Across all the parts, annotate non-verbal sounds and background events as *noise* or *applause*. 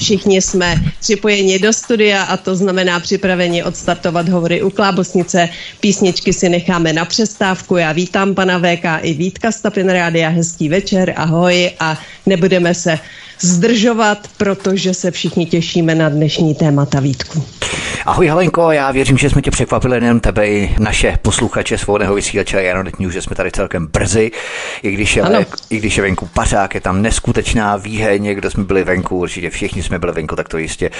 Všichni jsme připojeni do studia a to znamená připraveni odstartovat hovory u Klábosnice. Písničky si necháme na přestávku. Já vítám pana VK i Vítka Stapin Rádia. Hezký večer, ahoj a nebudeme se zdržovat, protože se všichni těšíme na dnešní témata Vítku. Ahoj Helenko, já věřím, že jsme tě překvapili nejen tebe i naše posluchače svobodného vysílače Janonet News, že jsme tady celkem brzy, i když, je, i když je venku pařák, je tam neskutečná výheň, kdo jsme byli venku, určitě všichni jsme byli venku, tak to jistě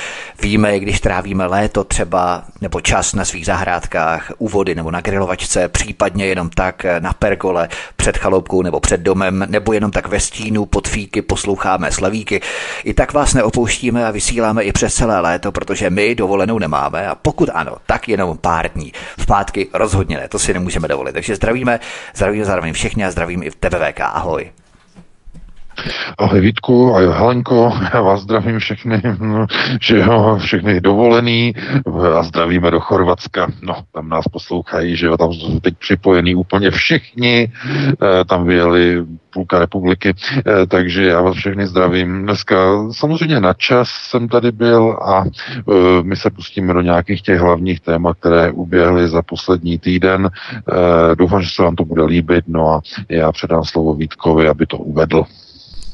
víme, i když trávíme léto třeba, nebo čas na svých zahrádkách, u vody nebo na grilovačce, případně jenom tak na pergole, před chaloupkou nebo před domem, nebo jenom tak ve stínu pod fíky posloucháme slavíky. I tak vás neopouštíme a vysíláme i přes celé léto, protože my dovolenou nemáme máme a pokud ano, tak jenom pár dní. V pátky rozhodně ne, to si nemůžeme dovolit. Takže zdravíme, zdravíme zároveň všechny a zdravím i v TVVK. Ahoj. Ahoj Vítku, ahoj Helenko, *laughs* já vás zdravím všechny, *laughs* že jo, všechny dovolený a zdravíme do Chorvatska, no tam nás poslouchají, že jo, tam jsou teď připojení úplně všichni, eh, tam vyjeli půlka republiky, eh, takže já vás všechny zdravím. Dneska samozřejmě na čas jsem tady byl a eh, my se pustíme do nějakých těch hlavních témat, které uběhly za poslední týden. Doufám, že se vám to bude líbit, no a já předám slovo Vítkovi, aby to uvedl.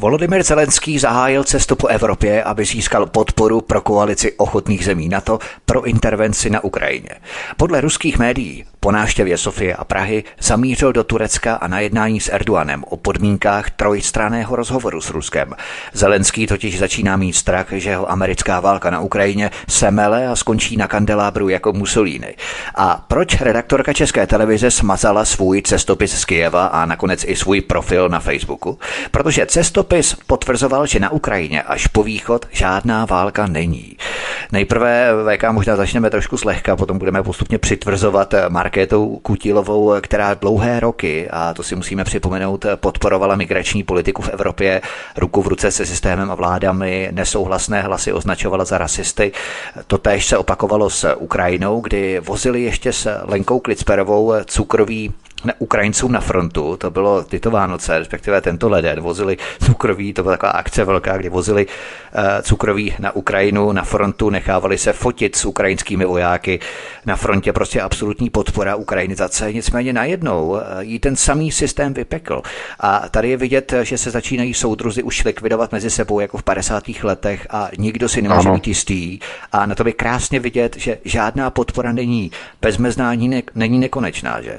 Volodymyr Zelenský zahájil cestu po Evropě, aby získal podporu pro koalici ochotných zemí NATO pro intervenci na Ukrajině. Podle ruských médií po návštěvě Sofie a Prahy zamířil do Turecka a na jednání s Erdoganem o podmínkách trojstraného rozhovoru s Ruskem. Zelenský totiž začíná mít strach, že jeho americká válka na Ukrajině se mele a skončí na kandelábru jako Mussolini. A proč redaktorka České televize smazala svůj cestopis z Kijeva a nakonec i svůj profil na Facebooku? Protože cestopis potvrzoval, že na Ukrajině až po východ žádná válka není. Nejprve VK možná začneme trošku zlehka, potom budeme postupně přitvrzovat Mark Markétou Kutilovou, která dlouhé roky, a to si musíme připomenout, podporovala migrační politiku v Evropě ruku v ruce se systémem a vládami, nesouhlasné hlasy označovala za rasisty. Totéž se opakovalo s Ukrajinou, kdy vozili ještě s Lenkou Klicperovou cukrový ne, Ukrajincům na frontu, to bylo tyto Vánoce, respektive tento leden, vozili cukroví, to byla taková akce velká, kdy vozili uh, cukroví na Ukrajinu, na frontu, nechávali se fotit s ukrajinskými vojáky, na frontě prostě absolutní podpora ukrajinizace, nicméně najednou uh, jí ten samý systém vypekl. A tady je vidět, že se začínají soudruzy už likvidovat mezi sebou jako v 50. letech a nikdo si nemůže ano. být jistý. A na to by krásně vidět, že žádná podpora není, bezmeznání ne- není nekonečná, že?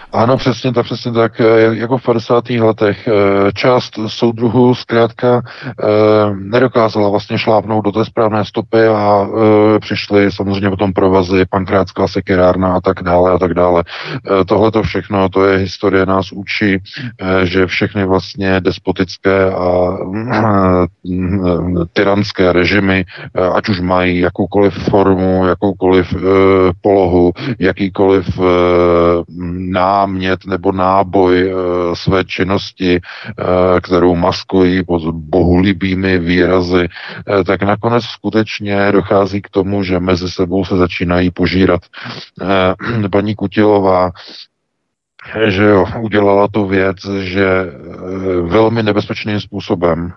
Ano, přesně tak, přesně tak, eh, jako v 50. letech. Eh, část soudruhů zkrátka eh, nedokázala vlastně šlápnout do té správné stopy a přišly samozřejmě potom provazy, pankrátská sekirárna a tak dále a tak dále. Tohle to všechno, to je historie, nás učí, že všechny vlastně despotické a tyranské režimy, ať už mají jakoukoliv formu, jakoukoliv polohu, jakýkoliv námět nebo náboj e, své činnosti, e, kterou maskují pod bohulibými výrazy, e, tak nakonec skutečně dochází k tomu, že mezi sebou se začínají požírat. E, *clears throat* paní Kutilová že jo, udělala tu věc, že velmi nebezpečným způsobem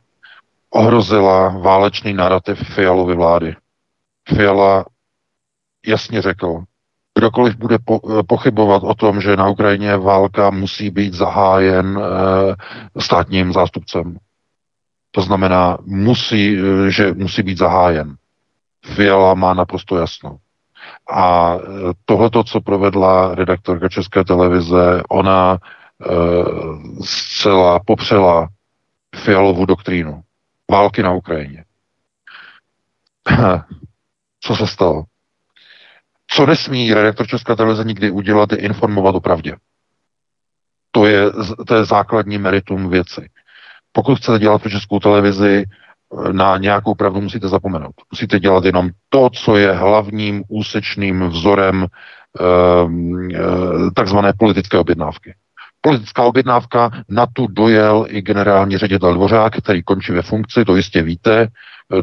ohrozila válečný narrativ Fialovy vlády. Fiala jasně řekl, kdokoliv bude po, eh, pochybovat o tom, že na Ukrajině válka musí být zahájen e, státním zástupcem. To znamená, musí, eh, že musí být zahájen. Fiala má naprosto jasno. A tohleto, co provedla redaktorka České televize, ona e, zcela popřela Fialovu doktrínu války na Ukrajině. *clears throat* Co se stalo? Co nesmí redaktor České televize nikdy udělat, je informovat o pravdě. To je, to je základní meritum věci. Pokud chcete dělat pro Českou televizi, eh, na nějakou pravdu musíte zapomenout. Musíte dělat jenom to, co je hlavním úsečným vzorem e, takzvané politické objednávky. politická objednávka, na tu dojel i generální ředitel Dvořák, který končí ve funkci, to jistě víte,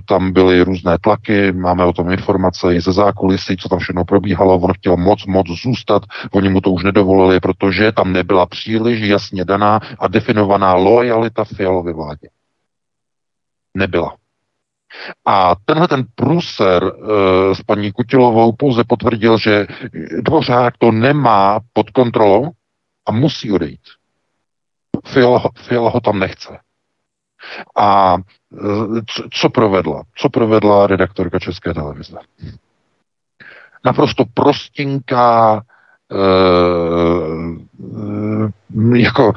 tam byly různé tlaky, máme o tom informace i ze zákulisí, co tam všechno probíhalo, on chtěl moc, moc zůstat, oni mu to už nedovolili, protože tam nebyla příliš jasně daná a definovaná lojalita Fialovy vládě. Nebyla. A tenhle ten průser e, s paní Kutilovou pouze potvrdil, že Dvořák to nemá pod kontrolou a musí odejít. Fiala, Fiala ho tam nechce. A co provedla? Co provedla redaktorka České televize? Naprosto prostinká, e, e, jako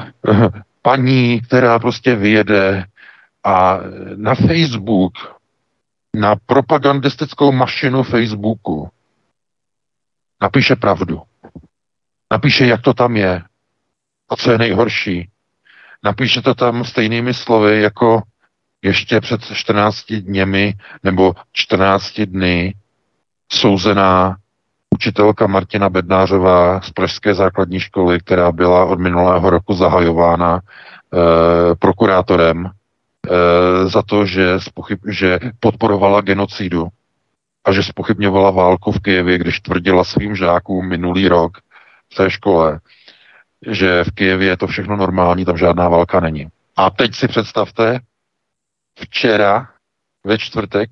paní, která prostě vyjede a na Facebook, na propagandistickou mašinu Facebooku napíše pravdu. Napíše, jak to tam je. A co je nejhorší, napíše to tam stejnými slovy jako ještě před 14 dněmi nebo 14 dny souzená učitelka Martina Bednářová z Pražské základní školy, která byla od minulého roku zahajována e, prokurátorem e, za to, že, spochyb, že podporovala genocidu a že spochybňovala válku v Kijevě, když tvrdila svým žákům minulý rok v té škole, že v Kijevě je to všechno normální, tam žádná válka není. A teď si představte, včera ve čtvrtek,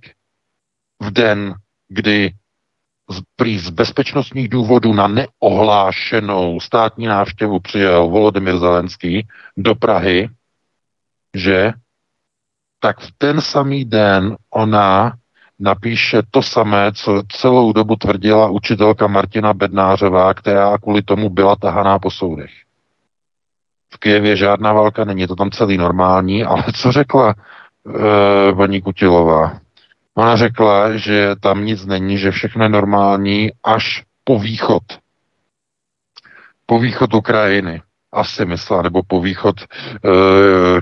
v den, kdy z, prý z bezpečnostních důvodů na neohlášenou státní návštěvu přijel Volodymyr Zelenský do Prahy, že tak v ten samý den ona napíše to samé, co celou dobu tvrdila učitelka Martina Bednářová, která kvůli tomu byla tahaná po soudech. V Kijevě žádná válka není, to tam celý normální, ale co řekla e, paní Kutilová? Ona řekla, že tam nic není, že všechno je normální až po východ. Po východ Ukrajiny asi myslela, nebo po východ e,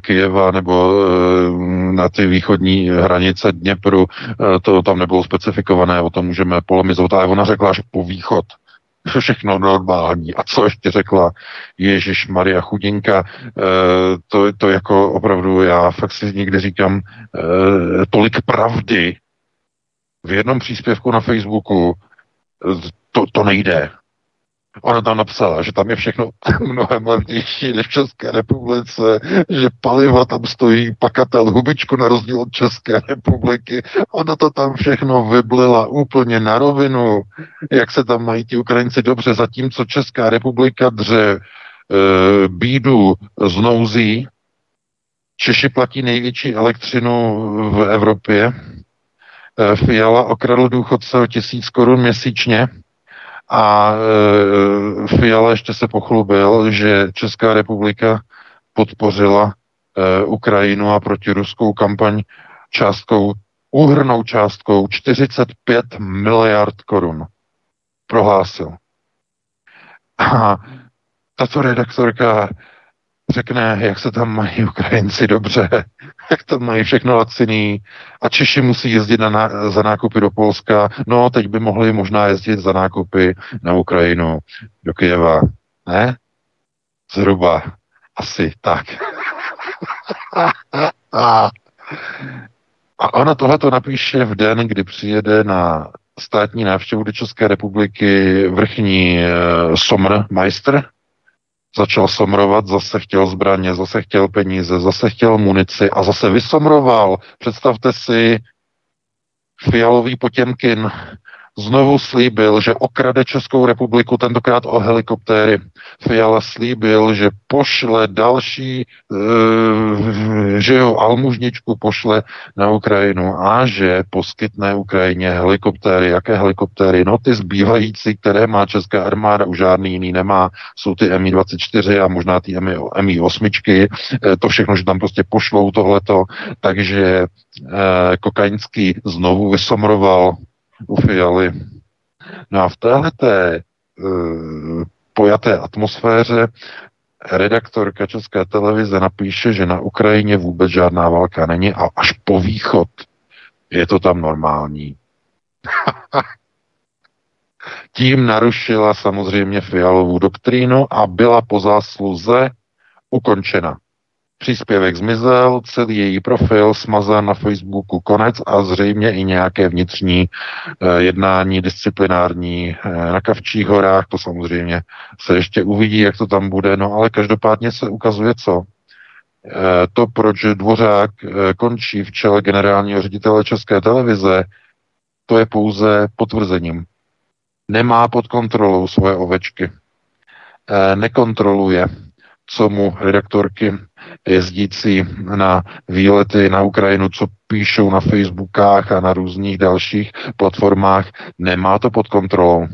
Kijeva, nebo e, na ty východní hranice Dněpru, e, to tam nebylo specifikované, o tom můžeme polemizovat, ale ona řekla, že po východ všechno normální. A co ještě řekla Ježíš Maria Chudinka, e, to, to jako opravdu, já fakt si někdy říkám, e, tolik pravdy v jednom příspěvku na Facebooku, to, to nejde. Ona tam napsala, že tam je všechno *laughs* mnohem levnější než v České republice, že paliva tam stojí pakatel hubičku na rozdíl od České republiky. Ona to tam všechno vyblila úplně na rovinu, jak se tam mají ti Ukrajinci dobře, zatímco Česká republika dře e, bídu z nouzí. Češi platí největší elektřinu v Evropě. E, Fiala okradl důchodce o tisíc korun měsíčně a e, Fiala ještě se pochlubil, že Česká republika podpořila e, Ukrajinu a protiruskou kampaň částkou, úhrnou částkou 45 miliard korun. Prohlásil. A tato redaktorka řekne, jak se tam mají Ukrajinci dobře, *laughs* jak tam mají všechno laciný a Češi musí jezdit na, na, za nákupy do Polska. No, teď by mohli možná jezdit za nákupy na Ukrajinu, do Kyjeva. Ne? Zhruba. Asi tak. *laughs* a ona tohle to napíše v den, kdy přijede na státní návštěvu do České republiky vrchní e, Sommermeister, začal somrovat, zase chtěl zbraně, zase chtěl peníze, zase chtěl munici a zase vysomroval. Představte si fialový Potěmkin znovu slíbil, že okrade Českou republiku tentokrát o helikoptéry. Fiala slíbil, že pošle další, e, že jo, almužničku pošle na Ukrajinu a že poskytne Ukrajině helikoptéry. Jaké helikoptéry? No ty zbývající, které má Česká armáda, už žádný jiný nemá. Jsou ty Mi-24 a možná ty Mi-8. E, to všechno, že tam prostě pošlou tohleto. Takže e, Kokaňský znovu vysomroval u Fialy. No a v téhleté uh, pojaté atmosféře redaktorka České televize napíše, že na Ukrajině vůbec žádná válka není a až po východ je to tam normální. *laughs* Tím narušila samozřejmě Fialovou doktrínu a byla po zásluze ukončena. Příspěvek zmizel, celý její profil smazán na Facebooku, konec a zřejmě i nějaké vnitřní eh, jednání disciplinární eh, na Kavčích horách, to samozřejmě se ještě uvidí, jak to tam bude, no ale každopádně se ukazuje co? Eh, to, proč Dvořák eh, končí v čele generálního ředitele České televize, to je pouze potvrzením. Nemá pod kontrolou svoje ovečky. Eh, nekontroluje, co mu redaktorky jezdící na výlety na Ukrajinu, co píšou na Facebookách a na různých dalších platformách, nemá to pod kontrolou.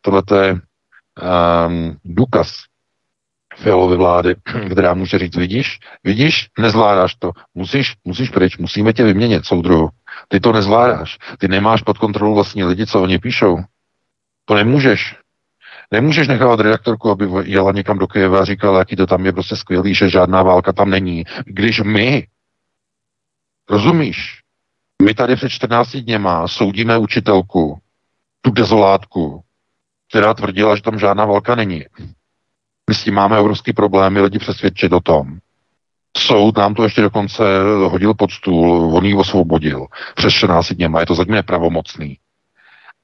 Tohle je um, důkaz Fialovy vlády, která může říct, vidíš, vidíš, nezvládáš to, musíš, musíš pryč, musíme tě vyměnit, soudruhu. Ty to nezvládáš, ty nemáš pod kontrolou vlastní lidi, co oni píšou. To nemůžeš. Nemůžeš nechávat redaktorku, aby jela někam do Kyjeva a říkala, jaký to tam je prostě skvělý, že žádná válka tam není. Když my, rozumíš, my tady před 14 dněma soudíme učitelku, tu dezolátku, která tvrdila, že tam žádná válka není. My s tím máme obrovský problémy lidi přesvědčit o tom. Soud nám to ještě dokonce hodil pod stůl, on ji osvobodil přes 14 dněma, je to zatím nepravomocný.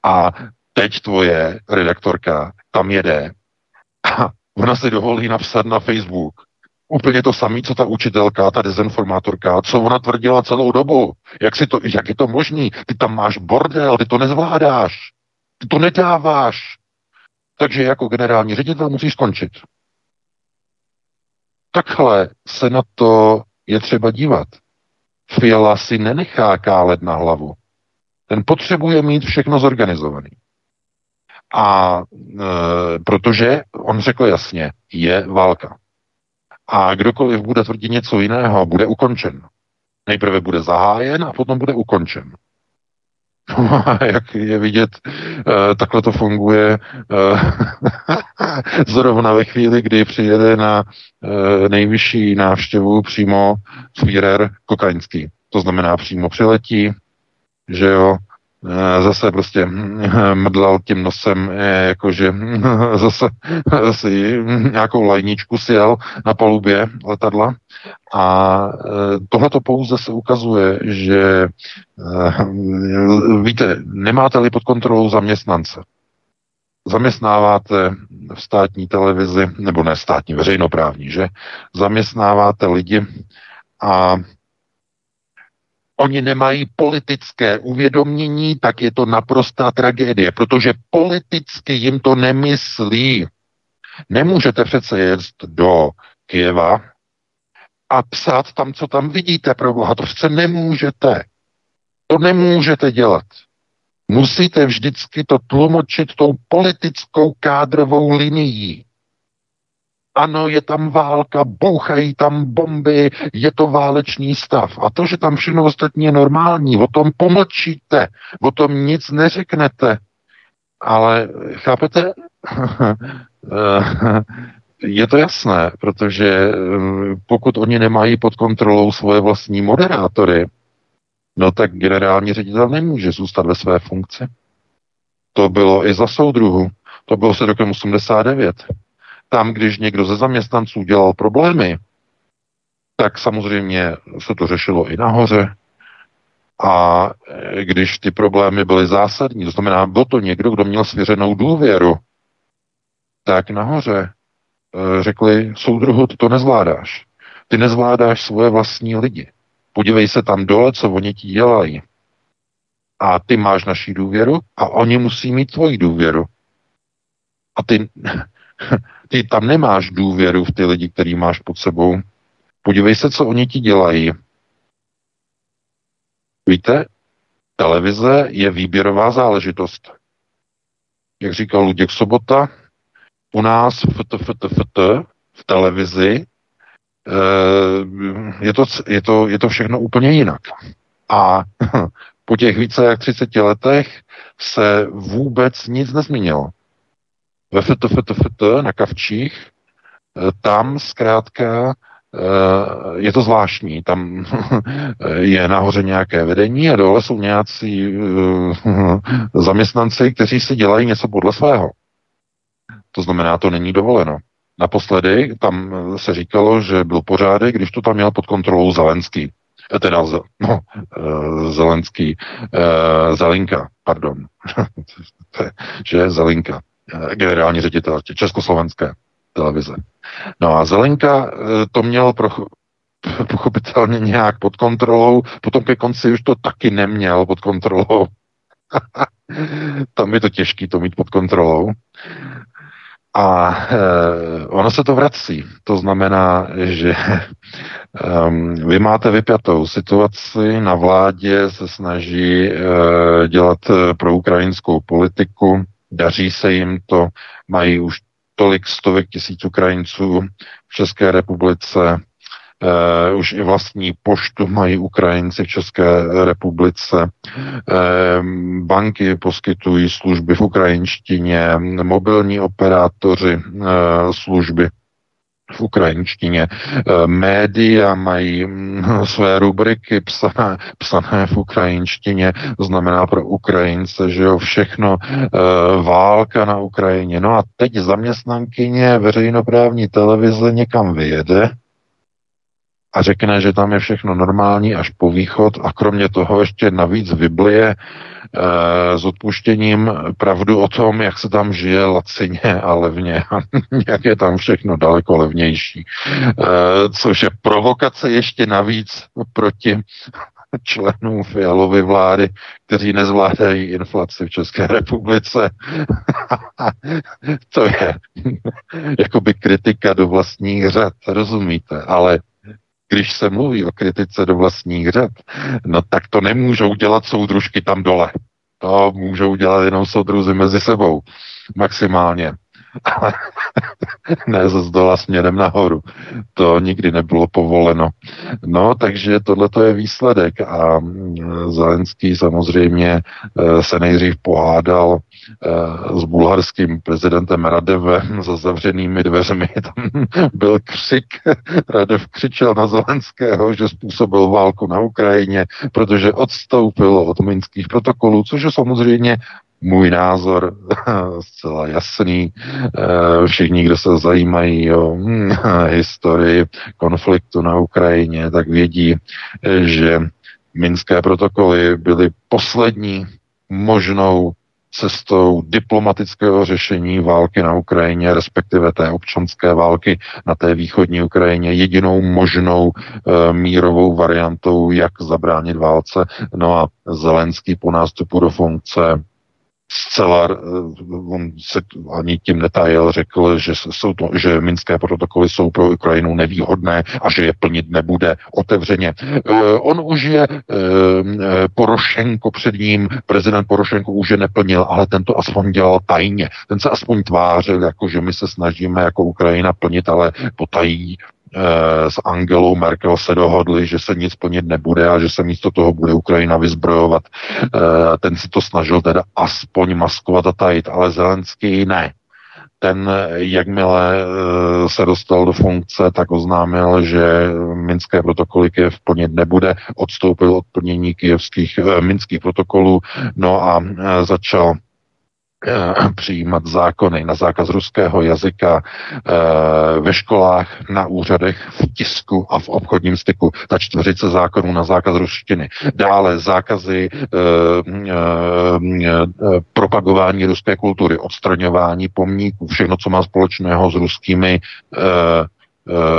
A teď tvoje redaktorka tam jede a ona si dovolí napsat na Facebook úplně to samé, co ta učitelka, ta dezinformátorka, co ona tvrdila celou dobu. Jak, si to, jak je to možný? Ty tam máš bordel, ty to nezvládáš. Ty to nedáváš. Takže jako generální ředitel musíš skončit. Takhle se na to je třeba dívat. Fiala si nenechá kálet na hlavu. Ten potřebuje mít všechno zorganizovaný. A e, protože on řekl jasně, je válka. A kdokoliv bude tvrdit něco jiného, bude ukončen. Nejprve bude zahájen a potom bude ukončen. jak je vidět, eh, takhle to funguje eh, *laughs* zrovna ve chvíli, kdy přijede na eh, nejvyšší návštěvu přímo Führer Kokaňský. To znamená přímo přiletí, že jo, zase prostě mdlal tím nosem, eh, jakože *laughs* zase si nějakou lajničku sjel na palubě letadla a eh, tohle to pouze se ukazuje, že víte, nemáte-li pod kontrolou zaměstnance, zaměstnáváte v státní televizi, nebo ne státní, veřejnoprávní, že? Zaměstnáváte lidi a oni nemají politické uvědomění, tak je to naprostá tragédie, protože politicky jim to nemyslí. Nemůžete přece jet do Kieva a psát tam, co tam vidíte, pro Boha. To přece nemůžete. To nemůžete dělat. Musíte vždycky to tlumočit tou politickou kádrovou linií. Ano, je tam válka, bouchají tam bomby, je to válečný stav. A to, že tam všechno ostatní je normální, o tom pomlčíte, o tom nic neřeknete. Ale chápete? *laughs* je to jasné, protože eh, pokud oni nemají pod kontrolou svoje vlastní moderátory, no tak generální ředitel nemůže zůstat ve své funkci. To bylo i za soudruhu. To bylo se rokem 89 tam, když někdo ze zaměstnanců dělal problémy, tak samozřejmě se to řešilo i nahoře. A když ty problémy byly zásadní, to znamená, byl to někdo, kdo měl svěřenou důvěru, tak nahoře e, řekli, soudruhu, ty to nezvládáš. Ty nezvládáš svoje vlastní lidi. Podívej se tam dole, co oni ti dělají. A ty máš naší důvěru a oni musí mít tvoji důvěru. A ty *laughs* ty tam nemáš důvěru v ty lidi, který máš pod sebou. Podívej se, co oni ti dělají. Víte, televize je výběrová záležitost. Jak říkal Luděk Sobota, u nás FT, FT, FT, v televizi eh, je to, je, to, je to všechno úplně jinak. A *laughs* po těch více jak 30 letech se vůbec nic nezměnilo ve FTFTFT na Kavčích, eh, tam zkrátka eh, je to zvláštní. Tam *laughs* je nahoře nějaké vedení a dole jsou nějací eh, *laughs* zaměstnanci, kteří si dělají něco podle svého. To znamená, to není dovoleno. Naposledy tam se říkalo, že byl pořádek, když to tam měl pod kontrolou Zelenský. Teda, no, Zelenský, Zelinka, pardon, *laughs* že je Zelinka, generální ředitel Československé televize. No a Zelenka to měl pro, *laughs* pochopitelně nějak pod kontrolou, potom ke konci už to taky neměl pod kontrolou. *laughs* Tam je to těžké to mít pod kontrolou. A e, ono se to vrací. To znamená, že um, *laughs* vy máte vypjatou situaci, na vládě se snaží e, dělat e, pro ukrajinskou politiku, daří se jim to, mají už tolik stovek tisíc Ukrajinců v České republice, Uh, už i vlastní poštu mají Ukrajinci v České republice. Uh, banky poskytují služby v ukrajinštině, mobilní operátoři uh, služby v ukrajinštině. Média mají mm, své rubriky psané, psané v ukrajinštině, znamená pro Ukrajince, že jo, všechno válka na Ukrajině. No a teď zaměstnankyně veřejnoprávní televize někam vyjede, a řekne, že tam je všechno normální až po východ a kromě toho ještě navíc vyblije e, s odpuštěním pravdu o tom, jak se tam žije lacině a levně *laughs* a jak je tam všechno daleko levnější. E, což je provokace ještě navíc proti *laughs* členů Fialovy vlády, kteří nezvládají inflaci v České republice. *laughs* to je jakoby kritika do vlastních řad, rozumíte? Ale když se mluví o kritice do vlastních řad, no tak to nemůžou dělat soudružky tam dole. To můžou dělat jenom soudruzy mezi sebou. Maximálně. Ale *laughs* ne ze zdola směrem nahoru. To nikdy nebylo povoleno. No, takže tohle je výsledek a mm, Zelenský samozřejmě e, se nejdřív pohádal e, s bulharským prezidentem Radevem *laughs* za zavřenými dveřmi. Tam *laughs* byl křik. Radev křičel na Zelenského, že způsobil válku na Ukrajině, protože odstoupil od minských protokolů, což je samozřejmě můj názor *laughs* zcela jasný. Eh, všichni, kdo se zajímají o hm, *laughs* historii konfliktu na Ukrajině, tak vědí, že minské protokoly byly poslední možnou cestou diplomatického řešení války na Ukrajině, respektive té občanské války na té východní Ukrajině, jedinou možnou e, mírovou variantou, jak zabránit válce. No a Zelenský po nástupu do funkce zcela, eh, on se ani tím netajil, řekl, že, jsou to, že minské protokoly jsou pro Ukrajinu nevýhodné a že je plnit nebude otevřeně. Uh, on už je uh, Porošenko před ním, prezident Porošenko už je neplnil, ale ten to aspoň dělal tajně. Ten se aspoň tvářil, jako že my se snažíme jako Ukrajina plnit, ale potají Eh, s Angelou Merkel se dohodli, že se nic plnit nebude a že se místo toho bude Ukrajina vyzbrojovat. Eh, ten si to snažil teda aspoň maskovat a tajit, ale Zelenský ne. Ten, jakmile eh, se dostal do funkce, tak oznámil, že minské protokoly Kiev plnit nebude, odstoupil od plnění kijevských, minských protokolů, no a začal Eh, přijímat zákony na zákaz ruského jazyka eh, ve školách, na úřadech, v tisku a v obchodním styku. Ta čtveřice zákonů na zákaz ruštiny. Dále zákazy eh, propagování ruské kultury, odstraňování pomníků, všechno, co má společného s ruskými Eh,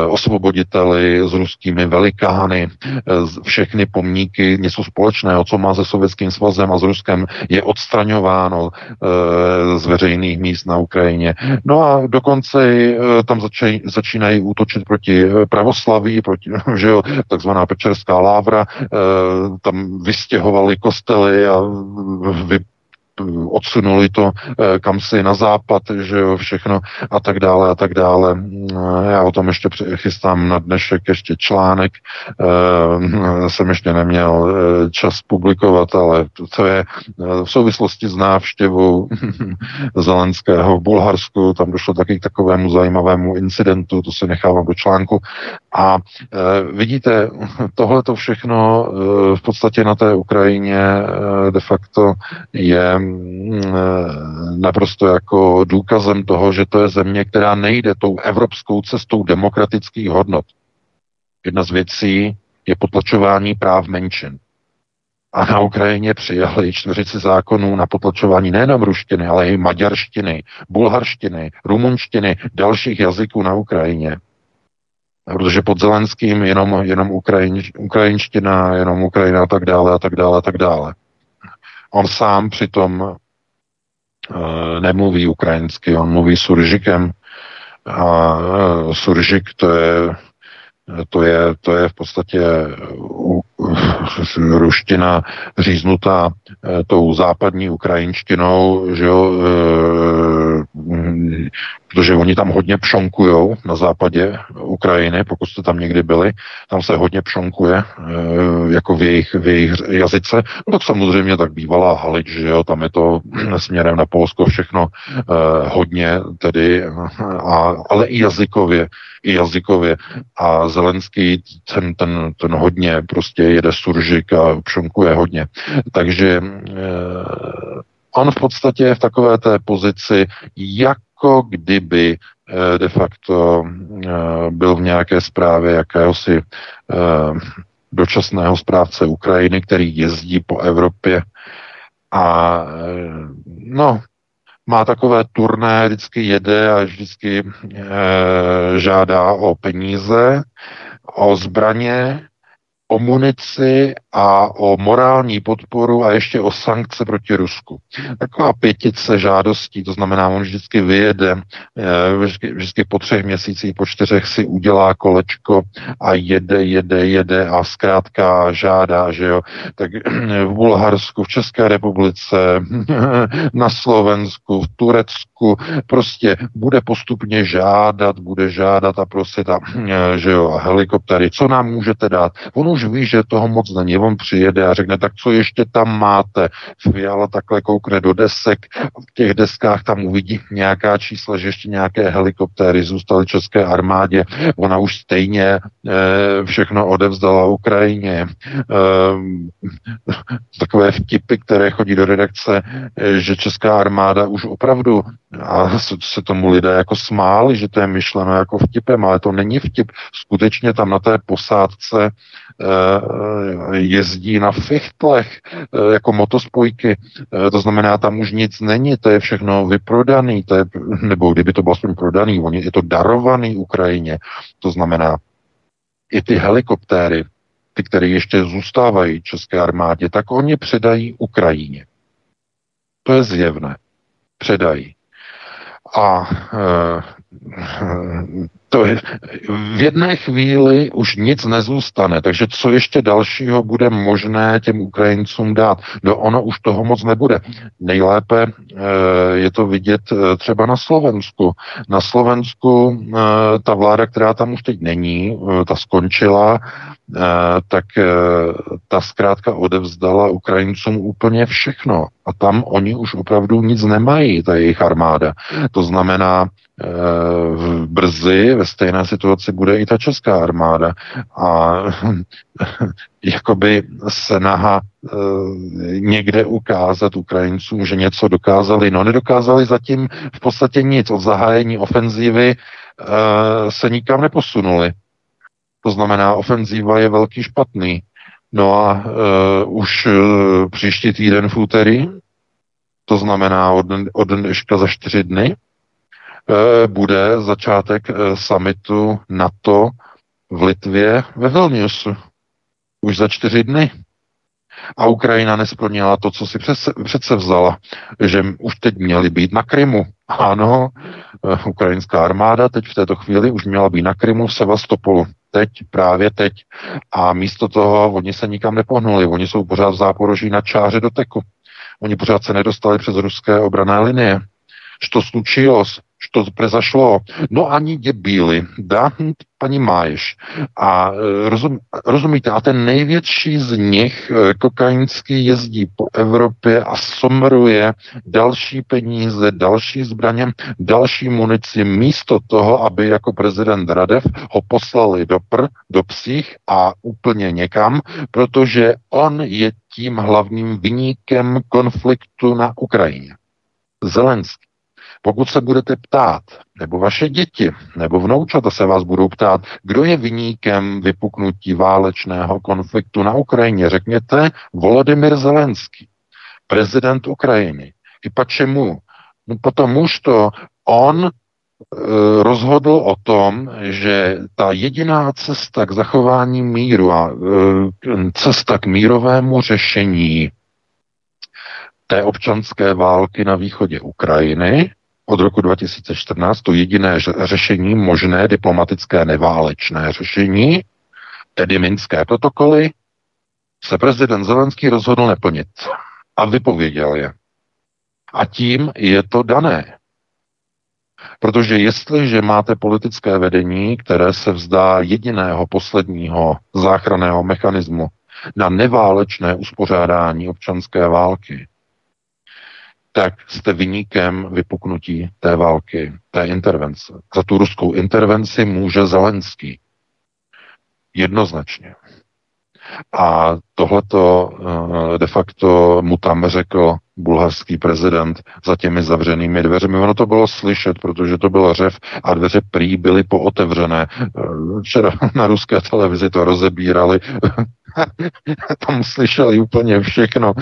osvoboditeli, s ruskými velikány, eh, všechny pomníky, něco společného, co má se Sovětským svazem a s Ruskem, je odstraňováno eh, z veřejných míst na Ukrajině. No a dokonce tam začínají útočit proti pravoslaví, proti, *laughs* že jo, takzvaná Pečerská lávra, tam vystěhovali kostely a vy, odsunuli to eh, kam si na západ, že jo, všechno a tak dále a tak dále. Eh, já o tom ještě chystám na dnešek ještě článek, jsem ještě neměl čas publikovat, ale to je v souvislosti s návštěvou *laughs* Zelenského v Bulharsku, tam došlo taky k takovému zajímavému incidentu, to se nechávám do článku. A vidíte, tohle to všechno v podstatě na té Ukrajině de facto je naprosto jako důkazem toho, že to je země, která nejde tou evropskou cestou demokratických hodnot. Jedna z věcí je potlačování práv menšin. A na Ukrajině přijali čtyřici zákonů na potlačování nejenom ruštiny, ale i maďarštiny, bulharštiny, rumunštiny, dalších jazyků na Ukrajině. Protože pod Zelenským jenom, jenom Ukrajin, ukrajinština, jenom Ukrajina a tak dále a tak dále a tak dále. On sám přitom uh, nemluví ukrajinsky, on mluví suržikem. A uh, suržik to je to je, to je v podstatě ruština říznutá eh, tou západní ukrajinštinou, že jo, eh, protože oni tam hodně pšonkujou na západě Ukrajiny, pokud jste tam někdy byli, tam se hodně pšonkuje, eh, jako v jejich, v jejich jazyce. No tak samozřejmě tak bývalá Halič, že jo, tam je to *clears throat* směrem na Polsko všechno hodně tedy, a, ale i jazykově, i jazykově. A Zelenský ten, ten, ten hodně prostě jede suržik a pšonkuje hodně. Takže eh, on v podstatě je v takové té pozici, jako kdyby eh, de facto eh, byl v nějaké zprávě jakéhosi dočasného správce Ukrajiny, který jezdí po Evropě. A no, má takové turné, vždycky jede a vždycky e, žádá o peníze, o zbraně, o munici a o morální podporu a ještě o sankce proti Rusku. Taková pětice žádostí, to znamená, on vždycky vyjede, eh, vždycky, vždycky po třech měsících, po čtyřech si udělá kolečko a jede, jede, jede a zkrátka žádá, že jo. Tak v Bulharsku, v České republice, *laughs* na Slovensku, v Turecku, prostě bude postupně žádat, bude žádat a prosit a, že jo, helikoptery, co nám můžete dát. On už ví, že toho moc není. On přijede a řekne, tak co ještě tam máte? Fiala takhle koukne do desek, v těch deskách tam uvidí nějaká čísla, že ještě nějaké helikoptéry zůstaly české armádě. Ona už stejně e, všechno odevzdala Ukrajině. E, takové vtipy, které chodí do redakce, e, že česká armáda už opravdu, a se tomu lidé jako smáli, že to je myšleno jako vtipem, ale to není vtip. Skutečně tam na té posádce jezdí na fichtlech eh, jako motospojky, eh, to znamená, tam už nic není, to je všechno vyprodaný, to je, nebo kdyby to bylo aspoň prodaný, oni, je to darovaný Ukrajině, to znamená, i ty helikoptéry, ty, které ještě zůstávají české armádě, tak oni předají Ukrajině. To je zjevné. Předají. A to je, v jedné chvíli už nic nezůstane, takže co ještě dalšího bude možné těm Ukrajincům dát? No ono už toho moc nebude. Nejlépe e, je to vidět e, třeba na Slovensku. Na Slovensku e, ta vláda, která tam už teď není, ta skončila, tak ta zkrátka odevzdala Ukrajincům úplně všechno. A tam oni už opravdu nic nemají, ta jejich armáda. To znamená, v brzy ve stejné situaci bude i ta česká armáda. A *laughs* jakoby snaha e, někde ukázat Ukrajincům, že něco dokázali. No nedokázali zatím v podstatě nic. Od zahájení ofenzívy e, se nikam neposunuli. To znamená, ofenzíva je velký špatný. No a e, už e, příští týden v úterý, to znamená od, od dneška za čtyři dny, bude začátek eh, summitu NATO v Litvě ve Vilniusu. Už za čtyři dny. A Ukrajina nesplnila to, co si přece, přece vzala, že už teď měli být na Krymu. Ano, eh, ukrajinská armáda teď v této chvíli už měla být na Krymu v Sevastopolu. Teď, právě teď. A místo toho oni se nikam nepohnuli. Oni jsou pořád v záporoží na čáře do teku. Oni pořád se nedostali přes ruské obrané linie. Što prezašlo. No ani debíly, da, paní Máješ. A e, rozum, rozumíte, a ten největší z nich, e, kokainský, jezdí po Evropě a somruje další peníze, další zbraně, další munici, místo toho, aby jako prezident Radev ho poslali do pr, do psích a úplně někam, protože on je tím hlavním vyníkem konfliktu na Ukrajině. Zelenský. Pokud se budete ptát, nebo vaše děti, nebo vnoučata se vás budou ptát, kdo je vyníkem vypuknutí válečného konfliktu na Ukrajině, řekněte Volodymyr Zelenský, prezident Ukrajiny. I pačemu? No potom to on Eh, rozhodl o tom, že ta jediná cesta k zachování míru a eh, cesta k mírovému řešení té občanské války na východě Ukrajiny od roku 2014, to jediné řešení, možné diplomatické neválečné řešení, tedy minské protokoly, se prezident Zelenský rozhodl neplnit a vypověděl je. A tím je to dané. Protože jestliže máte politické vedení, které se vzdá jediného posledního záchranného mechanismu na neválečné uspořádání občanské války, tak jste vyníkem vypuknutí té války, té intervence. Za tu ruskou intervenci může Zelenský. Jednoznačně. A tohleto eh, de facto mu tam řekl bulharský prezident za těmi zavřenými dveřmi. Ono to bylo slyšet, protože to byl řev a dveře prý byly pootevřené. Eh, včera *laughs* na ruské televizi to rozebírali. *laughs* tam slyšeli úplně všechno.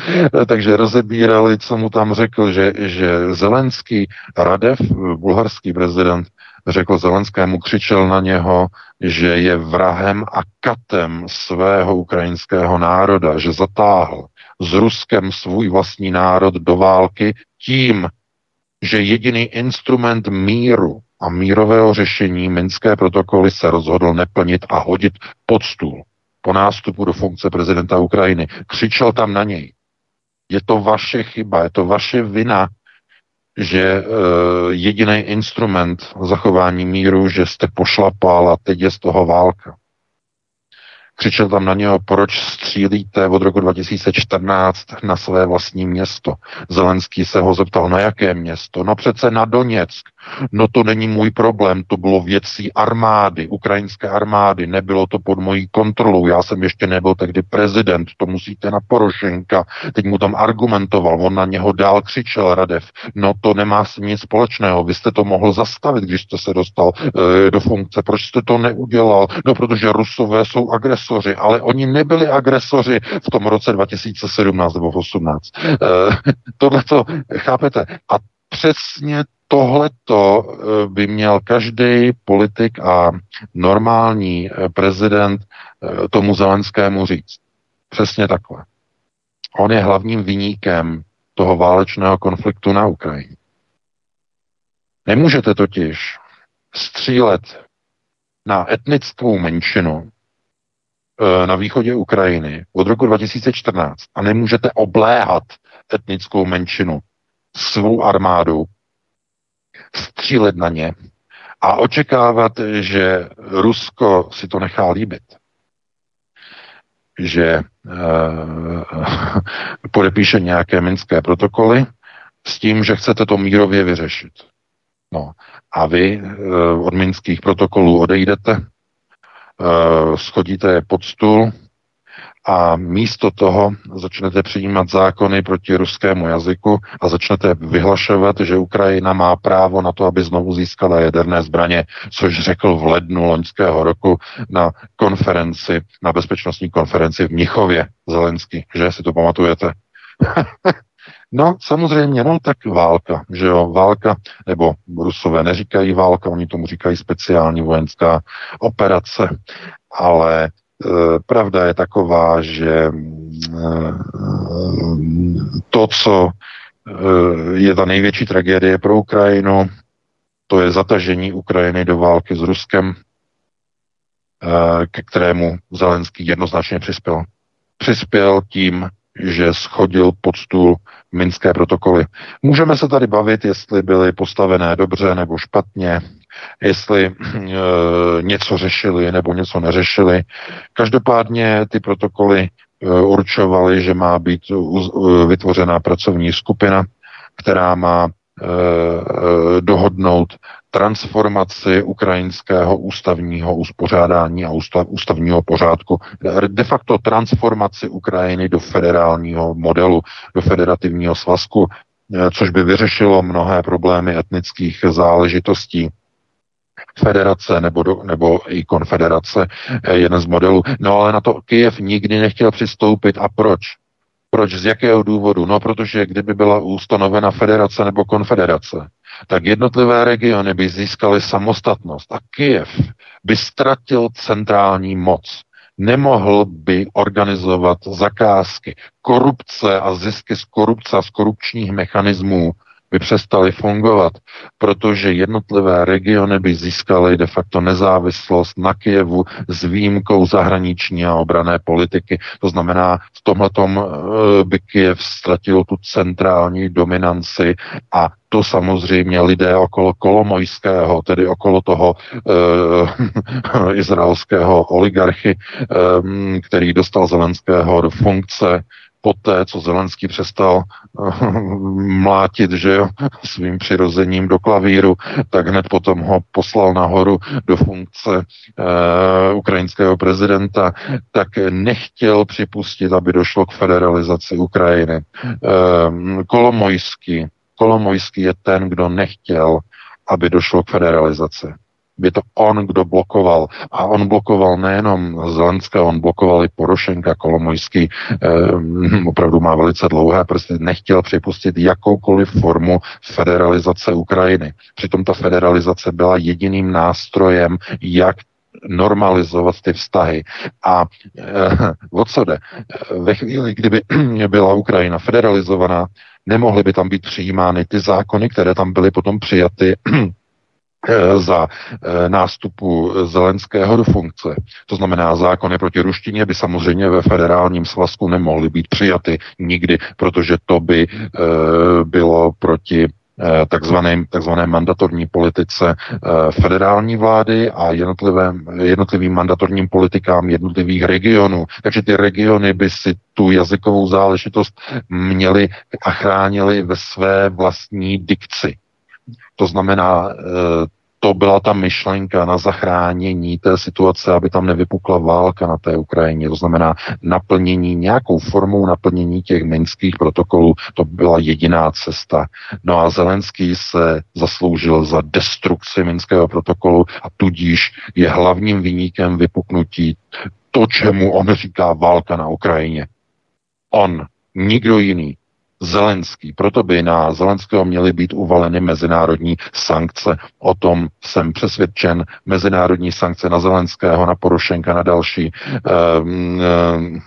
Takže rozebírali, co mu tam řekl, že, že Zelenský Radev, bulharský prezident, řekl Zelenskému, křičel na něho, že je vrahem a katem svého ukrajinského národa, že zatáhl s Ruskem svůj vlastní národ do války tím, že jediný instrument míru a mírového řešení Minské protokoly se rozhodl neplnit a hodit pod stůl po nástupu do funkce prezidenta Ukrajiny. Křičel tam na něj. Je to vaše chyba, je to vaše vina, že uh, jediný instrument zachování míru, že jste pošlapal a teď je z toho válka. Křičel tam na něho, proč střílíte od roku 2014 na své vlastní město. Zelenský se ho zeptal, na jaké město? No přece na Doněck. No to není můj problém, to bylo věcí armády, ukrajinské armády, nebylo to pod mojí kontrolou, já jsem ještě nebyl tehdy prezident, to musíte na Porošenka. Teď mu tam argumentoval, on na něho dál křičel Radev, no to nemá s nic společného, vy jste to mohl zastavit, když jste se dostal e, do funkce, proč jste to neudělal? No protože Rusové jsou agresoři, ale oni nebyli agresoři v tom roce 2017 nebo 2018. E, Tohle to, chápete? A přesně tohleto eh, by měl každý politik a normální eh, prezident eh, tomu Zelenskému říct. Přesně takhle. On je hlavním vyníkem toho válečného konfliktu na Ukrajině. Nemůžete totiž střílet na etnickou menšinu na východě Ukrajiny od roku 2014 a nemůžete obléhat etnickou menšinu svou armádu střílet na ně a očekávat, že Rusko si to nechá líbit. Že e, *laughs* podepíše nějaké minské protokoly s tím, že chcete to mírově vyřešit. No. A vy e, od minských protokolů odejdete, e, schodíte je pod stůl, a místo toho začnete přijímat zákony proti ruskému jazyku a začnete vyhlašovat, že Ukrajina má právo na to, aby znovu získala jaderné zbraně, což řekl v lednu loňského roku na konferenci, na bezpečnostní konferenci v Mnichově Zelenský, že si to pamatujete? *laughs* No, samozřejmě, no tak válka, že jo, válka, nebo Rusové neříkají válka, oni tomu říkají speciální vojenská operace, ale pravda je taková, že eh, to, co eh, je ta největší tragédie pro Ukrajinu, to je zatažení Ukrajiny do války s Ruskem, ke kterému Zelenský jednoznačně přispěl. Přispěl tím, že schodil pod stůl minské protokoly. Můžeme se tady bavit, jestli byly postavené dobře nebo špatně, jestli e, *clears throat* něco řešili nebo něco neřešili. Každopádně ty protokoly e, určovaly, že má být uh, vytvořena pracovní skupina, která má e, dohodnout transformaci ukrajinského ústavního uspořádání a ústav, ústavního pořádku, de facto transformaci Ukrajiny do federálního modelu, do federativního svazku, což by vyřešilo mnohé problémy etnických záležitostí federace nebo, do, nebo i konfederace, jeden z modelů. No ale na to Kyjev nikdy nechtěl přistoupit. A proč? Proč? Z jakého důvodu? No, protože kdyby byla ustanovena federace nebo konfederace, tak jednotlivé regiony by získaly samostatnost a Kyjev by ztratil centrální moc. Nemohl by organizovat zakázky. Korupce a zisky z korupce a z korupčních mechanismů by přestaly fungovat, protože jednotlivé regiony by získaly de facto nezávislost na Kijevu s výjimkou zahraniční a obrané politiky. To znamená, v tomhletom eh, by Kijev ztratil tu centrální dominanci a to samozřejmě lidé okolo Kolomojského, tedy okolo toho e, *laughs* izraelského oligarchy, e, který dostal Zelenského do funkce, poté, co Zelenský přestal *laughs* mlátit, že jo, svým přirozením do klavíru, tak hned potom ho poslal nahoru do funkce uh, ukrajinského prezidenta, tak nechtěl připustit, aby došlo k federalizaci Ukrajiny. Uh, Kolomojský, Kolomojský je ten, kdo nechtěl, aby došlo k federalizaci je to on, kdo blokoval. A on blokoval nejenom Zelenské, on blokoval i Porošenka, Kolomojský, eh, opravdu má velice dlouhé prsty, nechtěl připustit jakoukoliv formu federalizace Ukrajiny. Přitom ta federalizace byla jediným nástrojem, jak normalizovat ty vztahy. A eh, o co jde? Ve chvíli, kdyby *clears throat* byla Ukrajina federalizovaná, nemohly by tam být přijímány ty zákony, které tam byly potom přijaty *clears throat* za eh, nástupu Zelenského do funkce. To znamená, zákony proti ruštině by samozřejmě ve federálním svazku nemohly být přijaty nikdy, protože to by eh, bylo proti takzvané, takzvané mandatorní politice federální vlády a jednotlivým, jednotlivým mandatorním politikám jednotlivých regionů. Takže ty regiony by si tu jazykovou záležitost měly a chránili ve své vlastní dikci. To znamená, eh, to byla ta myšlenka na zachránění té situace, aby tam nevypukla válka na té Ukrajině. To znamená naplnění, nějakou formou naplnění těch minských protokolů, to byla jediná cesta. No a Zelenský se zasloužil za destrukci minského protokolu a tudíž je hlavním vyníkem vypuknutí to, čemu on říká válka na Ukrajině. On, nikdo jiný, Zelenský. Proto by na Zelenského měly být uvaleny mezinárodní sankce. O tom jsem přesvědčen. Mezinárodní sankce na Zelenského, na Porošenka, na další. Um, um,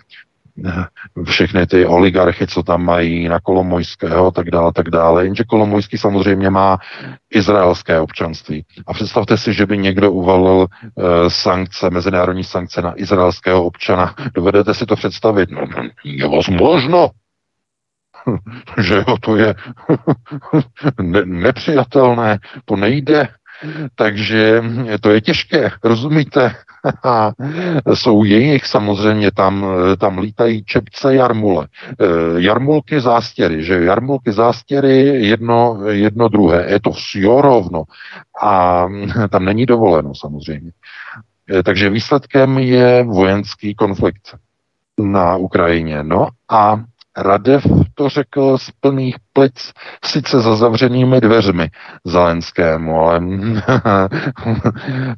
všechny ty oligarchy, co tam mají, na Kolomojského, tak dále, tak dále. Jenže Kolomojský samozřejmě má izraelské občanství. A představte si, že by někdo uvalil uh, sankce, mezinárodní sankce na izraelského občana. Dovedete si to představit? No, je možno. *laughs* že jo, to je *laughs* ne- nepřijatelné, to nejde. Takže to je těžké, rozumíte? *laughs* Jsou jejich samozřejmě, tam, tam lítají čepce jarmule. Eh, jarmulky zástěry, že jarmulky zástěry jedno, jedno druhé. Je to vše rovno. A tam není dovoleno samozřejmě. Eh, takže výsledkem je vojenský konflikt na Ukrajině. No a Radev to řekl z plných plic, sice za zavřenými dveřmi Zelenskému, ale *laughs*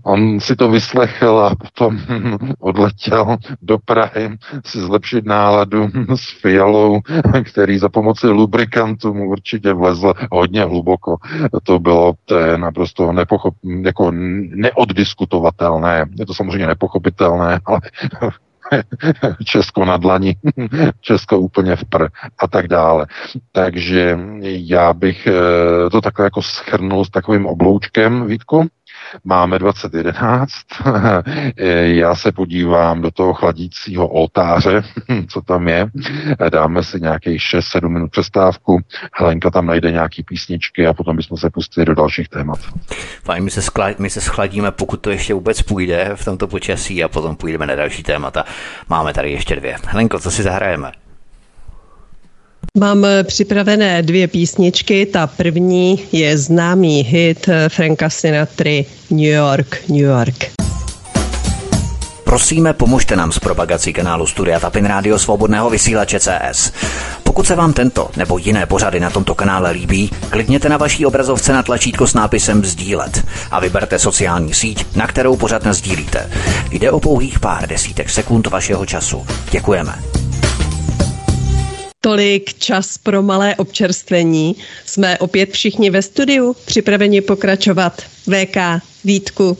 on si to vyslechl a potom *laughs* odletěl do Prahy si zlepšit náladu s fialou, který za pomoci lubrikantu mu určitě vlezl hodně hluboko. To bylo to je naprosto nepochop, jako neoddiskutovatelné. Je to samozřejmě nepochopitelné, ale *laughs* Česko na dlani, Česko úplně v pr a tak dále. Takže já bych eh, to takhle jako schrnul s takovým obloučkem, Vítku. Máme 2011, *laughs* já se podívám do toho chladícího oltáře, *laughs* co tam je, dáme si nějakých 6-7 minut přestávku, Helenka tam najde nějaký písničky a potom bychom se pustili do dalších témat. Fajn, my se, skla- my se schladíme, pokud to ještě vůbec půjde v tomto počasí a potom půjdeme na další témata. Máme tady ještě dvě. Helenko, co si zahrajeme? Mám připravené dvě písničky. Ta první je známý hit Franka Sinatry New York, New York. Prosíme, pomožte nám s propagací kanálu Studia Tapin Rádio Svobodného vysílače CS. Pokud se vám tento nebo jiné pořady na tomto kanále líbí, klikněte na vaší obrazovce na tlačítko s nápisem Sdílet a vyberte sociální síť, na kterou pořád sdílíte. Jde o pouhých pár desítek sekund vašeho času. Děkujeme. Tolik čas pro malé občerstvení. Jsme opět všichni ve studiu, připraveni pokračovat. VK, Vítku.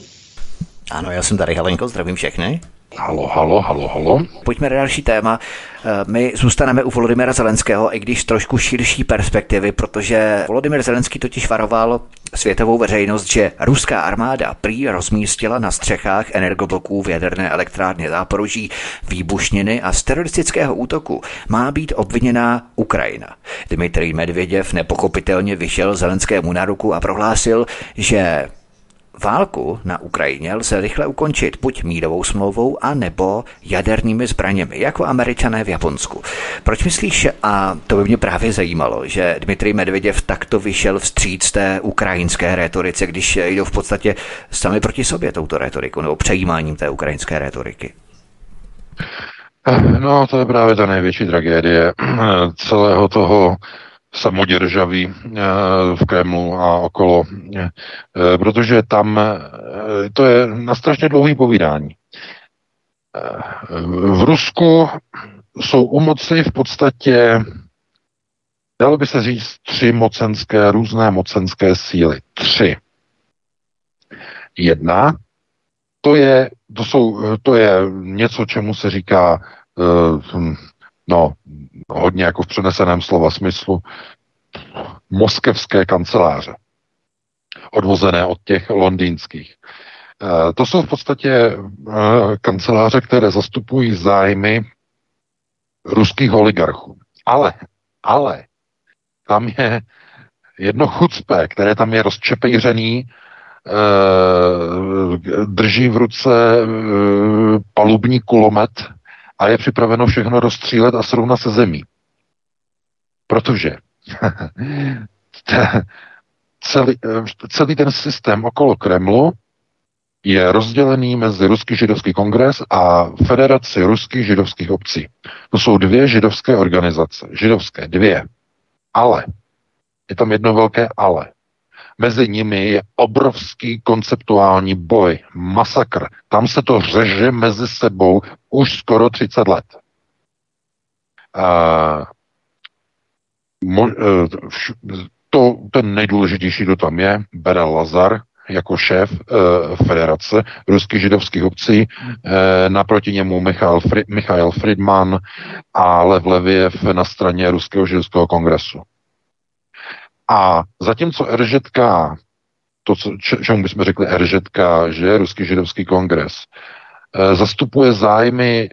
Ano, já jsem tady Helenko, zdravím všechny. Halo, halo, halo, halo. Pojďme na další téma. Eh, my zůstaneme u Volodymyra Zelenského, i když trošku širší perspektivy, protože Volodymyr Zelenský totiž varoval světovou veřejnost, že ruská armáda prý rozmístila na střechách energobloků v jaderné elektrárně Záporoží výbušniny a z teroristického útoku má být obviněná Ukrajina. Dmitrij Medvěděv nepochopitelně vyšel Zelenskému na ruku a prohlásil, že Válku na Ukrajině lze rychle ukončit buď mírovou smlouvou, a nebo jadernými zbraněmi, jako američané v Japonsku. Proč myslíš, a to by mě právě zajímalo, že Dmitrij Medveděv takto vyšel vstříc té ukrajinské retorice, když jdou v podstatě sami proti sobě touto retorikou, nebo přejímáním té ukrajinské retoriky? No, to je právě ta největší tragédie celého toho samoděržaví eh, v Kremlu a okolo, eh, protože tam eh, to je na strašně dlouhý povídání. V Rusku jsou u moci v podstatě, dalo by se říct, tři mocenské, různé mocenské síly. Tři. Jedna, to je, to jsou, to je něco, čemu se říká no, hodně jako v přeneseném slova smyslu, moskevské kanceláře, odvozené od těch londýnských. Eh, to jsou v podstatě eh, kanceláře, které zastupují zájmy ruských oligarchů. Ale, ale, tam je jedno chucpe, které tam je rozčepejřený, eh, drží v ruce palubní kulomet a je připraveno všechno rozstřílet a srovnat se zemí. Protože *laughs* celý, celý ten systém okolo Kremlu je rozdělený mezi Ruský židovský kongres a Federaci ruských židovských obcí. To jsou dvě židovské organizace. Židovské, dvě. Ale. Je tam jedno velké ale. Mezi nimi je obrovský konceptuální boj, masakr. Tam se to řeže mezi sebou už skoro 30 let. Uh, mo, uh, to, ten nejdůležitější, kdo tam je, Berel Lazar, jako šéf uh, federace ruských židovských obcí, uh, naproti němu Michael, Fri- Michael Friedman a Lev Leviev na straně Ruského židovského kongresu. A zatímco RŽK, to, co, čemu bychom řekli RŽK, že Ruský židovský kongres, e, zastupuje zájmy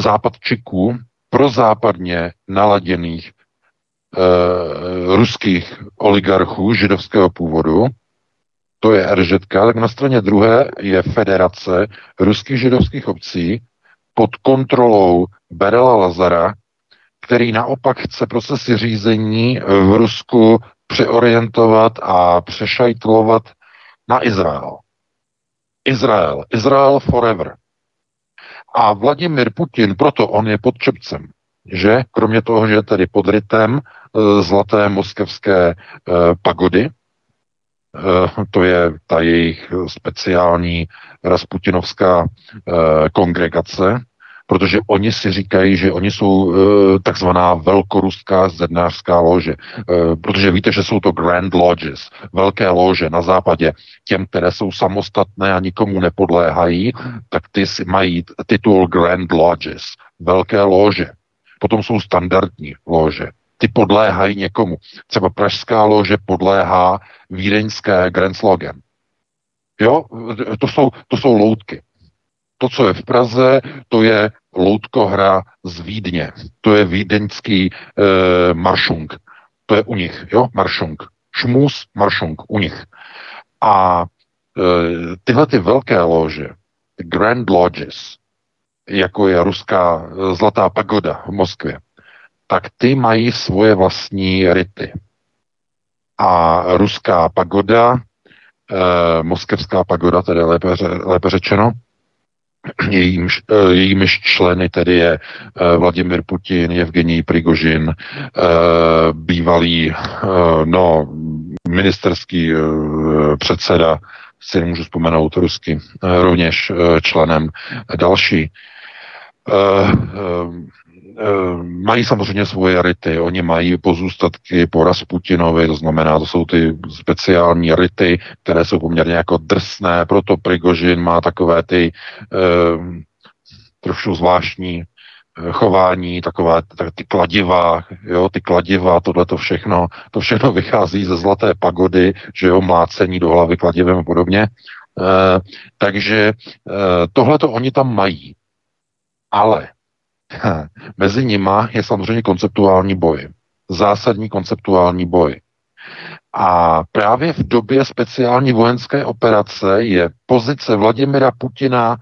západčiků pro západně naladěných e, ruských oligarchů židovského původu, to je RŽK, tak na straně druhé je Federace ruských židovských obcí pod kontrolou Berela Lazara, který naopak chce procesy řízení v Rusku přeorientovat a přešajtlovat na Izrael. Izrael. Izrael forever. A Vladimir Putin, proto on je pod čepcem, že kromě toho, že je tedy pod rytem e, zlaté moskevské e, pagody, to je ta jejich speciální rasputinovská kongregace, protože oni si říkají, že oni jsou uh, takzvaná velkoruská zednářská lože, uh, protože víte, že jsou to Grand Lodges, velké lože na západě, těm, které jsou samostatné a nikomu nepodléhají, tak ty si mají titul Grand Lodges, velké lože. Potom jsou standardní lože, ty podléhají někomu. Třeba pražská lože podléhá vídeňské Grand Slogan. Jo, to jsou, to jsou loutky. To, co je v Praze, to je loutkohra z Vídně. To je vídeňský e, maršung. To je u nich, jo, maršung. Šmus, maršung, u nich. A e, tyhle ty velké lože, Grand Lodges, jako je ruská eh, Zlatá pagoda v Moskvě, tak ty mají svoje vlastní rity. A ruská pagoda, e, moskevská pagoda, tedy lépe, lépe řečeno, *clears throat* jejímž, eh, jejímiž členy tedy je eh, Vladimir Putin, Evgenij Prigožin, bývalý no, ministerský předseda, si nemůžu vzpomenout rusky, rovněž členem další. Eh, mají samozřejmě svoje rity. Oni mají pozůstatky po Rasputinovi, to znamená, to jsou ty speciální rity, které jsou poměrně jako drsné, proto Prigožin má takové ty eh, trošku zvláštní eh, chování, takové tak ty kladiva, jo, ty kladiva, tohle to všechno, to všechno vychází ze zlaté pagody, že jo, mlácení do hlavy kladivem a podobně. E, takže e, tohle to oni tam mají. Ale *laughs* Mezi nima je samozřejmě konceptuální boj. Zásadní konceptuální boj. A právě v době speciální vojenské operace je pozice Vladimira Putina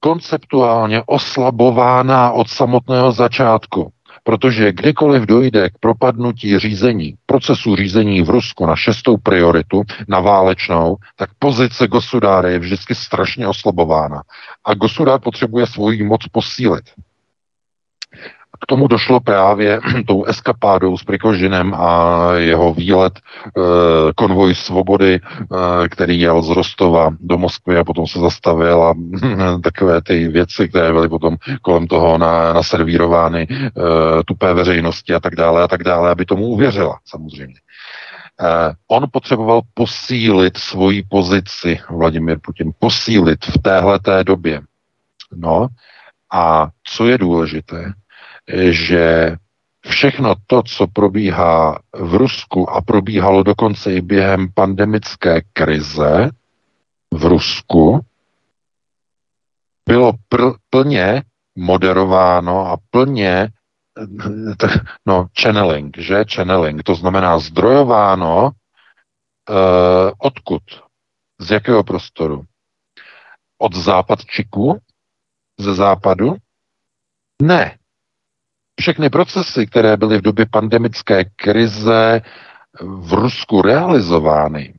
konceptuálně oslabována od samotného začátku. Protože kdykoliv dojde k propadnutí řízení, procesu řízení v Rusku na šestou prioritu, na válečnou, tak pozice Gosudára je vždycky strašně oslabována. A Gosudár potřebuje svoji moc posílit. K tomu došlo právě *clears throat* tou eskapádou s Prikožinem a jeho výlet e, konvoj svobody, e, který jel z Rostova do Moskvy a potom se zastavil a *clears throat* takové ty věci, které byly potom kolem toho na, naservírovány e, tupé veřejnosti a tak dále a tak dále, aby tomu uvěřila samozřejmě. Eh, on potřeboval posílit svoji pozici, Vladimir Putin, posílit v téhleté době. No a co je důležité, že všechno to, co probíhá v Rusku a probíhalo dokonce i během pandemické krize v Rusku, bylo pr- plně moderováno a plně no, channeling, že? Channeling, to znamená zdrojováno uh, odkud? Z jakého prostoru? Od západčiku? Ze západu? Ne. Všechny procesy, které byly v době pandemické krize v Rusku realizovány,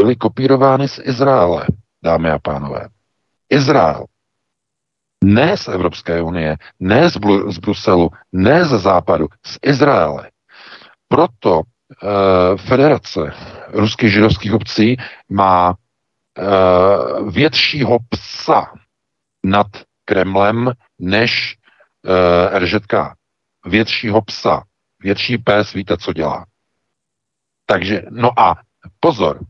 byly kopírovány z Izraele, dámy a pánové. Izrael. Ne z Evropské unie, ne z, Blu- z Bruselu, ne ze západu, z Izraele. Proto uh, Federace ruských židovských obcí má uh, většího psa nad Kremlem než uh, eh, RŽK. Většího psa. Větší pes, víte, co dělá. Takže, no a pozor,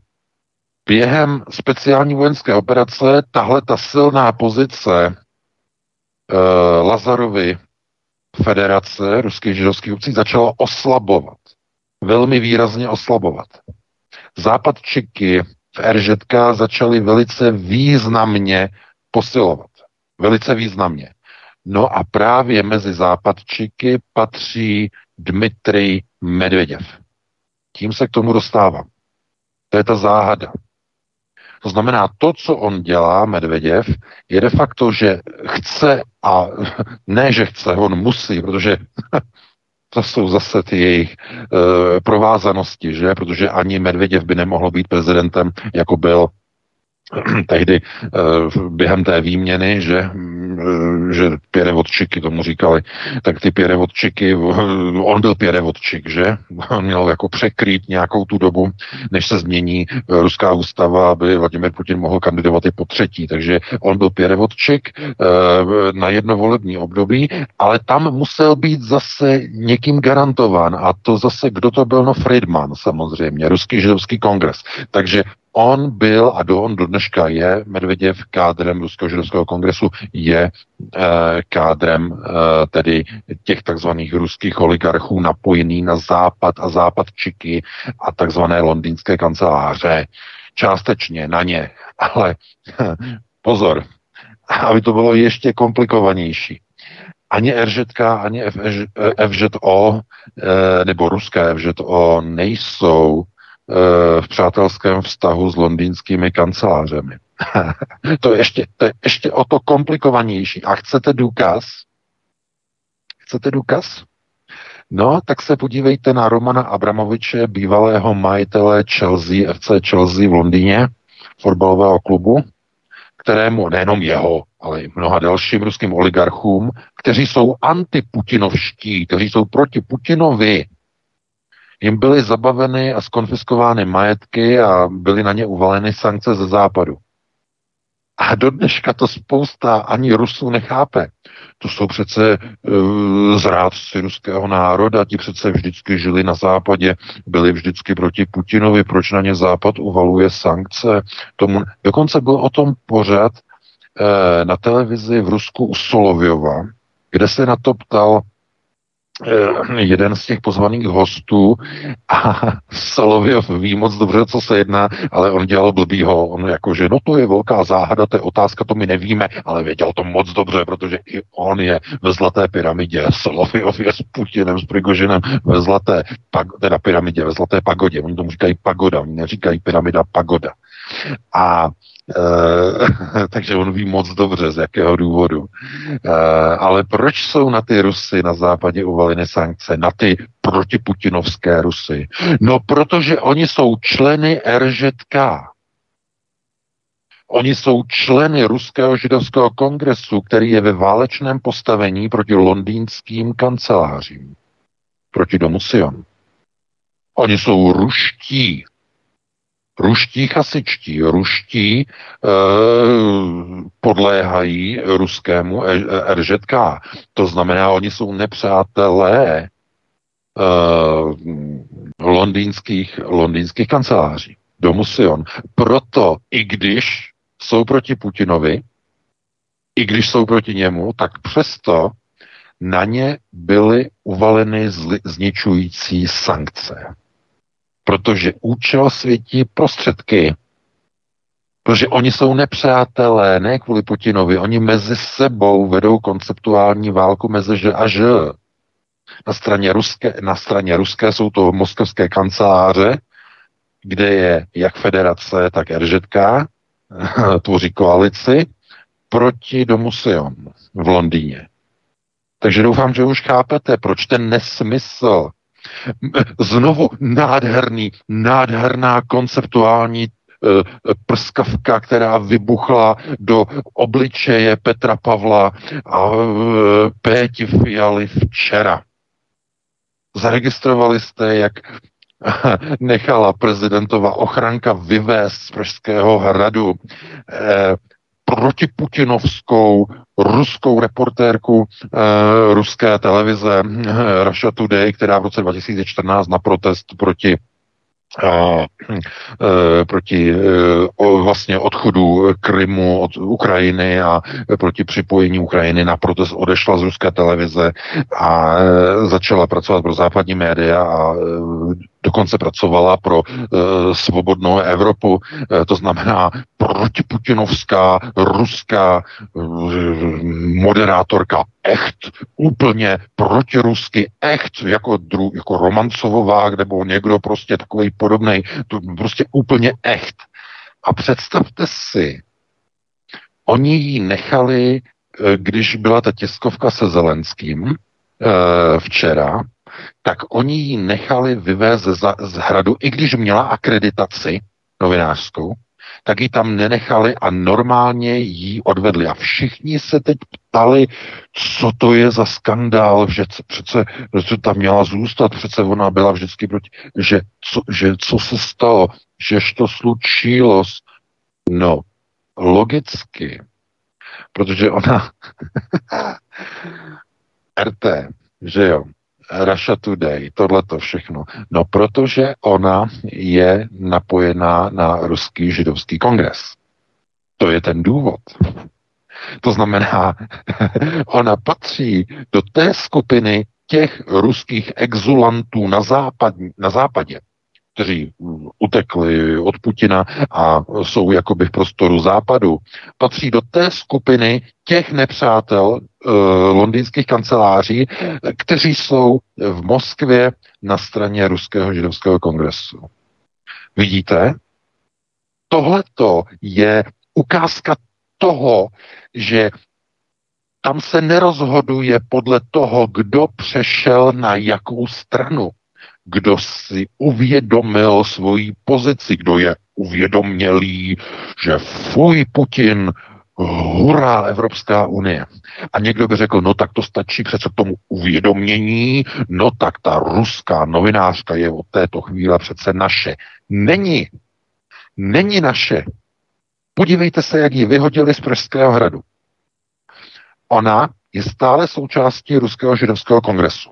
během speciální vojenské operace tahle ta silná pozice uh, Lazarovy federace ruských židovských obcí začala oslabovat. Velmi výrazně oslabovat. Západčiky v RŽK začaly velice významně posilovat. Velice významně. No a právě mezi západčiky patří Dmitrij Medveděv. Tím se k tomu dostávám. To je ta záhada. To znamená, to, co on dělá, Medveděv, je de facto, že chce a *laughs* ne, že chce, on musí, protože *laughs* to jsou zase ty jejich e, provázanosti, že? Protože ani Medveděv by nemohl být prezidentem, jako byl *clears throat* tehdy eh, během té výměny, že, že pěrevodčiky tomu říkali, tak ty pěrevodčiky, on byl pěrevodčik, že? On *laughs* měl jako překrýt nějakou tu dobu, než se změní eh, ruská ústava, aby Vladimir Putin mohl kandidovat i po třetí. Takže on byl pěrevodčik na jedno volební období, ale tam musel být zase někým garantován. A to zase, kdo to byl? No Friedman samozřejmě, ruský židovský kongres. Takže On byl a do on do dneška je Medveděv kádrem Ruského židovského kongresu, je e, kádrem e, tedy těch takzvaných ruských oligarchů napojený na západ a západčiky a takzvané londýnské kanceláře. Částečně na ně, ale *laughs* pozor, *laughs* aby to bylo ještě komplikovanější. Ani RŽK, ani FŽO, e, nebo ruské FŽO nejsou Eh, v přátelském vztahu s londýnskými kancelářemi. *laughs* to, je ještě, to je ještě o to komplikovanější. A chcete důkaz? Chcete důkaz? No, tak se podívejte na Romana Abramoviče, bývalého majitele Chelsea, FC Chelsea v Londýně, fotbalového klubu, kterému, nejenom jeho, ale i mnoha dalším ruským oligarchům, kteří jsou antiputinovští, kteří jsou proti Putinovi. Jim byly zabaveny a skonfiskovány majetky a byly na ně uvaleny sankce ze západu. A do dneška to spousta ani Rusů nechápe. To jsou přece uh, zrádci ruského národa, ti přece vždycky žili na západě, byli vždycky proti Putinovi, proč na ně západ uvaluje sankce. Tomu, dokonce byl o tom pořad uh, na televizi v Rusku u Soloviova, kde se na to ptal jeden z těch pozvaných hostů a *laughs* Solověv ví moc dobře, co se jedná, ale on dělal blbýho. On jakože, no to je velká záhada, to je otázka, to my nevíme, ale věděl to moc dobře, protože i on je ve Zlaté pyramidě. *laughs* Solověv je s Putinem, s Prigožinem ve Zlaté, teda pyramidě, ve Zlaté pagodě. Oni tomu říkají pagoda, oni neříkají pyramida, pagoda. A Eh, *laughs* takže on ví moc dobře, z jakého důvodu. E, ale proč jsou na ty Rusy na západě uvaleny sankce, na ty protiputinovské Rusy? No, protože oni jsou členy RŽK. Oni jsou členy Ruského židovského kongresu, který je ve válečném postavení proti londýnským kancelářím, proti domu Sion. Oni jsou ruští Ruští chasičtí, ruští e, podléhají ruskému RŽK. To znamená, oni jsou nepřátelé e, londýnských, londýnských kanceláří, domu Sion. Proto, i když jsou proti Putinovi, i když jsou proti němu, tak přesto na ně byly uvaleny zničující sankce. Protože účel světí prostředky. Protože oni jsou nepřátelé, ne kvůli Putinovi. Oni mezi sebou vedou konceptuální válku mezi Ž a Ž. Na straně ruské, na straně ruské jsou to moskevské kanceláře, kde je jak federace, tak RŽK, *laughs* tvoří koalici proti domu Sion v Londýně. Takže doufám, že už chápete, proč ten nesmysl *laughs* Znovu nádherný, nádherná konceptuální e, prskavka, která vybuchla do obličeje Petra Pavla a e, Péti Fialy včera. Zaregistrovali jste, jak *laughs* nechala prezidentova ochranka vyvést z Pražského hradu e, protiputinovskou ruskou reportérku e, ruské televize e, Russia Today, která v roce 2014 na protest proti a, e, proti e, o, vlastně odchodu Krymu od Ukrajiny a proti připojení Ukrajiny na protest odešla z ruské televize a e, začala pracovat pro západní média a e, dokonce pracovala pro e, svobodnou Evropu, e, to znamená protiputinovská ruská e, moderátorka echt, úplně protirusky echt, jako, dru, jako romancová, nebo někdo prostě takový podobný, prostě úplně echt. A představte si, oni ji nechali, když byla ta tiskovka se Zelenským včera, tak oni ji nechali vyvést z, z hradu, i když měla akreditaci novinářskou, tak ji tam nenechali a normálně ji odvedli. A všichni se teď ptali, co to je za skandál, že přece že tam měla zůstat, přece ona byla vždycky proti, že co, že co se stalo, že to slučilo. No, logicky, protože ona *laughs* RT, že jo, Russia Today, tohle to všechno. No, protože ona je napojená na ruský židovský kongres. To je ten důvod. To znamená, *laughs* ona patří do té skupiny těch ruských exulantů na, západ, na západě, kteří utekli od Putina a jsou jakoby v prostoru západu, patří do té skupiny těch nepřátel uh, londýnských kanceláří, kteří jsou v Moskvě na straně Ruského židovského kongresu. Vidíte? Tohleto je ukázka toho, že tam se nerozhoduje podle toho, kdo přešel na jakou stranu kdo si uvědomil svoji pozici, kdo je uvědomělý, že fuj Putin, hurá Evropská unie. A někdo by řekl, no tak to stačí přece k tomu uvědomění, no tak ta ruská novinářka je od této chvíle přece naše. Není. Není naše. Podívejte se, jak ji vyhodili z Pražského hradu. Ona je stále součástí Ruského židovského kongresu.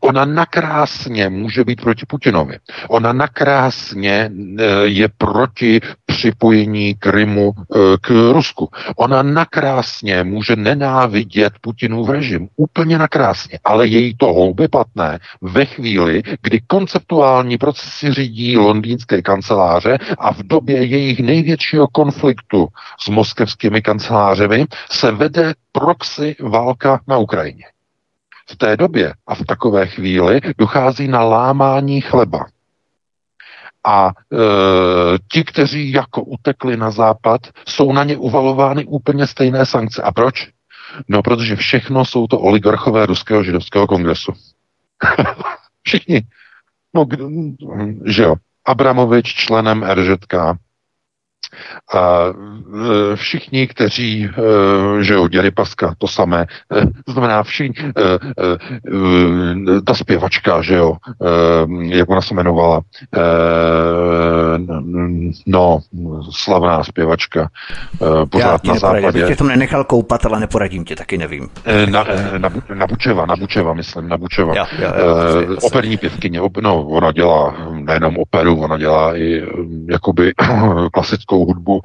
Ona nakrásně může být proti Putinovi. Ona nakrásně e, je proti připojení Krymu e, k Rusku. Ona nakrásně může nenávidět Putinův režim. Úplně nakrásně. Ale její to houby patné ve chvíli, kdy konceptuální procesy řídí londýnské kanceláře a v době jejich největšího konfliktu s moskevskými kancelářemi se vede proxy válka na Ukrajině. V té době a v takové chvíli dochází na lámání chleba. A e, ti, kteří jako utekli na západ, jsou na ně uvalovány úplně stejné sankce. A proč? No, protože všechno jsou to oligarchové Ruského židovského kongresu. *laughs* Všichni. No, že jo. Abramovič členem RŽK, a e, všichni, kteří, e, že jo, děli Paska, to samé, e, to znamená všichni, ta zpěvačka, že jo, jak ona se jmenovala, no, slavná zpěvačka, pořád Já na západě. Já bych tě tom nenechal koupat, ale neporadím tě, taky nevím. Na, na, na Bučeva, na Bučeva, myslím, na Bučeva. Já, já, já, operní pěvkyně, no, ona dělá nejenom operu, ona dělá i jakoby *clears throat* klasickou hudbu,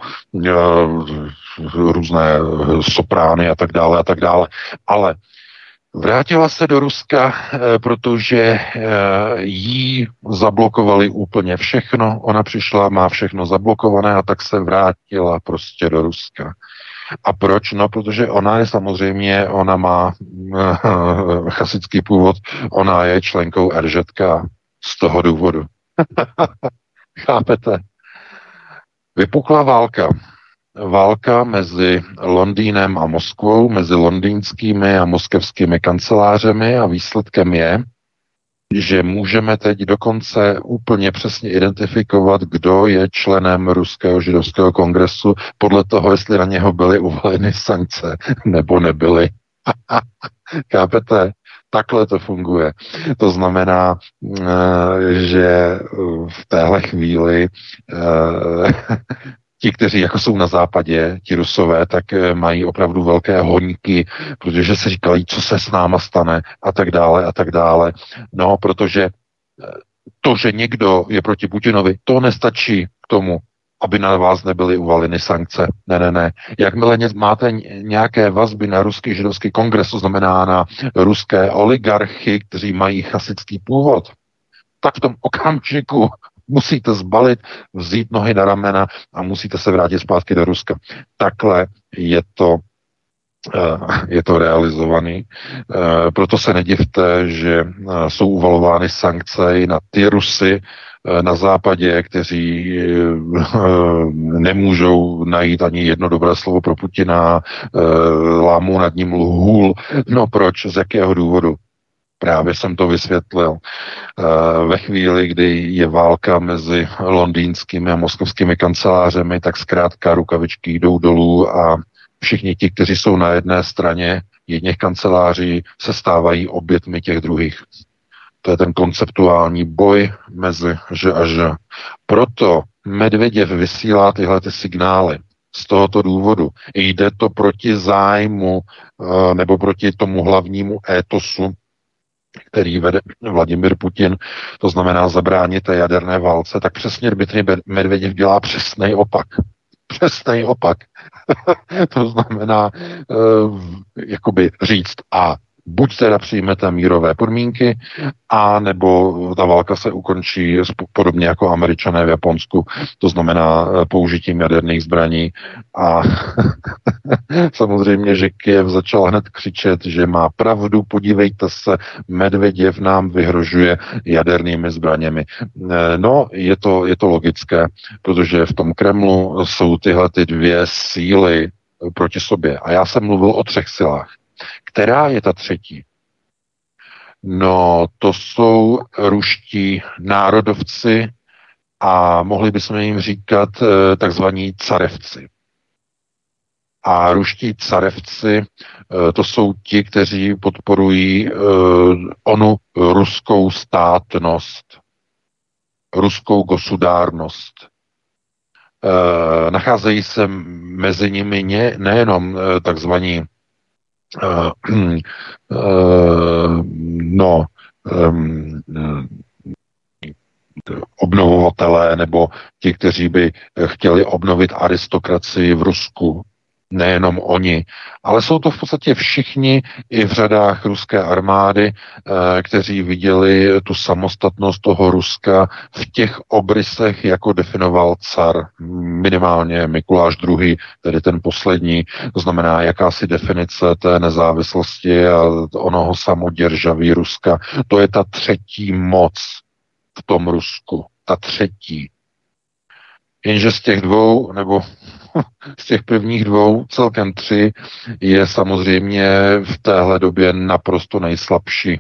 eh, různé soprány a tak dále a tak dále. Ale Vrátila se do Ruska, eh, protože eh, jí zablokovali úplně všechno. Ona přišla, má všechno zablokované a tak se vrátila prostě do Ruska. A proč? No, protože ona je samozřejmě, ona má chasický původ, ona je členkou RŽK z toho důvodu. *laughs* Chápete? Vypukla válka. Válka mezi Londýnem a Moskvou, mezi londýnskými a moskevskými kancelářemi a výsledkem je, že můžeme teď dokonce úplně přesně identifikovat, kdo je členem Ruského židovského kongresu podle toho, jestli na něho byly uvaleny sankce nebo nebyly. *laughs* Chápete? Takhle to funguje. To znamená, eh, že v téhle chvíli eh, *laughs* ti, kteří jako jsou na západě, ti rusové, tak eh, mají opravdu velké honíky, protože se říkají, co se s náma stane a tak dále a tak dále. No, protože to, že někdo je proti Putinovi, to nestačí k tomu, aby na vás nebyly uvaleny sankce. Ne, ne, ne. Jakmile máte nějaké vazby na ruský židovský kongres, to znamená na ruské oligarchy, kteří mají chasický původ, tak v tom okamžiku musíte zbalit, vzít nohy na ramena a musíte se vrátit zpátky do Ruska. Takhle je to eh, je to realizovaný. Eh, proto se nedivte, že eh, jsou uvalovány sankce i na ty Rusy, na západě, kteří eh, nemůžou najít ani jedno dobré slovo pro Putina, eh, lámou nad ním lhůl. No proč? Z jakého důvodu? Právě jsem to vysvětlil. Ve chvíli, kdy je válka mezi londýnskými a moskovskými kancelářemi, tak zkrátka rukavičky jdou dolů a všichni ti, kteří jsou na jedné straně jedněch kanceláří, se stávají obětmi těch druhých. To je ten konceptuální boj mezi že a že. Proto Medvěděv vysílá tyhle ty signály z tohoto důvodu. Jde to proti zájmu eh, nebo proti tomu hlavnímu étosu, který vede Vladimir Putin, to znamená zabránit té jaderné válce, tak přesně Dmitry Medvěděv dělá přesný opak. Přesný opak. *laughs* to znamená uh, jakoby říct a buď teda přijmete mírové podmínky, a nebo ta válka se ukončí podobně jako američané v Japonsku, to znamená eh, použitím jaderných zbraní. A *laughs* samozřejmě, že Kiev začal hned křičet, že má pravdu, podívejte se, Medvěděv nám vyhrožuje jadernými zbraněmi. Eh, no, je to, je to logické, protože v tom Kremlu jsou tyhle ty dvě síly proti sobě. A já jsem mluvil o třech silách. Která je ta třetí? No, to jsou ruští národovci a mohli bychom jim říkat eh, takzvaní carevci. A ruští carevci, eh, to jsou ti, kteří podporují eh, onu ruskou státnost, ruskou gosudárnost. Nacházejí se mezi nimi nejenom takzvaní no, obnovovatelé nebo ti, kteří by chtěli obnovit aristokracii v Rusku. Nejenom oni, ale jsou to v podstatě všichni i v řadách ruské armády, eh, kteří viděli tu samostatnost toho Ruska v těch obrysech, jako definoval car, minimálně Mikuláš II., tedy ten poslední, to znamená jakási definice té nezávislosti a onoho samoděržaví Ruska. To je ta třetí moc, v tom Rusku, ta třetí. Jenže z těch dvou, nebo z těch prvních dvou, celkem tři, je samozřejmě v téhle době naprosto nejslabší.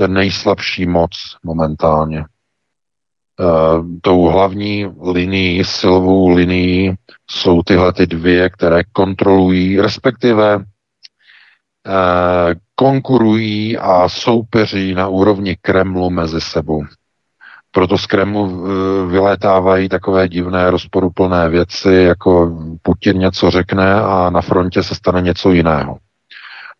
Je nejslabší moc momentálně. E, tou hlavní linií, silovou linií jsou tyhle ty dvě, které kontrolují, respektive e, konkurují a soupeří na úrovni Kremlu mezi sebou. Proto z Kremlu eh, vylétávají takové divné, rozporuplné věci, jako Putin něco řekne a na frontě se stane něco jiného.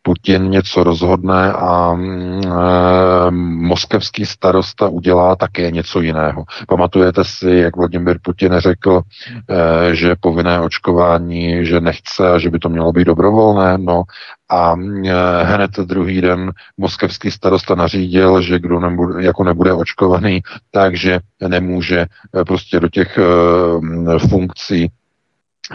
Putin něco rozhodne a e, moskevský starosta udělá také něco jiného. Pamatujete si, jak Vladimir Putin řekl, e, že povinné očkování, že nechce a že by to mělo být dobrovolné, no a e, hned druhý den moskevský starosta nařídil, že kdo nebude, jako nebude očkovaný, takže nemůže prostě do těch e, funkcí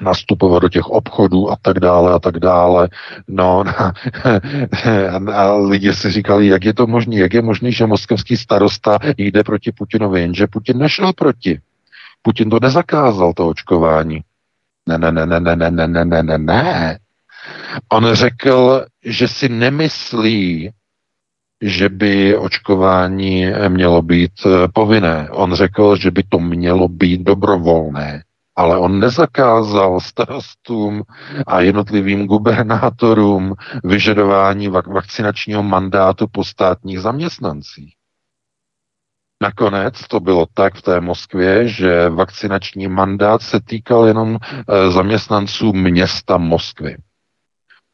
nastupovat do těch obchodů a tak dále a tak dále. No *laughs* a, a lidi si říkali, jak je to možné, jak je možné, že moskevský starosta jde proti Putinovi, jenže Putin nešel proti. Putin to nezakázal, to očkování. Ne, ne, ne, ne, ne, ne, ne, ne, ne, ne, ne. On řekl, že si nemyslí, že by očkování mělo být povinné. On řekl, že by to mělo být dobrovolné ale on nezakázal starostům a jednotlivým gubernátorům vyžadování vak- vakcinačního mandátu po státních zaměstnancích. Nakonec to bylo tak v té Moskvě, že vakcinační mandát se týkal jenom e, zaměstnanců města Moskvy.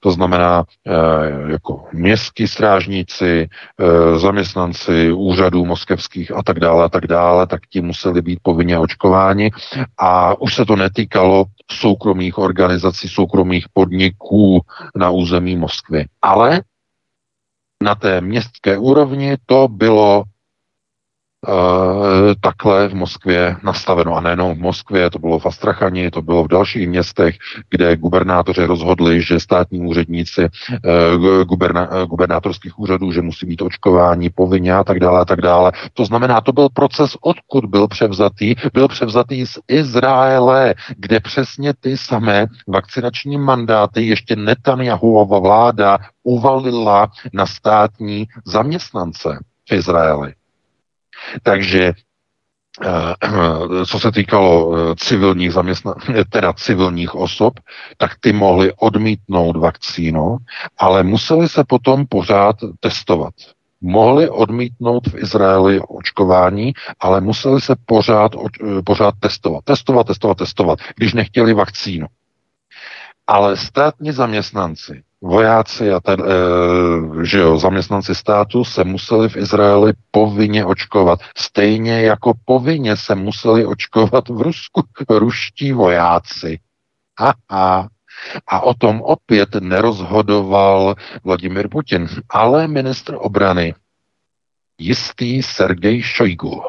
To znamená e, jako městský strážníci, e, zaměstnanci úřadů moskevských a tak dále a tak dále, tak ti museli být povinně očkováni a už se to netýkalo soukromých organizací, soukromých podniků na území Moskvy. Ale na té městské úrovni to bylo Eh, takhle v Moskvě nastaveno. A nejenom v Moskvě, to bylo v Astrachani, to bylo v dalších městech, kde gubernátoři rozhodli, že státní úředníci uh, guberna, uh, gubernátorských úřadů, že musí být očkování povinně a tak dále a tak dále. To znamená, to byl proces, odkud byl převzatý. Byl převzatý z Izraele, kde přesně ty samé vakcinační mandáty ještě Netanyahuova vláda uvalila na státní zaměstnance v Izraeli. Takže eh, co se týkalo eh, civilních zaměstna, *laughs* teda civilních osob, tak ty mohly odmítnout vakcínu, ale museli se potom pořád testovat. Mohli odmítnout v Izraeli očkování, ale museli se pořád, eh, pořád testovat. Testovat, testovat, testovat, když nechtěli vakcínu. Ale státní zaměstnanci vojáci a ten, e, že jo, zaměstnanci státu se museli v Izraeli povinně očkovat. Stejně jako povinně se museli očkovat v Rusku *laughs* ruští vojáci. Aha. A o tom opět nerozhodoval Vladimir Putin, ale ministr obrany, jistý Sergej Šojgu.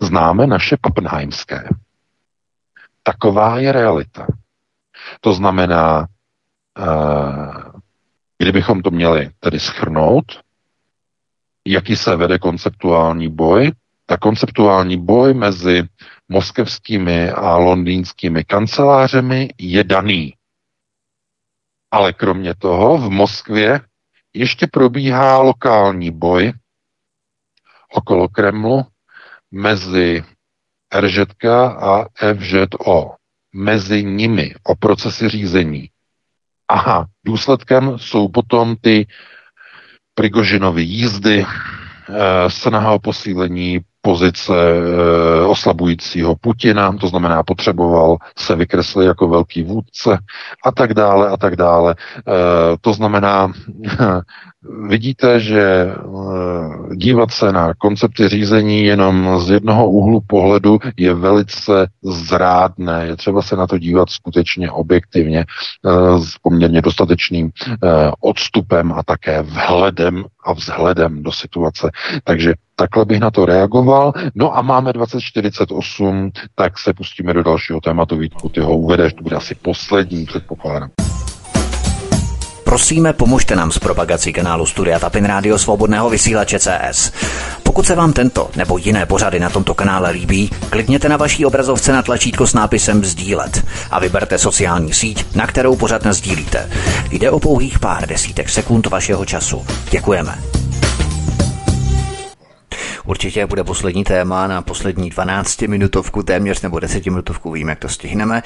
Známe naše Pappenheimské. Taková je realita. To znamená, Kdybychom to měli tedy schrnout, jaký se vede konceptuální boj, tak konceptuální boj mezi moskevskými a londýnskými kancelářemi je daný. Ale kromě toho v Moskvě ještě probíhá lokální boj okolo Kremlu mezi RŽK a FŽO. mezi nimi o procesy řízení. Aha, důsledkem jsou potom ty Prigožinovy jízdy, e, snaha o posílení pozice e, oslabujícího Putina, to znamená potřeboval se vykreslit jako velký vůdce a tak dále a tak dále. E, to znamená, *laughs* vidíte, že e, dívat se na koncepty řízení jenom z jednoho úhlu pohledu je velice zrádné. Je třeba se na to dívat skutečně objektivně s poměrně dostatečným odstupem a také vhledem a vzhledem do situace. Takže takhle bych na to reagoval. No a máme 2048, tak se pustíme do dalšího tématu. Vítku, ty ho uvedeš, to bude asi poslední, předpokládám. Prosíme, pomožte nám s propagací kanálu Studia Tapin Rádio Svobodného vysílače CS. Pokud se vám tento nebo jiné pořady na tomto kanále líbí, klikněte na vaší obrazovce na tlačítko s nápisem Sdílet a vyberte sociální síť, na kterou pořád sdílíte. Jde o pouhých pár desítek sekund vašeho času. Děkujeme. Určitě bude poslední téma na poslední 12 minutovku, téměř nebo 10 minutovku, víme, jak to stihneme.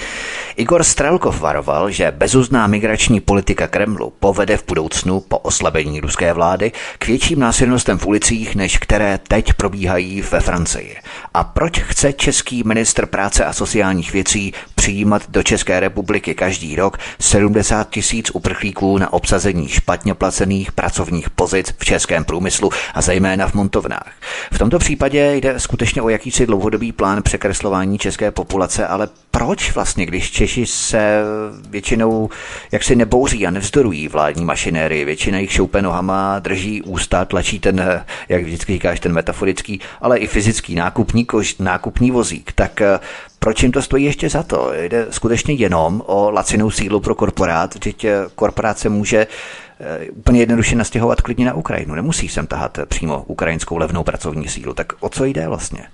Igor Strelkov varoval, že bezuzná migrační politika Kremlu povede v budoucnu po oslabení ruské vlády k větším násilnostem v ulicích, než které teď probíhají ve Francii. A proč chce český ministr práce a sociálních věcí přijímat do České republiky každý rok 70 tisíc uprchlíků na obsazení špatně placených pracovních pozic v českém průmyslu a zejména v montovnách. V tomto případě jde skutečně o jakýsi dlouhodobý plán překreslování české populace, ale proč vlastně, když Češi se většinou jaksi nebouří a nevzdorují vládní mašinérii, většina jich šoupe nohama, drží ústa, tlačí ten, jak vždycky říkáš, ten metaforický, ale i fyzický nákupní, kož, nákupní vozík, tak eh, proč jim to stojí ještě za to? Jde skutečně jenom o lacinou sílu pro korporát, že korporace může Eh, úplně jednoduše nastěhovat klidně na Ukrajinu. Nemusí sem tahat přímo ukrajinskou levnou pracovní sílu. Tak o co jde vlastně?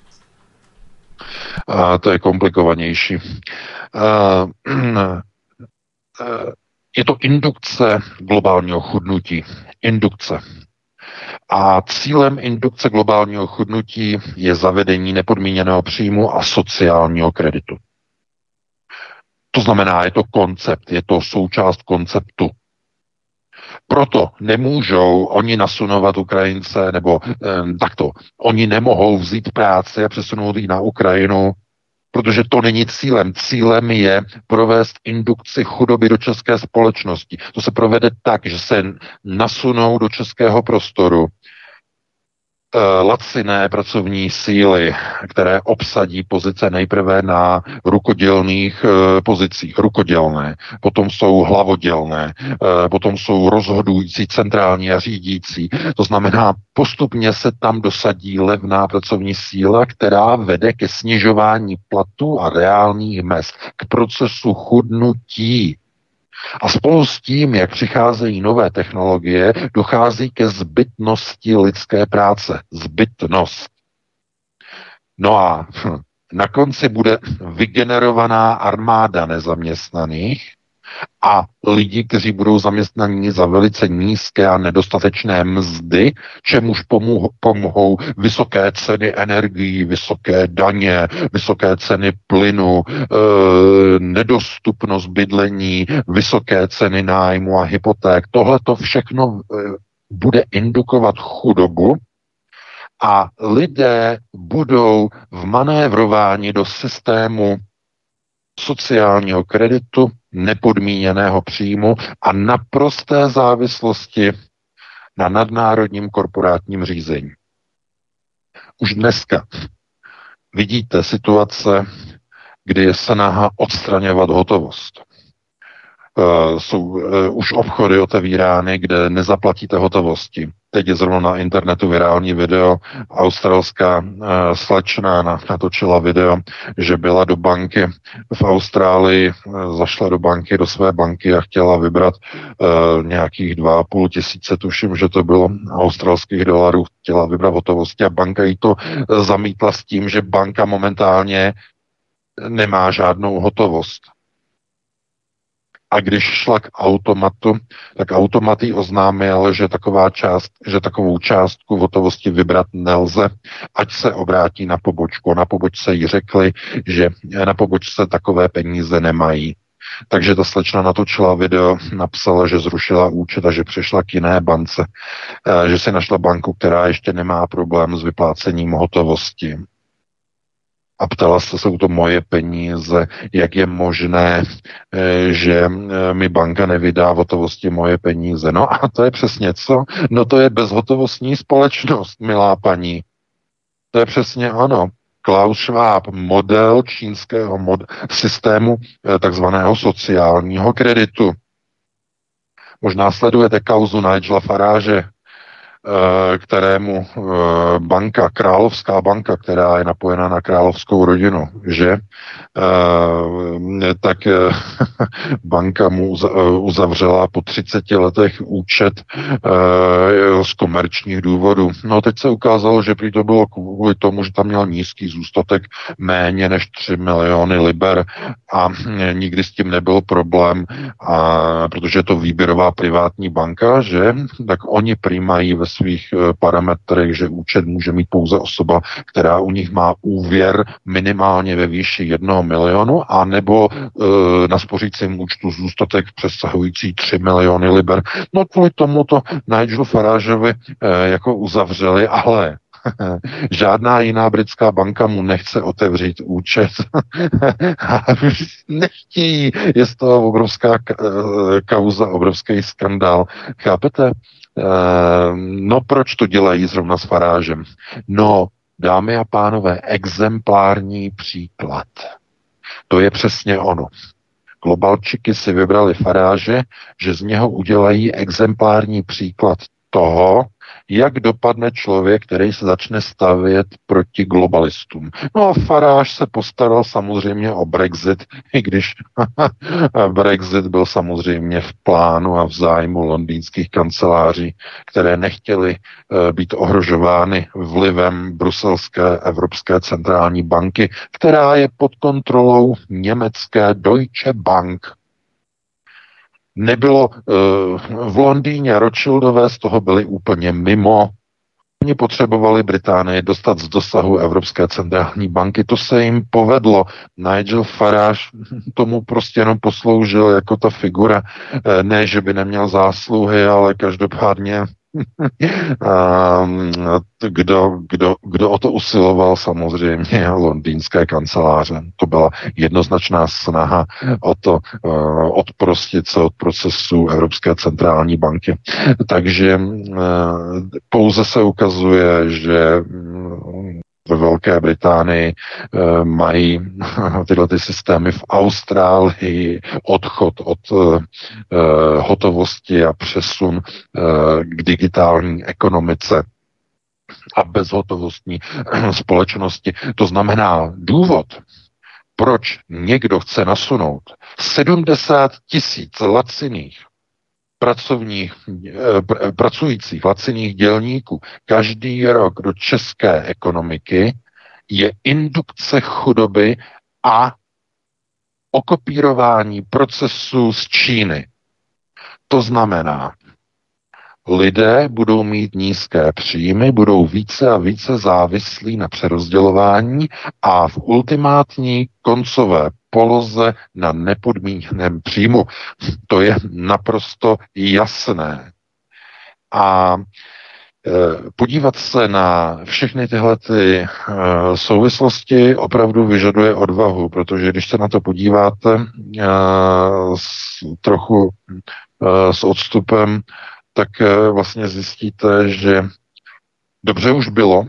A to je komplikovanější. A, *clears throat* je to indukce globálního chudnutí. Indukce. A cílem indukce globálního chudnutí je zavedení nepodmíněného příjmu a sociálního kreditu. To znamená, je to koncept, je to součást konceptu proto nemůžou oni nasunovat Ukrajince, nebo eh, takto, oni nemohou vzít práci a přesunout ji na Ukrajinu, protože to není cílem. Cílem je provést indukci chudoby do české společnosti. To se provede tak, že se nasunou do českého prostoru laciné pracovní síly, které obsadí pozice nejprve na rukodělných eh, pozicích, rukodělné, potom jsou hlavodělné, eh, potom jsou rozhodující centrální a řídící. To znamená, postupně se tam dosadí levná pracovní síla, která vede ke snižování platu a reálných mest, k procesu chudnutí a spolu s tím, jak přicházejí nové technologie, dochází ke zbytnosti lidské práce. Zbytnost. No a na konci bude vygenerovaná armáda nezaměstnaných, a lidi, kteří budou zaměstnaní za velice nízké a nedostatečné mzdy, čemuž pomohou, pomohou vysoké ceny energií, vysoké daně, vysoké ceny plynu, e, nedostupnost bydlení, vysoké ceny nájmu a hypoték. Tohle to všechno e, bude indukovat chudobu a lidé budou vmanévrováni do systému sociálního kreditu, nepodmíněného příjmu a naprosté závislosti na nadnárodním korporátním řízení. Už dneska vidíte situace, kdy je snaha odstraňovat hotovost. Uh, jsou uh, už obchody otevírány, kde nezaplatíte hotovosti. Teď je zrovna na internetu virální video. Australská uh, slečna natočila video, že byla do banky v Austrálii, uh, zašla do banky, do své banky a chtěla vybrat uh, nějakých dva a půl tisíce, tuším, že to bylo australských dolarů, chtěla vybrat hotovosti a banka jí to zamítla s tím, že banka momentálně nemá žádnou hotovost A když šla k automatu, tak automat jí oznámil, že, taková část, že takovou částku v hotovosti vybrat nelze, ať se obrátí na pobočku. Na pobočce jí řekli, že na pobočce takové peníze nemají. Takže ta slečna natočila video, napsala, že zrušila účet a že přešla k jiné bance, eh, že si našla banku, která ještě nemá problém s vyplácením hotovosti a ptala se, jsou to moje peníze, jak je možné, eh, že eh, mi banka nevydá v hotovosti moje peníze. No a to je přesně co? No to je bezhotovostní společnost, milá paní. To je přesně ano. Klaus Schwab, model čínského mod- systému eh, takzvaného sociálního kreditu. Možná sledujete kauzu Nigela Farage, Eh, kterému eh, banka, královská banka, která je napojena na královskou rodinu, že? Eh, tak *laughs* banka mu uzavřela po 30 letech účet z komerčních důvodů. No teď se ukázalo, že prý to bylo kvůli tomu, že tam měl nízký zůstatek méně než 3 miliony liber a nikdy s tím nebyl problém, a, protože je to výběrová privátní banka, že? Tak oni prý mají ve svých eh, parametrech, že účet může mít pouze osoba, která u nich má úvěr minimálně ve výši jednoho milionu, a nebo e, na spořícím účtu zůstatek přesahující 3 miliony liber. No kvůli tomu to Nigel Farageovi e, jako uzavřeli, ale *laughs* Žádná jiná britská banka mu nechce otevřít účet. *laughs* Nechtějí. Je z toho obrovská kauza, obrovský skandál. Chápete? Ehm, no proč to dělají zrovna s Farážem? No, dámy a pánové, exemplární příklad. To je přesně ono. Globalčiky si vybrali Faráže, že z něho udělají exemplární příklad toho, jak dopadne člověk, který se začne stavět proti globalistům. No a Faráš se postaral samozřejmě o Brexit, i když *laughs* Brexit byl samozřejmě v plánu a v zájmu londýnských kanceláří, které nechtěly uh, být ohrožovány vlivem bruselské Evropské centrální banky, která je pod kontrolou německé Deutsche Bank nebylo uh, v Londýně Rothschildové z toho byli úplně mimo. Oni potřebovali Británii dostat z dosahu Evropské centrální banky. To se jim povedlo. Nigel Farage tomu prostě jenom posloužil jako ta figura. Eh, ne, že by neměl zásluhy, ale každopádně kdo, kdo, kdo o to usiloval samozřejmě londýnské kanceláře. To byla jednoznačná snaha o to uh, odprostit se od procesu Evropské centrální banky. Takže uh, pouze se ukazuje, že ve Velké Británii e, mají *laughs* tyhle ty systémy v Austrálii, odchod od e, hotovosti a přesun k digitální ekonomice a bezhotovostní *clears throat* společnosti. To znamená důvod, proč někdo chce nasunout 70 tisíc laciných pracovních, eh, pracujících laciných dělníků každý rok do české ekonomiky je indukce chudoby a okopírování procesu z Číny. To znamená, lidé budou mít nízké příjmy, budou více a více závislí na přerozdělování a v ultimátní koncové poloze na nepodmíněném příjmu. To je naprosto jasné. A e, podívat se na všechny tyhle ty e, souvislosti opravdu vyžaduje odvahu, protože když se na to podíváte e, s, trochu s odstupem, tak vlastně zjistíte, že dobře už bylo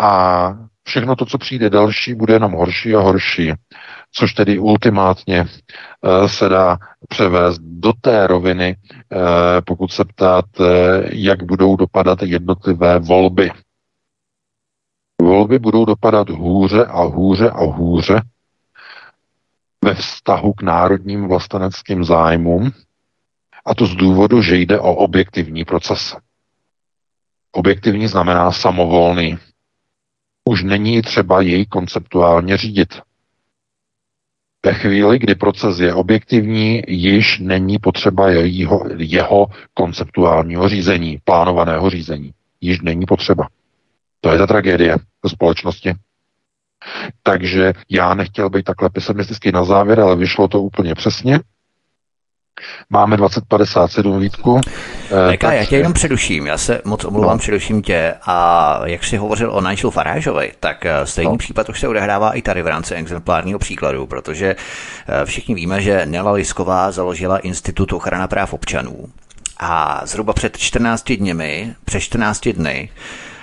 a všechno to, co přijde další, bude jenom horší a horší, což tedy ultimátně uh, se dá převést do té roviny, uh, pokud se ptáte, jak budou dopadat jednotlivé volby. Volby budou dopadat hůře a hůře a hůře ve vztahu k národním vlasteneckým zájmům, a to z důvodu, že jde o objektivní proces. Objektivní znamená samovolný, už není třeba jej konceptuálně řídit. Ve chvíli, kdy proces je objektivní, již není potřeba jeho, jeho konceptuálního řízení, plánovaného řízení. Již není potřeba. To je ta tragédie společnosti. Takže já nechtěl být takhle pesimistický na závěr, ale vyšlo to úplně přesně. Máme 2057 Vítku. Eka, já tě jenom předuším, já se moc omlouvám, no. předuším tě. A jak jsi hovořil o Nigel Farageovi, tak eh, stejný no. případ už se odehrává i tady v rámci exemplárního příkladu, protože eh, všichni víme, že Nela Lisková založila Institut ochrana práv občanů. A zhruba před 14 dněmi, před 14 dny,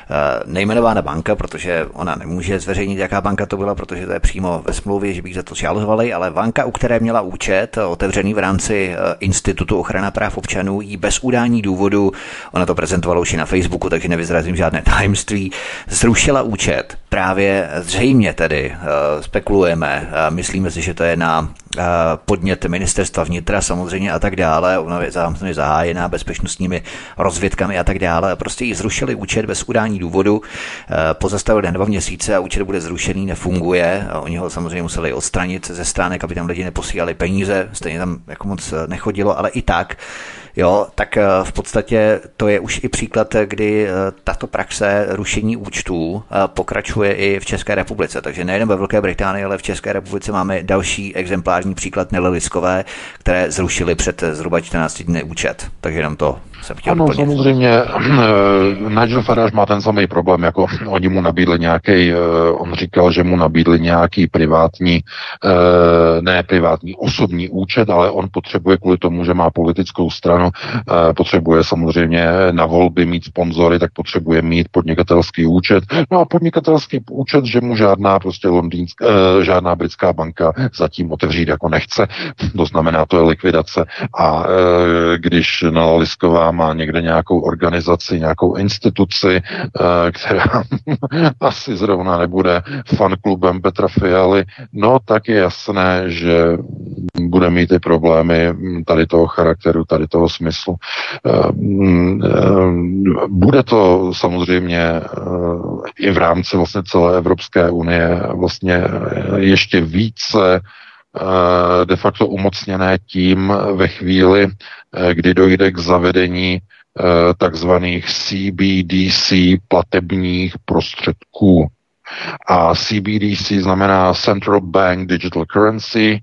Eh, nejmenovaná banka, protože ona nemůže zveřejnit, jaká banka to byla, protože to je přímo ve smlouvě, že bych za to žalovali, ale banka, u které měla účet otevřený v rámci eh, Institutu ochrana práv občanů, jí bez udání důvodu, ona to prezentovala už i na Facebooku, takže nevyzrazím žádné tajemství, zrušila účet. Právě zřejmě tedy eh, spekulujeme, myslíme si, že to je na podnět ministerstva vnitra samozřejmě a tak dále, ona je zahájená bezpečnostními rozvědkami a tak dále. Prostě jí zrušili účet bez udání důvodu, pozastavili na dva měsíce a účet bude zrušený, nefunguje. Oni ho samozřejmě museli odstranit ze stránek, aby tam lidi neposílali peníze, stejně tam jako moc nechodilo, ale i tak Jo, tak eh, v podstatě to je už i příklad, kdy eh, tato praxe rušení účtů eh, pokračuje i v České republice. Takže nejen ve Velké Británii, ale v České republice máme další exemplární příklad Neleliskové, které zrušili před zhruba 14 dny účet. Takže jenom to jsem chtěl Ano, doplnit. samozřejmě. Nigel Farage má ten samý problém, jako oni mu nabídli nějaký, on říkal, že mu nabídli nějaký privátní, ne privátní, osobní účet, ale on potřebuje kvůli tomu, že má politickou stranu, potřebuje samozřejmě na volby mít sponzory, tak potřebuje mít podnikatelský účet. No a podnikatelský účet, že mu žádná prostě londýnská, žádná britská banka zatím otevřít jako nechce. To znamená, to je likvidace. A když na Lisková má někde nějakou organizaci, nějakou instituci, která *laughs* asi zrovna nebude fanklubem Petra Fialy, no tak je jasné, že bude mít ty problémy tady toho charakteru, tady toho smyslu. Bude to samozřejmě i v rámci vlastně celé Evropské unie vlastně ještě více de facto umocněné tím ve chvíli, kdy dojde k zavedení takzvaných CBDC platebních prostředků. A CBDC znamená Central Bank Digital Currency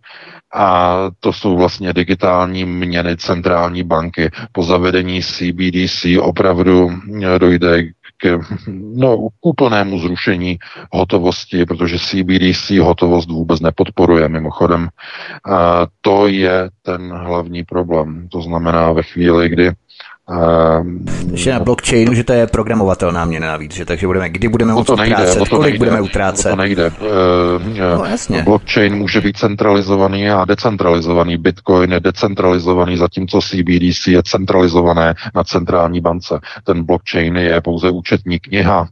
a to jsou vlastně digitální měny centrální banky. Po zavedení CBDC opravdu dojde k no, úplnému zrušení hotovosti, protože CBDC hotovost vůbec nepodporuje mimochodem. A to je ten hlavní problém. To znamená ve chvíli, kdy ještě na blockchainu, že to je programovatelná měna navíc, že takže budeme, kdy budeme moct utrácet, to kolik nejde, budeme utrácet. to nejde. Uh, no, jasně. Blockchain může být centralizovaný a decentralizovaný. Bitcoin je decentralizovaný, zatímco CBDC je centralizované na centrální bance. Ten blockchain je pouze účetní kniha, uh,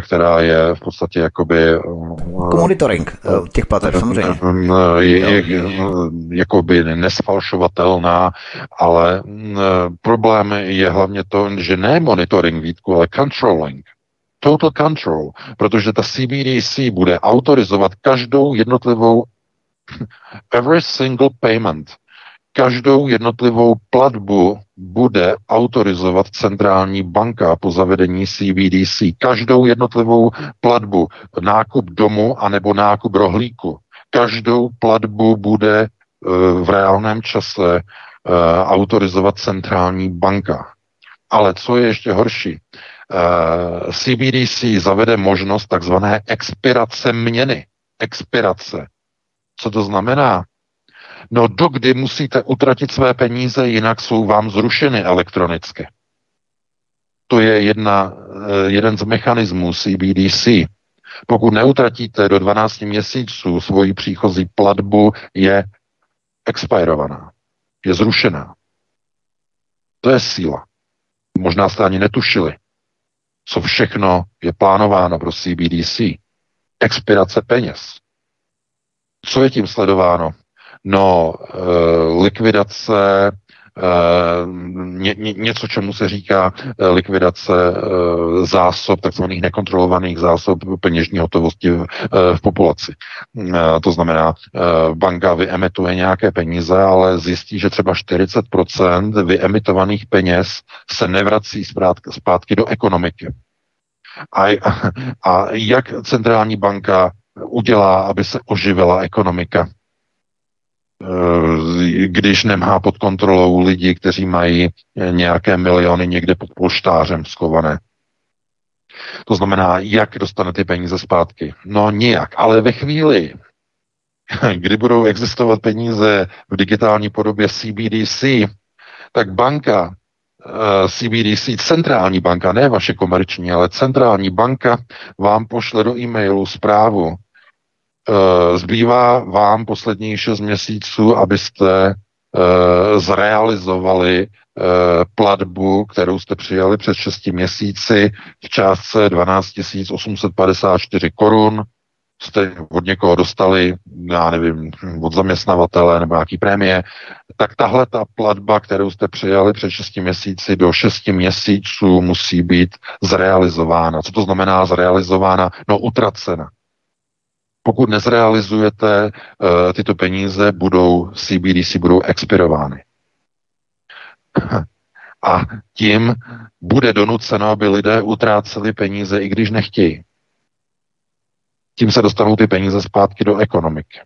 která je v podstatě jakoby... Uh, monitoring uh, těch plateb, samozřejmě. Je, je, je, jakoby nesfalšovatelná, ale problém problém je hlavně to, že ne monitoring výtku, ale controlling. Total control, protože ta CBDC bude autorizovat každou jednotlivou *laughs* every single payment, každou jednotlivou platbu bude autorizovat centrální banka po zavedení CBDC. Každou jednotlivou platbu, nákup domu anebo nákup rohlíku, každou platbu bude v reálném čase Eh, autorizovat centrální banka. Ale co je ještě horší, eh, CBDC zavede možnost takzvané expirace měny. Expirace. Co to znamená? No dokdy musíte utratit své peníze, jinak jsou vám zrušeny elektronicky. To je jedna, eh, jeden z mechanismů CBDC. Pokud neutratíte do 12 měsíců svoji příchozí platbu, je expirovaná je zrušená. To je síla. Možná jste ani netušili, co všechno je plánováno pro CBDC. Expirace peněz. Co je tím sledováno? No, likvidace Eh, ně, ně, něco, čemu se říká eh, likvidace eh, zásob, takzvaných nekontrolovaných zásob peněžní hotovosti v, v populaci. To znamená, banka vyemituje nějaké peníze, ale zjistí, že třeba 40% vyemitovaných peněz se nevrací zpátky do ekonomiky. A, a jak centrální banka udělá, aby se oživila ekonomika? Eh, když nemá pod kontrolou lidi, kteří mají nějaké miliony někde pod polštářem skované. To znamená, jak dostane ty peníze zpátky? No nijak, ale ve chvíli, *laughs* kdy budou existovat peníze v digitální podobě CBDC, tak banka eh, CBDC, centrální banka, ne vaše komerční, ale centrální banka vám pošle do e-mailu zprávu, Eh, zbývá vám posledních 6 měsíců, abyste eh, zrealizovali eh, platbu, kterou jste přijali před 6 měsíci v částce 12 854 korun. Jste od někoho dostali, já nevím, od zaměstnavatele nebo nějaký prémie, tak tahle ta platba, kterou jste přijali před 6 měsíci do 6 měsíců musí být zrealizována. Co to znamená zrealizována? No utracena. Pokud nezrealizujete uh, tyto peníze, budou CBDC budou expirovány. *laughs* A tím bude donuceno, aby lidé utráceli peníze, i když nechtějí. Tím se dostanou ty peníze zpátky do ekonomiky.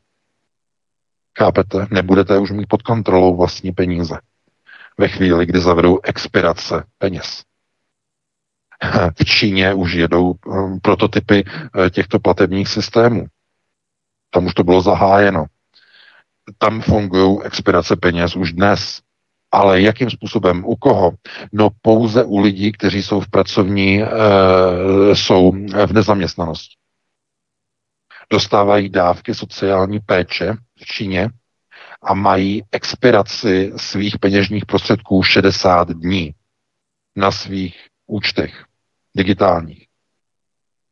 Chápete? Nebudete už mít pod kontrolou vlastní peníze. Ve chvíli, kdy zavedou expirace peněz. *laughs* V Číně už jedou um, prototypy uh, těchto platebních systémů. Tam už to bylo zahájeno. Tam fungují expirace peněz už dnes. Ale jakým způsobem? U koho? No pouze u lidí, kteří jsou v pracovní, e, jsou v nezaměstnanosti. Dostávají dávky sociální péče v Číně a mají expiraci svých peněžních prostředků 60 dní na svých účtech digitálních.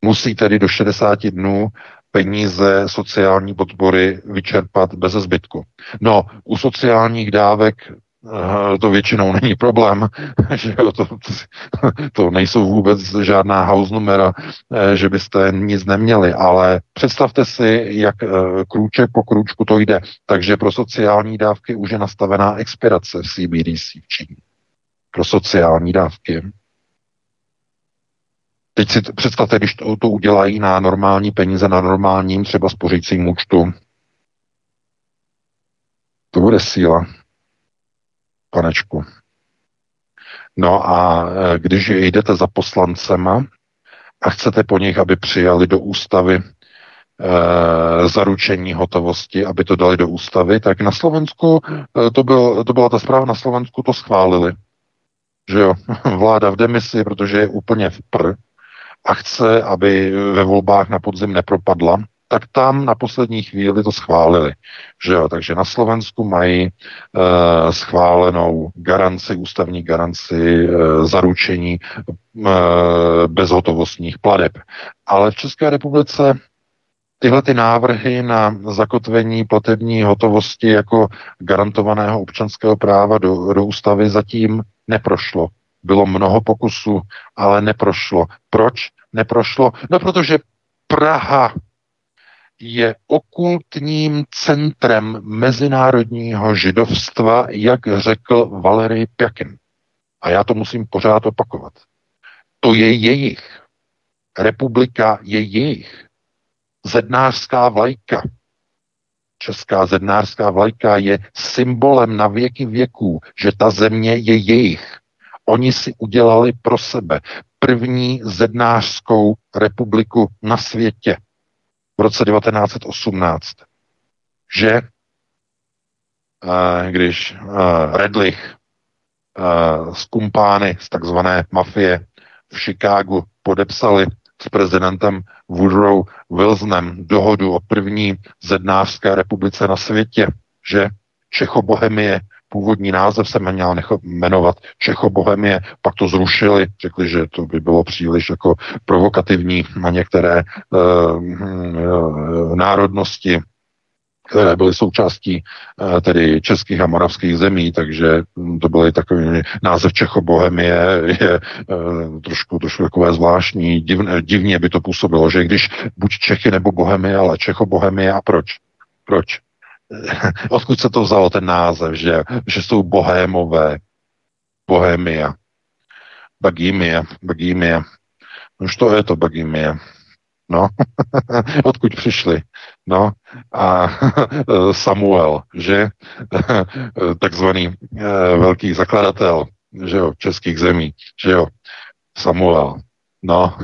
Musí tedy do 60 dnů peníze sociální podpory vyčerpat bez zbytku. No, u sociálních dávek eh, to většinou není problém, *laughs* že to, to, to nejsou vůbec žádná house numera, eh, že byste nic neměli, ale představte si, jak eh, krůček po krůčku to jde. Takže pro sociální dávky už je nastavená expirace v CBDC v Číně. Pro sociální dávky. Teď si představte, když to, to udělají na normální peníze, na normálním třeba spořícím účtu. To bude síla, panečku. No a e, když jdete za poslancema a chcete po nich, aby přijali do ústavy e, zaručení hotovosti, aby to dali do ústavy, tak na Slovensku, e, to, byl, to byla ta zpráva, na Slovensku to schválili. Že jo, *laughs* vláda v demisi, protože je úplně v pr, a chce, aby ve volbách na podzim nepropadla, tak tam na poslední chvíli to schválili. Že jo? Takže na Slovensku mají e, schválenou garanci, ústavní garanci, e, zaručení e, bezhotovostních pladeb. Ale v České republice tyhle ty návrhy na zakotvení platební hotovosti jako garantovaného občanského práva do, do ústavy zatím neprošlo. Bylo mnoho pokusů, ale neprošlo. Proč neprošlo? No, protože Praha je okultním centrem mezinárodního židovstva, jak řekl Valery Pjakin. A já to musím pořád opakovat. To je jejich. Republika je jejich. Zednářská vlajka. Česká zednářská vlajka je symbolem na věky věků, že ta země je jejich. Oni si udělali pro sebe první zednářskou republiku na světě v roce 1918. Že eh, když eh, Redlich eh, z kumpány z takzvané mafie v Chicagu podepsali s prezidentem Woodrow Wilsonem dohodu o první zednářské republice na světě, že Čechobohemie původní název se měl jmenovat Čechobohemie, pak to zrušili, řekli, že to by bylo příliš jako provokativní na některé uh, uh, národnosti. které byly součástí eh, tedy českých a moravských zemí, takže to byl takový název Čechobohemie *laughs* je eh, trošku, trošku takové zvláštní, divně, divně by to působilo, že když buď Čechy nebo Bohemie, ale Čechobohemie a proč? Proč? *laughs* Odkud se to vzalo ten název, že, že jsou bohémové, Bohemia, Bagimia, Bagimia. Už to je to Bagimia. No, *laughs* odkud přišli? No, a *laughs* Samuel, že? Takzvaný eh, velký zakladatel, že jo, českých zemí, že jo, Samuel. No,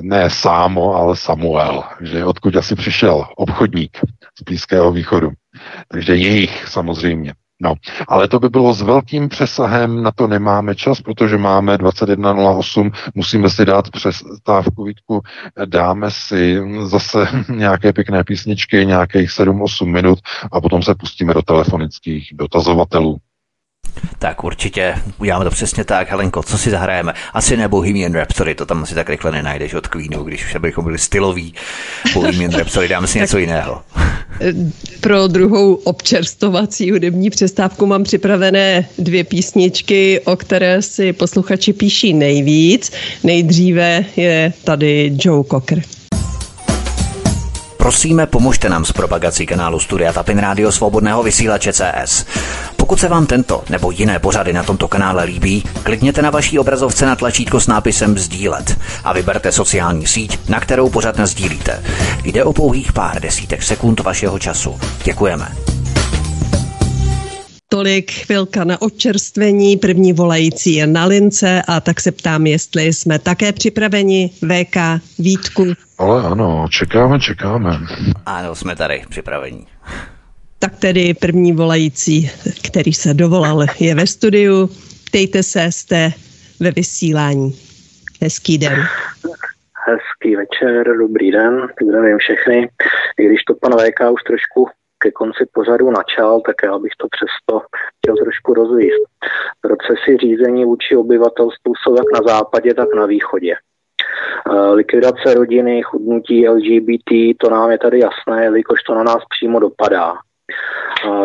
ne Sámo, ale Samuel, že odkud asi přišel obchodník z Blízkého východu. Takže jejich samozřejmě. No, ale to by bylo s velkým přesahem, na to nemáme čas, protože máme 21.08, musíme si dát přestávku, Vítku, dáme si zase *laughs* nějaké pěkné písničky, nějakých 7-8 minut a potom se pustíme do telefonických dotazovatelů. Tak určitě, uděláme to přesně tak. Helenko, co si zahrajeme? Asi ne Bohemian Rhapsody, to tam asi tak rychle nenajdeš od Queenu, když už bychom byli styloví. Bohemian Rhapsody, dáme si něco jiného. *laughs* Pro druhou občerstovací hudební přestávku mám připravené dvě písničky, o které si posluchači píší nejvíc. Nejdříve je tady Joe Cocker. Prosíme, pomožte nám s propagací kanálu Studia Tapin Rádio Svobodného vysílače CS. Pokud se vám tento nebo jiné pořady na tomto kanále líbí, klikněte na vaší obrazovce na tlačítko s nápisem Sdílet a vyberte sociální síť, na kterou pořád sdílíte. Jde o pouhých pár desítek sekund vašeho času. Děkujeme. Tolik chvilka na občerstvení, první volající je na lince a tak se ptám, jestli jsme také připraveni. VK, Vítku. Ale ano, čekáme, čekáme. Ano, jsme tady připraveni. Tak tedy první volající, který se dovolal, je ve studiu. Ptejte se, jste ve vysílání. Hezký den. Hezký večer, dobrý den, zdravím všechny. I když to pan VK už trošku ke konci pořadu načal, tak já bych to přesto chtěl trošku rozvíst. Procesy řízení vůči obyvatelstvu jsou jak na západě, tak na východě. Eh, likvidace rodiny, chudnutí LGBT, to nám je tady jasné, jelikož to na nás přímo dopadá.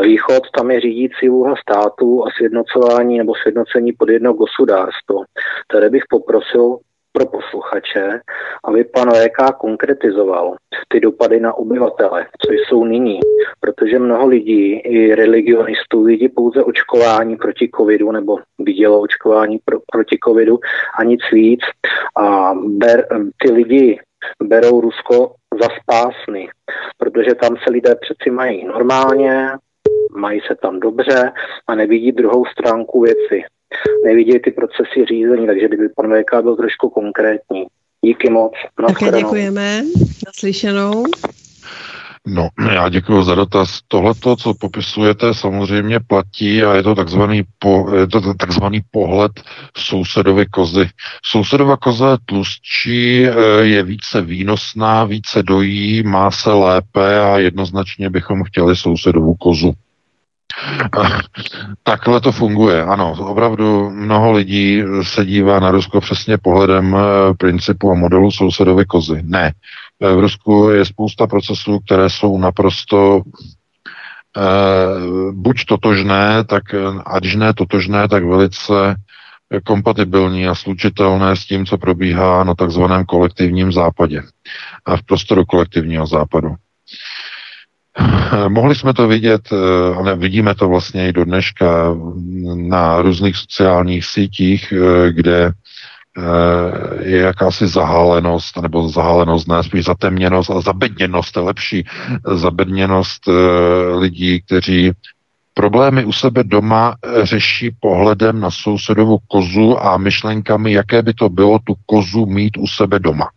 Východ, tam je řídící úloha státu a sjednocování nebo sjednocení pod jedno gospodárstvo. Tady bych poprosil pro posluchače, aby pan VK konkretizoval ty dopady na obyvatele, co jsou nyní, protože mnoho lidí, i religionistů, vidí pouze očkování proti covidu nebo vidělo očkování pro, proti covidu a nic víc. A ber, ty lidi berou Rusko za spásny, protože tam se lidé přeci mají normálně, mají se tam dobře a nevidí druhou stránku věci nevidějí ty procesy řízení, takže kdyby pan VK byl trošku konkrétní. Díky moc. Také děkujeme. Naslyšenou. No, já děkuji za dotaz. Tohle, co popisujete, samozřejmě platí a je to takzvaný, po, je to takzvaný pohled sousedovy kozy. Sousedova koza je tlustší, eh, je více výnosná, více dojí, má se lépe a jednoznačně bychom chtěli sousedovu kozu. Takhle to funguje, ano. Opravdu mnoho lidí se dívá na Rusko přesně pohledem eh, principu a modelu sousedové kozy. Ne. V Rusku je spousta procesů, které jsou naprosto eh, buď totožné, tak a když ne totožné, tak velice kompatibilní a slučitelné s tím, co probíhá na takzvaném kolektivním západě a v prostoru kolektivního západu. Mohli jsme to vidět, eh, ale vidíme to vlastně i do dneška na různých sociálních sítích, eh, kde eh, je jakási zahálenost, nebo zahálenost, ne, spíš zatemněnost, ale zabedněnost je lepší, zabedněnost lidí, kteří problémy u sebe doma řeší pohledem na sousedovu kozu a myšlenkami, jaké by to bylo tu kozu mít u sebe doma.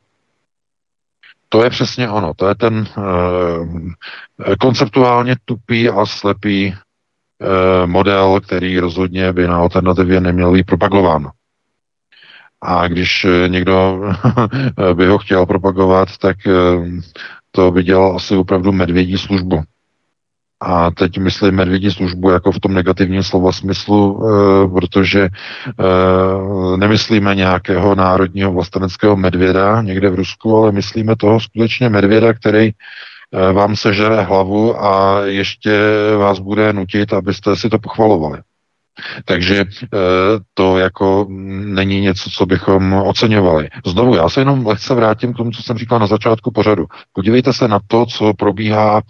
To je přesně ono. To je ten konceptuálně tupý a slepý model, který rozhodně by na alternativě neměl být propagován. A když někdo *laughs* by ho chtěl propagovat, tak to by dělal asi opravdu medvědí službu. A teď myslím medvědí službu jako v tom negativním slova smyslu, e, protože nemyslíme nějakého národního vlasteneckého medvěda někde v Rusku, ale myslíme toho skutečně medvěda, který vám sežere hlavu a ještě vás bude nutit, abyste si to pochvalovali. Takže to jako není něco, co bychom oceňovali. Znovu, já se jenom lehce vrátím k tomu, co jsem říkal na začátku pořadu. Podívejte se na to, co probíhá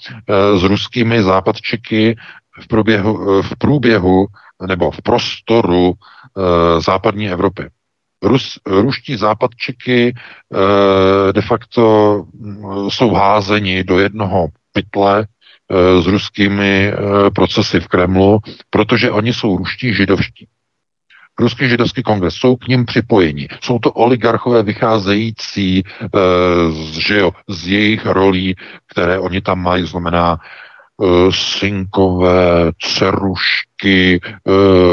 s ruskými západčeky v průběhu, v průběhu nebo v prostoru západní Evropy. Rus, ruští západčiky de facto mm, jsou házeni do jednoho pytle s ruskými e, procesy v Kremlu, protože oni jsou ruští židovští. Ruský židovský kongres jsou k ním připojeni. Jsou to oligarchové vycházející e, z, že jo, z jejich rolí, které oni tam mají, znamená Eh, synkové cerušky e,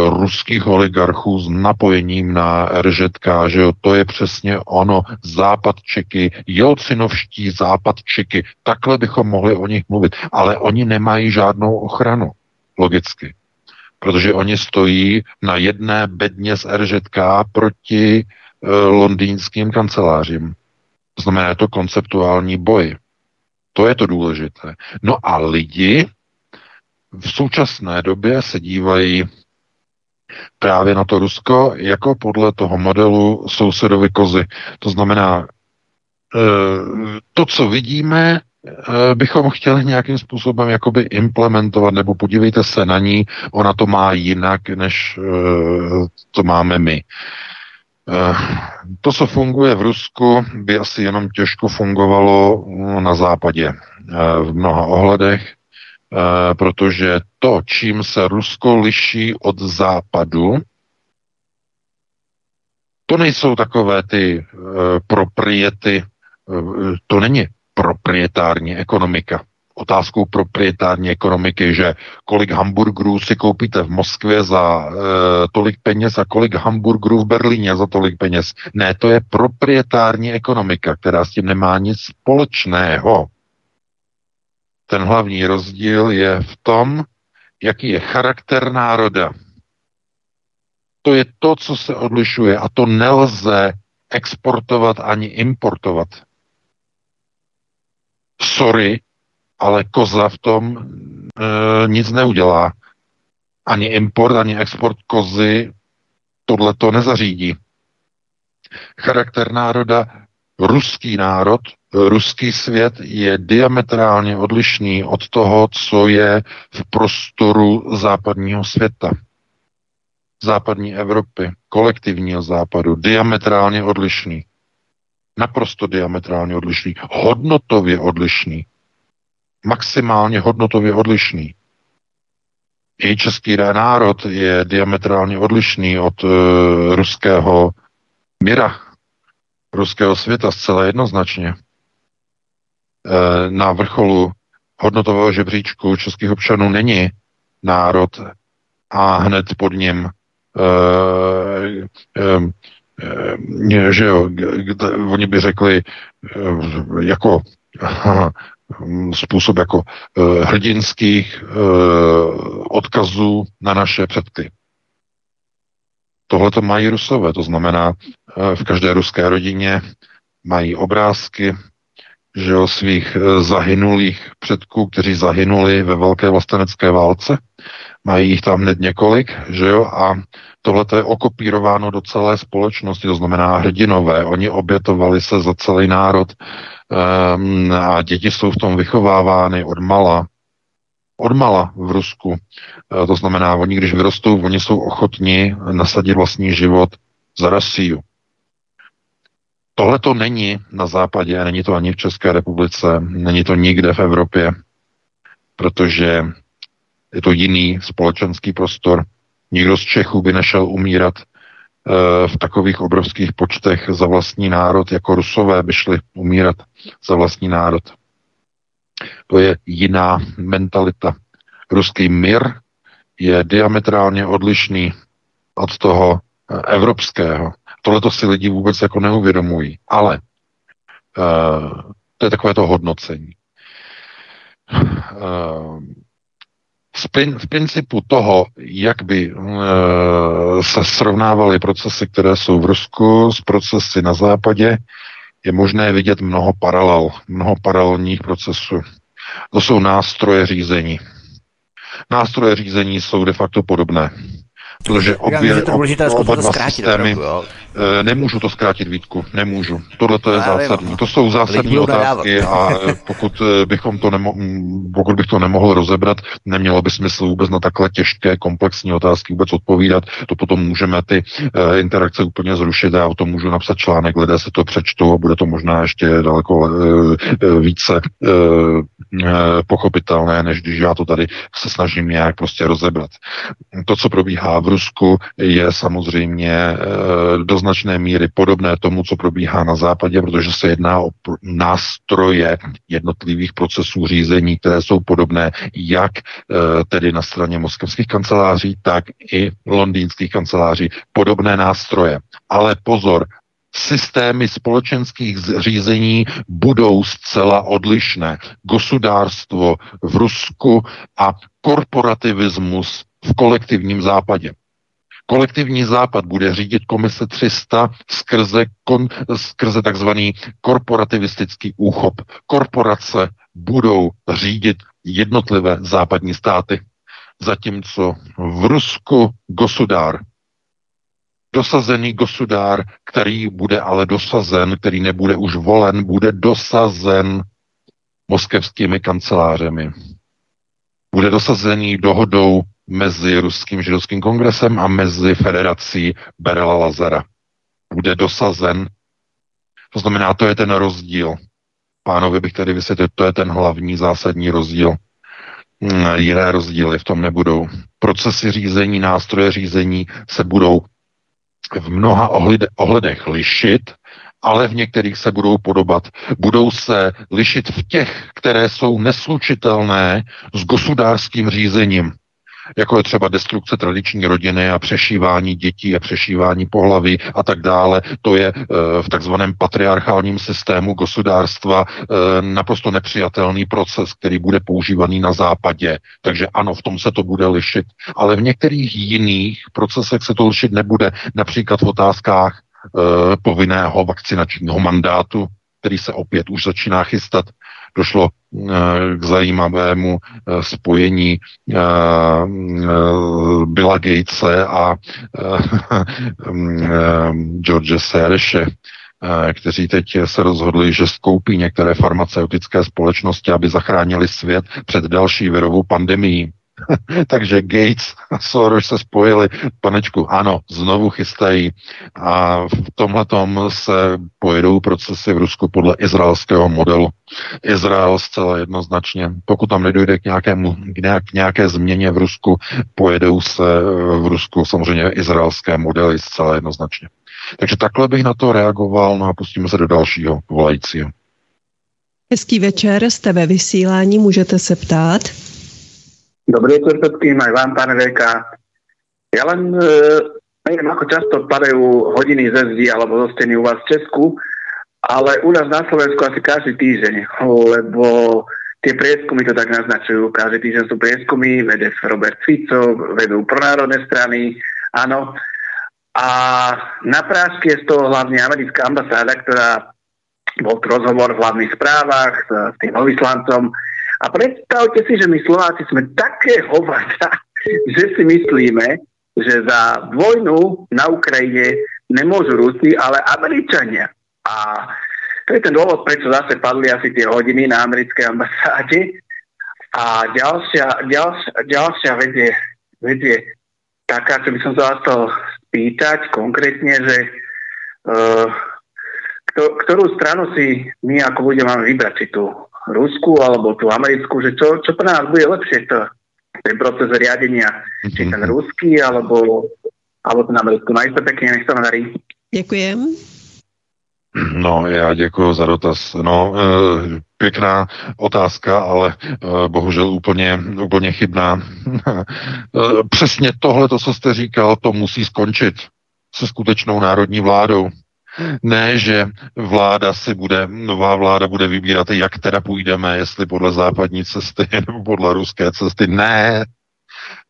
ruských oligarchů s napojením na RŽK, že jo, to je přesně ono, západčeky, jelcinovští západčeky, takhle bychom mohli o nich mluvit, ale oni nemají žádnou ochranu, logicky, protože oni stojí na jedné bedně z RŽK proti e, londýnským kancelářím. Znamená, to konceptuální boj. To je to důležité. No a lidi v současné době se dívají právě na to Rusko jako podle toho modelu sousedovi kozy. To znamená, eh, to, co vidíme, eh, bychom chtěli nějakým způsobem jakoby implementovat, nebo podívejte se na ní, ona to má jinak, než eh, to máme my. Eh, to, co funguje v Rusku, by asi jenom těžko fungovalo na západě eh, v mnoha ohledech, eh, protože to, čím se Rusko liší od západu, to nejsou takové ty propriety, to není proprietární ekonomika otázkou proprietární ekonomiky, že kolik hamburgerů si koupíte v Moskvě za e, tolik peněz a kolik hamburgerů v Berlíně za tolik peněz. Ne, to je proprietární ekonomika, která s tím nemá nic společného. Ten hlavní rozdíl je v tom, jaký je charakter národa. To je to, co se odlišuje a to nelze exportovat ani importovat. Sorry, ale koza v tom e, nic neudělá. Ani import, ani export kozy tohle to nezařídí. Charakter národa, ruský národ, ruský svět je diametrálně odlišný od toho, co je v prostoru západního světa. Západní Evropy, kolektivního západu, diametrálně odlišný. Naprosto diametrálně odlišný, hodnotově odlišný maximálně hodnotově odlišný. I český národ je diametrálně odlišný od uh, ruského míra, ruského světa zcela jednoznačně. Uh, na vrcholu hodnotového žebříčku českých občanů není národ a hned pod ním uh, uh, uh, že jo, oni by řekli uh, jako *laughs* způsob jako uh, hrdinských uh, odkazů na naše předky. Tohle to mají rusové, to znamená, uh, v každé ruské rodině mají obrázky že o svých zahynulých předků, kteří zahynuli ve velké vlastenecké válce. Mají jich tam hned několik, že jo, a tohle je okopírováno do celé společnosti, to znamená hrdinové. Oni obětovali se za celý národ um, a děti jsou v tom vychovávány od mala. Od mala v Rusku. Uh, to znamená, oni když vyrostou, oni jsou ochotni nasadit vlastní život za Rasiju. Tohle to není na západě, není to ani v České republice, není to nikde v Evropě, protože je to jiný společenský prostor. Nikdo z Čechů by nešel umírat eh, v takových obrovských počtech za vlastní národ, jako Rusové by šli umírat za vlastní národ. To je jiná mentalita. Ruský mír je diametrálně odlišný od toho eh, evropského. Tohle to si lidi vůbec jako neuvědomují. Ale uh, to je takové to hodnocení. Uh, v principu toho, jak by uh, se srovnávaly procesy, které jsou v Rusku s procesy na západě, je možné vidět mnoho paralel, mnoho paralelních procesů. To jsou nástroje řízení. Nástroje řízení jsou de facto podobné. Protože obě, to důležité oba dva systémy, opravdu, eh, nemůžu to zkrátit, Vítku, nemůžu. Tohle to je no, zásadní. No. To jsou zásadní otázky a eh, pokud, eh, bychom to nemo, pokud bych to nemohl rozebrat, nemělo by smysl vůbec na takhle těžké, komplexní otázky vůbec odpovídat. To potom můžeme ty uh, interakce úplně zrušit a já o tom můžu napsat článek, lidé se to přečtou a bude to možná ještě daleko uh, více uh, pochopitelné, než když já to tady se snažím nějak prostě rozebrat. To, co probíhá v Rusku, je samozřejmě e, do značné míry podobné tomu, co probíhá na západě, protože se jedná o nástroje jednotlivých procesů řízení, které jsou podobné jak e, tedy na straně moskevských kanceláří, tak i londýnských kanceláří. Podobné nástroje. Ale pozor, systémy společenských řízení budou zcela odlišné. Gosudárstvo v Rusku a korporativismus v kolektivním západě. Kolektivní západ bude řídit komise 300 skrze, kon, skrze takzvaný korporativistický úchop. Korporace budou řídit jednotlivé západní státy, zatímco v Rusku gosudár, dosazený gosudár, který bude ale dosazen, který nebude už volen, bude dosazen moskevskými kancelářemi. Bude dosazený dohodou mezi Ruským židovským kongresem a mezi federací Berela Lazara. Bude dosazen. To znamená, to je ten rozdíl. Pánovi bych tady vysvětlil, to je ten hlavní zásadní rozdíl. Hmm, jiné rozdíly v tom nebudou. Procesy řízení, nástroje řízení se budou v mnoha ohledech lišit, ale v některých se budou podobat. Budou se lišit v těch, které jsou neslučitelné s gospodářským řízením jako je třeba destrukce tradiční rodiny a přešívání dětí a přešívání pohlaví a tak dále. To je e, v takzvaném patriarchálním systému gospodárstva e, naprosto nepřijatelný proces, který bude používaný na západě. Takže ano, v tom se to bude lišit. Ale v některých jiných procesech se to lišit nebude. Například v otázkách e, povinného vakcinačního mandátu, který se opět už začíná chystat došlo eh, k zajímavému eh, spojení eh, Billa Gatese a *laughs* George Sereše, kteří teď se rozhodli, že skoupí některé farmaceutické společnosti, aby zachránili svět před další virovou pandemií. *laughs* Takže Gates a Soros se spojili, panečku, ano, znovu chystají a v tomhle se pojedou procesy v Rusku podle izraelského modelu. Izrael zcela jednoznačně, pokud tam nedojde k, nějakému, k, nějak, k nějaké změně v Rusku, pojedou se v Rusku samozřejmě izraelské modely zcela jednoznačně. Takže takhle bych na to reagoval, no a pustíme se do dalšího volajícího. Hezký večer, jste ve vysílání, můžete se ptát. Dobrý večer všetkým, aj vám, pán VK. Ja len e, neviem, ako často padajú hodiny ze zdi alebo zo steny u vás v Česku, ale u nás na Slovensku asi každý týždeň, lebo tie prieskumy to tak naznačujú. Každý týždeň sú prieskumy, vede Robert Fico, vedú pronárodné strany, áno. A na prášky je z toho hlavne americká ambasáda, ktorá bol rozhovor v hlavných správach s, tým vyslancom, a predstavte si, že my Slováci sme také hovada, *laughs* že si myslíme, že za vojnu na Ukrajine nemôžu Rusi, ale Američania. A to je ten dôvod, prečo zase padli asi tie hodiny na americkej ambasáde. A ďalšia, ďalšia, ďalšia vec je, vec je taká, čo by som sa vás to spýtať konkrétne, že uh, ktorú stranu si my ako budeme máme vybrať, či tú Rusku alebo tú americkú, že čo, čo pre nás bude lepšie to, ten proces riadenia, či ten ruský alebo, alebo ten americký. Majte pekne, nech sa vám darí. Děkujem. No, já děkuji za dotaz. No, e, pěkná otázka, ale e, bohužel úplně, úplně chybná. *laughs* e, přesně tohle, co jste říkal, to musí skončit se skutečnou národní vládou. Ne, že vláda si bude, nová vláda bude vybírat, jak teda půjdeme, jestli podle západní cesty *laughs* nebo podle ruské cesty. Ne,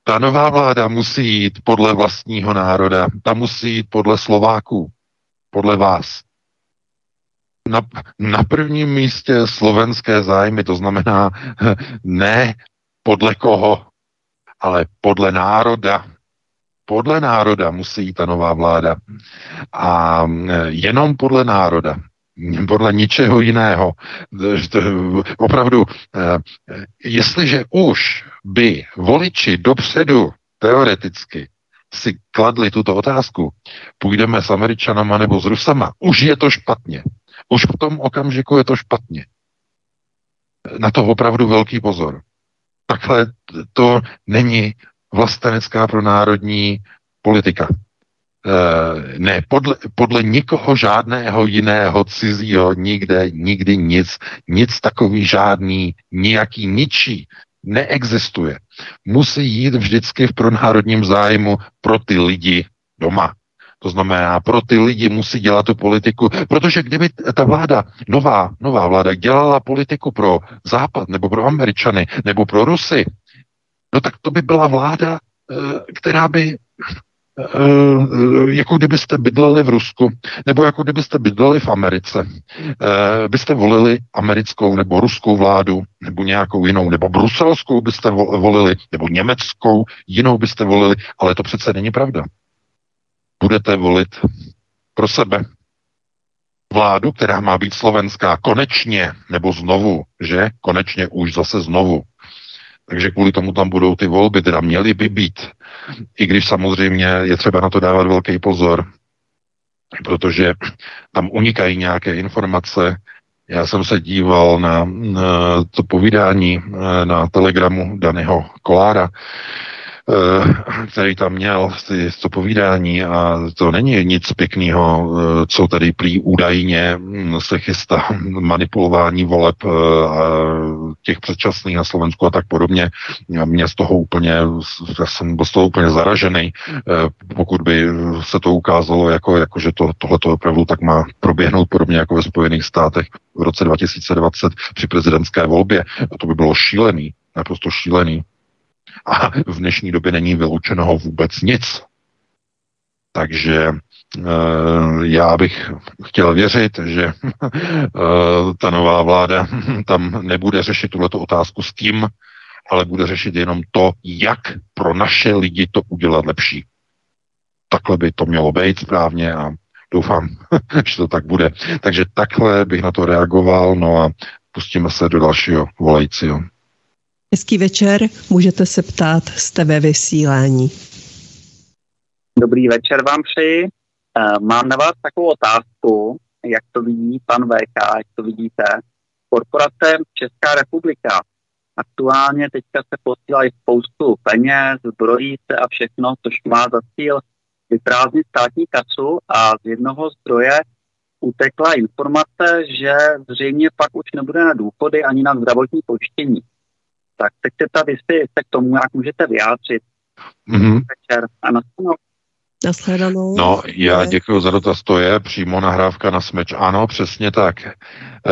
ta nová vláda musí jít podle vlastního národa, ta musí jít podle Slováků, podle vás. na, na prvním místě slovenské zájmy, to znamená *laughs* ne podle koho, ale podle národa. Podle národa musí jít ta nová vláda. A jenom podle národa podle ničeho jiného. Opravdu, jestliže už by voliči dopředu teoreticky si kladli tuto otázku, půjdeme s Američanama nebo s Rusama, už je to špatně. Už v tom okamžiku je to špatně. Na to opravdu velký pozor. Takhle to není vlastenecká pro národní politika. E, ne, podle, podle nikoho žádného jiného cizího nikde, nikdy nic, nic takový žádný, nějaký ničí neexistuje. Musí jít vždycky v pronárodním zájmu pro ty lidi doma. To znamená, pro ty lidi musí dělat tu politiku, protože kdyby ta vláda, nová, nová vláda, dělala politiku pro Západ, nebo pro Američany, nebo pro Rusy, no tak to by byla vláda, eh, která by Uh, jako kdybyste bydleli v Rusku, nebo jako kdybyste bydleli v Americe. Uh, byste volili americkou nebo ruskou vládu, nebo nějakou jinou, nebo bruselskou byste volili, nebo německou, jinou byste volili, ale to přece není pravda budete volit pro sebe vládu, která má být slovenská konečně, nebo znovu, že? Konečně už zase znovu. Takže kvůli tomu tam budou ty volby, teda měly by být. I když samozřejmě je třeba na to dávat velký pozor, protože tam unikají nějaké informace. Já jsem se díval na, na to povídání na telegramu Daného Kolára, Eh, který tam měl, ty, to povídání a to není nic pěkného, eh, co tady prý údajně hm, se chystá *laughs* manipulování voleb eh, těch předčasných na Slovensku a tak podobně. Mě z toho úplně, já jsem byl z toho úplně zaražený, pokud by se to ukázalo, jako, jako že to, tohleto opravdu tak má proběhnout podobně jako ve Spojených státech v roce 2020 při prezidentské volbě. To by bylo šílený, naprosto šílený. A v dnešní době není vyloučeného vůbec nic. Takže eh, já bych chtěl věřit, že *laughs* eh, ta nová vláda *laughs* tam nebude řešit tuto otázku s tím, ale bude řešit jenom to, jak pro naše lidi to udělat lepší. Takhle by to mělo být správně a doufám, *laughs* že to tak bude. Takže takhle bych na to reagoval, no a pustíme se do dalšího volajícího. Hezký večer, můžete se ptát, jste ve vysílání. Dobrý večer vám přeji. Eh, mám na vás takovou otázku, jak to vidí pan VK, jak to vidíte. Korporace Česká republika aktuálně teďka se posílají spoustu peněz, zbrojí se a všechno, což má za cíl vyprázdnit státní kasu a z jednoho zdroje utekla informace, že zřejmě pak už nebude na důchody ani na zdravotní pojištění tak teď se ta vy se k tomu, jak můžete vyjádřit. Mm-hmm. Večer a Nashledanou. No, já děkuji za dotaz. To je přímo nahrávka na smeč. Ano, přesně tak.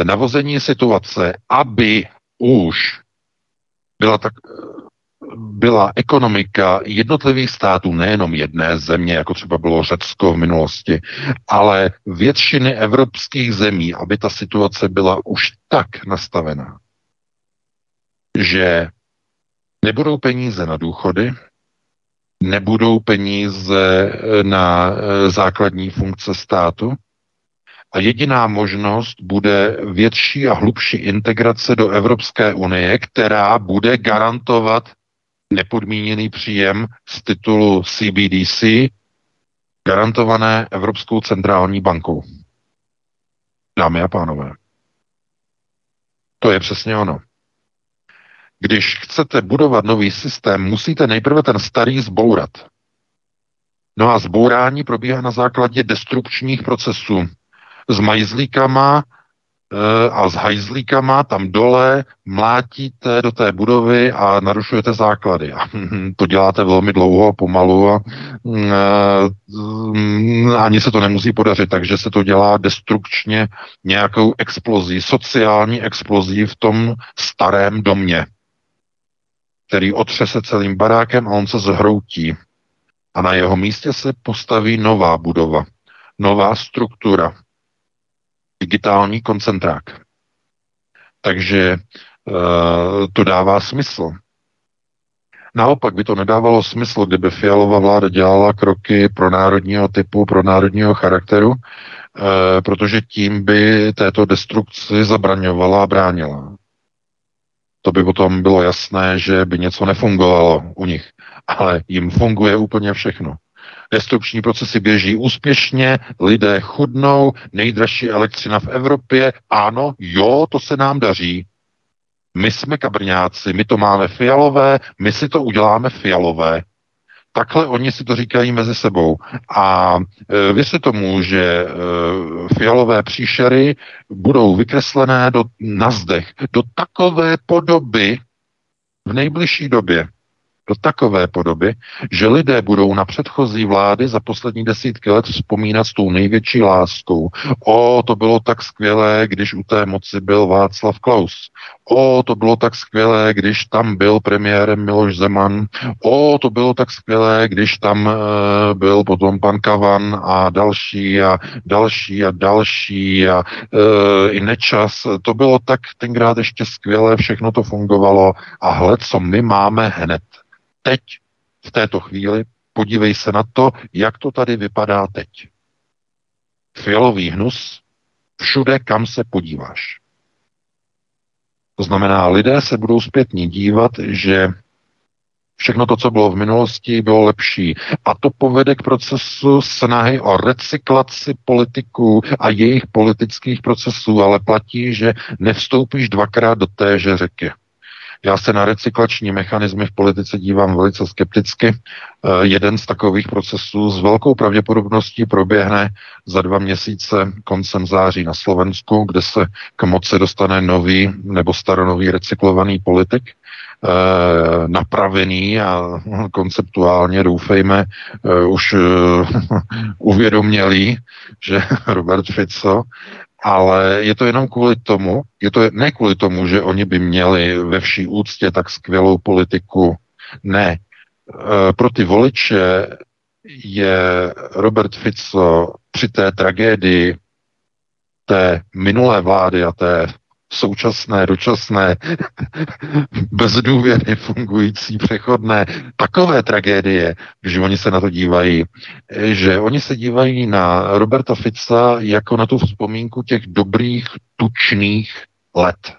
Navození situace, aby už byla tak byla ekonomika jednotlivých států, nejenom jedné země, jako třeba bylo Řecko v minulosti, ale většiny evropských zemí, aby ta situace byla už tak nastavená, že nebudou peníze na důchody, nebudou peníze eh, na eh, základní funkce státu a jediná možnost bude větší a hlubší integrace do Evropské unie, která bude garantovat nepodmíněný příjem z titulu CBDC, garantované Evropskou centrální bankou. Dámy a pánové, to je přesně ono. Když chcete budovat nový systém, musíte nejprve ten starý zbourat. No a zbourání probíhá na základě destrukčních procesů. S majzlíkama e, a s hajzlíkama tam dole mlátíte do té budovy a narušujete základy. A *laughs* to děláte velmi dlouho, pomalu a e, ani se to nemusí podařit, takže se to dělá destrukčně nějakou explozí, sociální explozí v tom starém domě který otřese celým barákem a on se zhroutí. A na jeho místě se postaví nová budova, nová struktura, digitální koncentrák. Takže to dává smysl. Naopak by to nedávalo smysl, kdyby Fialová vláda dělala kroky pro národního typu, pro národního charakteru, eh, protože tím by této destrukci zabraňovala a bránila. To by potom bylo jasné, že by něco nefungovalo u nich. Ale jim funguje úplně všechno. Destrukční procesy běží úspěšně, lidé chudnou, nejdražší elektřina v Evropě. Ano, jo, to se nám daří. My jsme kabrňáci, my to máme fialové, my si to uděláme fialové. Takhle oni si to říkají mezi sebou. A e, věřte tomu, že e, fialové příšery budou vykreslené do, na zdech do takové podoby v nejbližší době, do takové podoby, že lidé budou na předchozí vlády za poslední desítky let vzpomínat s tou největší láskou. O, to bylo tak skvělé, když u té moci byl Václav Klaus. O, to bylo tak skvělé, když tam byl premiérem Miloš Zeman. O, to bylo tak skvělé, když tam e, byl potom pan Kavan a další a další a další a e, i Nečas. To bylo tak tenkrát ještě skvělé, všechno to fungovalo a hled, co my máme hned teď, v této chvíli, podívej se na to, jak to tady vypadá teď. Fialový hnus všude, kam se podíváš. To znamená, lidé se budou zpětně dívat, že všechno to, co bylo v minulosti, bylo lepší. A to povede k procesu snahy o recyklaci politiků a jejich politických procesů, ale platí, že nevstoupíš dvakrát do téže řeky. Já se na recyklační mechanismy v politice dívám velice skepticky. Eh, jeden z takových procesů s velkou pravděpodobností proběhne za dva měsíce koncem září na Slovensku, kde se k moci dostane nový nebo staronový recyklovaný politik, napravený a konceptuálně, doufejme, eh, už *laughs* uvědomělý, že *laughs* Robert Fico ale je to jenom kvůli tomu, je to ne kvůli tomu, že oni by měli ve vší úctě tak skvělou politiku. Ne. Pro ty voliče je Robert Fico při té tragédii té minulé vlády a té současné, dočasné, *laughs* bez důvěry fungující, přechodné, takové tragédie, že oni se na to dívají, že oni se dívají na Roberta Fica jako na tu vzpomínku těch dobrých, tučných let.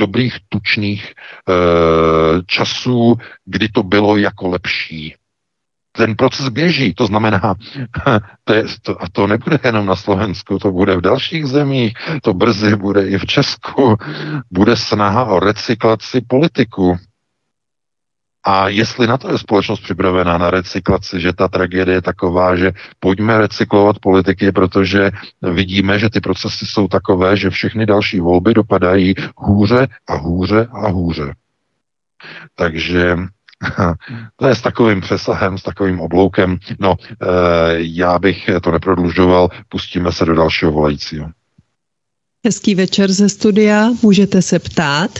Dobrých, tučných e, časů, kdy to bylo jako lepší ten proces běží, to znamená, *laughs* to je, to, a to nebude jenom na Slovensku, to bude v dalších zemích, to brzy bude i v Česku, bude snaha o recyklaci politiku. A jestli na to je společnost připravená na recyklaci, že ta tragédie je taková, že pojďme recyklovat politiky, protože vidíme, že ty procesy jsou takové, že všechny další volby dopadají hůře a hůře a hůře. Takže *laughs* to je s takovým přesahem, s takovým obloukem. No, e, já bych to neprodlužoval, pustíme se do dalšího volajícího. Hezký večer ze studia, můžete se ptát.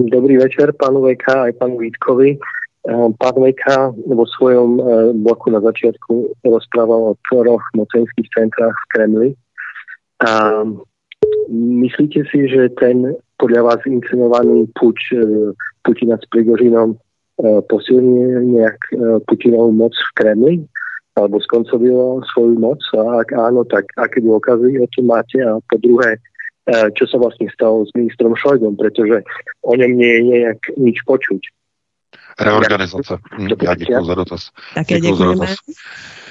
Dobrý večer panu VK a panu Vítkovi. Eh, pán VK vo svojom eh, bloku na začiatku rozprával o troch mocenských centrách v Kremli. A myslíte si, že ten podľa vás inscenovaný puč e, Putina s Prigožinom e, posilní nejak e, Putinovú moc v Kremli? Alebo skoncoval svoju moc? A ak áno, tak aké dôkazy o tom máte? A po druhé, čo sa vlastne stalo s ministrom Šojgom, pretože o ňom nie je nejak nič počuť. Reorganizace. Hm, já děkuji za dotaz. Také děkujeme.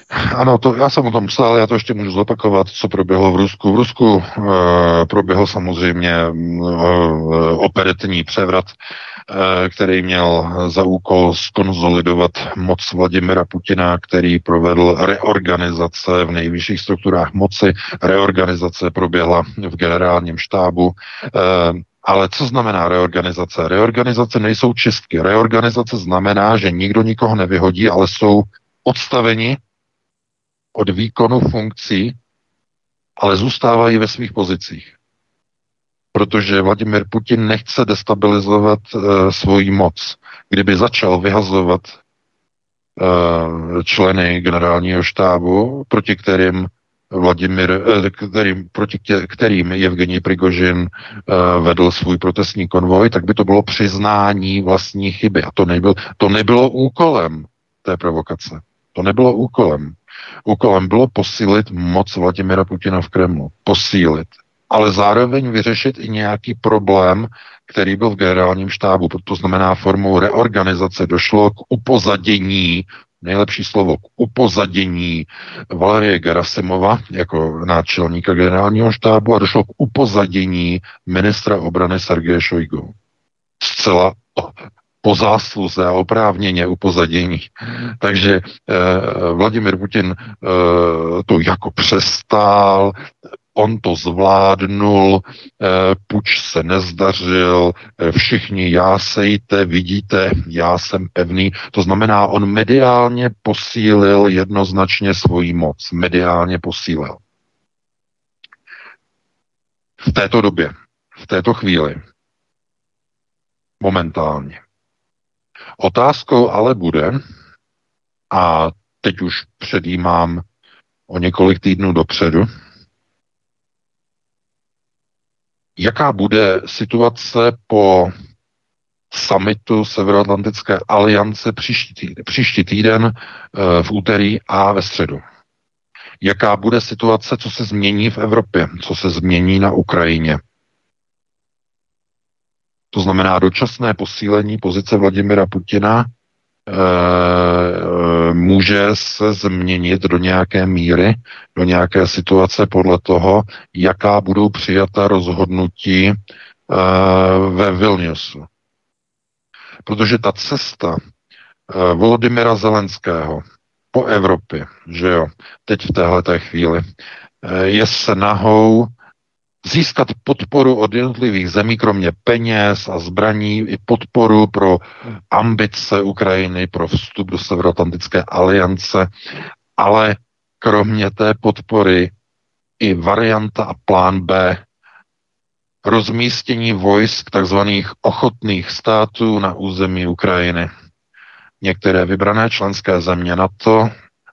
Ano, to, já jsem o tom psal, já to ještě můžu zopakovat, co proběhlo v Rusku. V Rusku e, proběhl samozřejmě e, operetní převrat, e, který měl za úkol skonzolidovat moc Vladimira Putina, který provedl reorganizace v nejvyšších strukturách moci. Reorganizace proběhla v generálním štábu. E, ale co znamená reorganizace? Reorganizace nejsou čistky. Reorganizace znamená, že nikdo nikoho nevyhodí, ale jsou odstaveni od výkonu funkcí, ale zůstávají ve svých pozicích. Protože Vladimir Putin nechce destabilizovat uh, svoji moc. Kdyby začal vyhazovat uh, členy generálního štábu, proti kterým Vladimir, eh, kterým, proti kterým Evgení Prigožin eh, vedl svůj protestní konvoj, tak by to bylo přiznání vlastní chyby. A to, nebyl, to nebylo úkolem té provokace. To nebylo úkolem. Úkolem bylo posílit moc Vladimira Putina v Kremlu. Posílit. Ale zároveň vyřešit i nějaký problém, který byl v generálním štábu. To znamená formou reorganizace došlo k upozadění nejlepší slovo k upozadění Valerie Gerasimova jako náčelníka generálního štábu a došlo k upozadění ministra obrany Sergeje Šojgu. Zcela po zásluze a oprávněně upozadění. Takže eh, Vladimir Putin eh, to jako přestál, on to zvládnul, eh, puč se nezdařil, eh, všichni jásejte, vidíte, já jsem pevný. To znamená, on mediálně posílil jednoznačně svoji moc. Mediálně posílil. V této době, v této chvíli, momentálně. Otázkou ale bude, a teď už předjímám o několik týdnů dopředu, Jaká bude situace po summitu Severoatlantické aliance příští týden, příští týden eh, v úterý a ve středu? Jaká bude situace, co se změní v Evropě, co se změní na Ukrajině? To znamená dočasné posílení pozice Vladimira Putina Eh, může se změnit do nějaké míry, do nějaké situace podle toho, jaká budou přijata rozhodnutí eh, ve Vilniusu. Protože ta cesta eh, Volodymyra Zelenského po Evropě, že jo, teď v téhle chvíli, je snahou získat podporu od jednotlivých zemí, kromě peněz a zbraní, i podporu pro ambice Ukrajiny, pro vstup do Severoatlantické aliance, ale kromě té podpory i varianta a plán B rozmístění vojsk takzvaných ochotných států na území Ukrajiny. Některé vybrané členské země NATO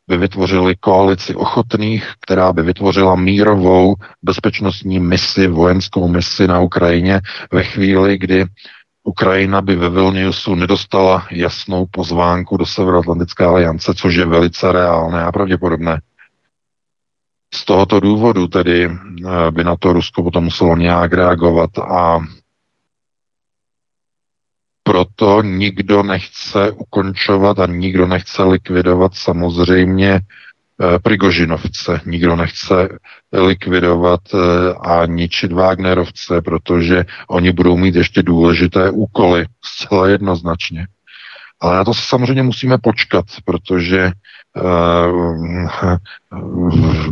by vytvořili koalici ochotných, která by vytvořila mírovou bezpečnostní misi, vojenskou misi na Ukrajině ve chvíli, kdy Ukrajina by ve Vilniusu nedostala jasnou pozvánku do Severoatlantické aliance, což je velice reálné a pravděpodobné. Z tohoto důvodu tedy eh, by na to Rusko potom muselo nějak reagovat a proto nikdo nechce ukončovat a nikdo nechce likvidovat samozřejmě eh, Prigožinovce. Nikdo nechce likvidovat eh, a ničit Wagnerovce, protože oni budou mít ještě důležité úkoly, zcela jednoznačně. Ale na to se samozřejmě musíme počkat, protože uh,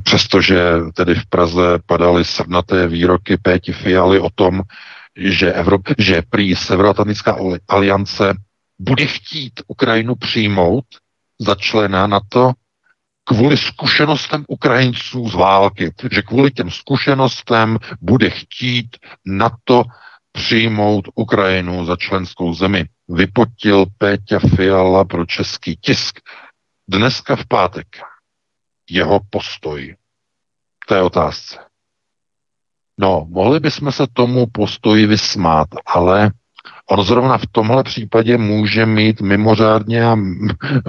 *laughs* přestože tedy v Praze padaly srnaté výroky Péti Fialy o tom, že, Evrop, že prý Severoatlantická aliance bude chtít Ukrajinu přijmout za člena na to kvůli zkušenostem Ukrajinců z války, že kvůli těm zkušenostem bude chtít na to přijmout Ukrajinu za členskou zemi. Vypotil Péťa Fiala pro český tisk. Dneska v pátek jeho postoj té otázce. No, mohli bychom se tomu postoji vysmát, ale on zrovna v tomhle případě může mít mimořádně a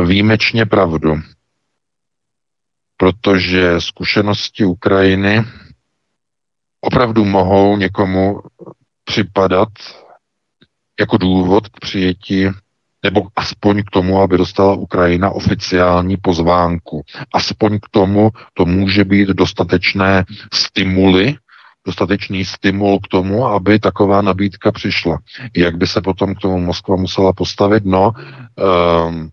výjimečně pravdu. Protože zkušenosti Ukrajiny opravdu mohou někomu připadat jako důvod k přijetí nebo aspoň k tomu, aby dostala Ukrajina oficiální pozvánku. Aspoň k tomu to může být dostatečné stimuly dostatečný stimul k tomu, aby taková nabídka přišla. Jak by se potom k tomu Moskva musela postavit? No, um,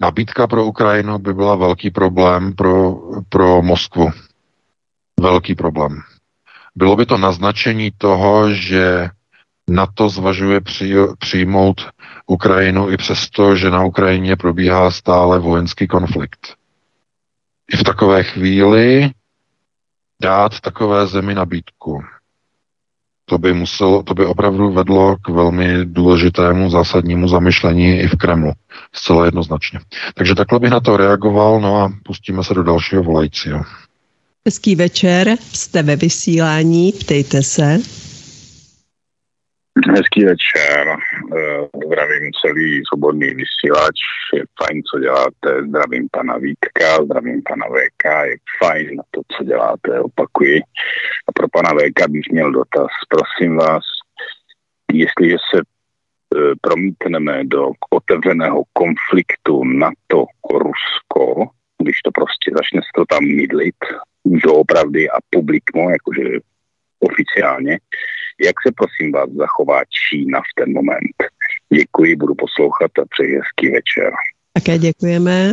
nabídka pro Ukrajinu by byla velký problém pro, pro Moskvu. Velký problém. Bylo by to naznačení toho, že NATO zvažuje při, přijmout Ukrajinu i přesto, že na Ukrajině probíhá stále vojenský konflikt. I v takové chvíli dát takové zemi nabídku. To by, muselo, to by opravdu vedlo k velmi důležitému zásadnímu zamyšlení i v Kremlu. Zcela jednoznačně. Takže takhle bych na to reagoval, no a pustíme se do dalšího volajícího. Hezký večer, jste ve vysílání, ptejte se. Hezký večer, eh, zdravím celý svobodný vysílač, je fajn, co děláte, zdravím pana Vítka, zdravím pana VK, je fajn na to, co děláte, opakuji. A pro pana VK bych měl dotaz, prosím vás, jestliže se eh, promítneme do otevřeného konfliktu NATO-Rusko, když to prostě začne se to tam mydlit, doopravdy a publikmo, jakože oficiálně, jak se prosím vás zachová Čína v ten moment? Děkuji, budu poslouchat a přeji hezký večer. Také děkujeme.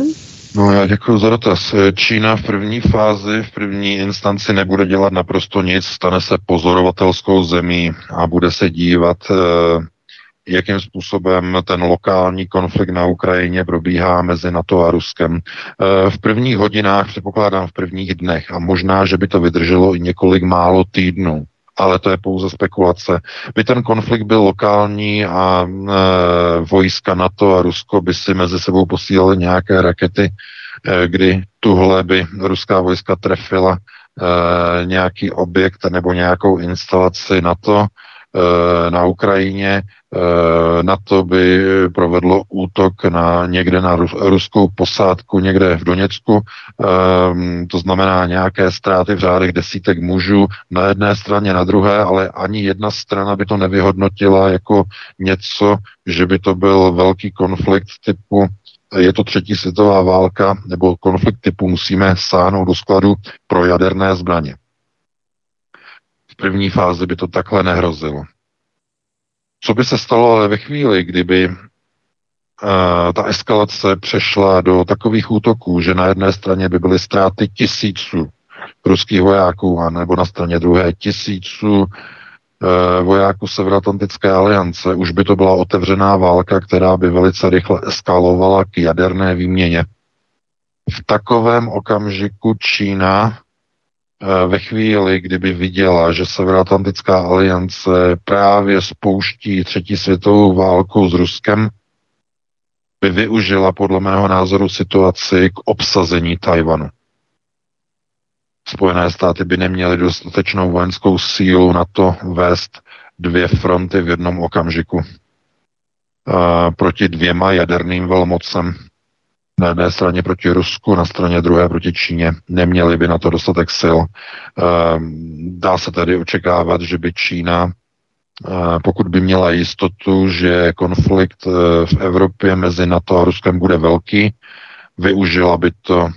No já děkuji za dotaz. Čína v první fázi, v první instanci nebude dělat naprosto nic, stane se pozorovatelskou zemí a bude se dívat, eh, jakým způsobem ten lokální konflikt na Ukrajině probíhá mezi NATO a Ruskem. Eh, v prvních hodinách, předpokládám v prvních dnech a možná, že by to vydrželo i několik málo týdnů, ale to je pouze spekulace. By ten konflikt byl lokální a e, vojska NATO a Rusko by si mezi sebou posílali nějaké rakety, e, kdy tuhle by ruská vojska trefila e, nějaký objekt nebo nějakou instalaci NATO e, na Ukrajině, na to by provedlo útok na někde na ruskou posádku někde v Doněcku, ehm, to znamená nějaké ztráty v řádech desítek mužů na jedné straně, na druhé, ale ani jedna strana by to nevyhodnotila jako něco, že by to byl velký konflikt typu je to třetí světová válka nebo konflikt typu musíme sáhnout do skladu pro jaderné zbraně. V první fázi by to takhle nehrozilo. Co by se stalo ale ve chvíli, kdyby uh, ta eskalace přešla do takových útoků, že na jedné straně by byly ztráty tisíců ruských vojáků, a nebo na straně druhé tisíců uh, vojáků Severoatlantické aliance, už by to byla otevřená válka, která by velice rychle eskalovala k jaderné výměně. V takovém okamžiku Čína Eh, ve chvíli, kdyby viděla, že Severoatlantická aliance právě spouští třetí světovou válku s Ruskem, by využila podle mého názoru situaci k obsazení Tajvanu. Spojené státy by neměly dostatečnou vojenskou sílu na to vést dvě fronty v jednom okamžiku uh, proti dvěma jaderným velmocem na jedné straně proti Rusku, na straně druhé proti Číně. Neměli by na to dostatek sil. Ehm, dá se tedy očekávat, že by Čína, eh, pokud by měla jistotu, že konflikt eh, v Evropě mezi NATO a Ruskem bude velký, využila by to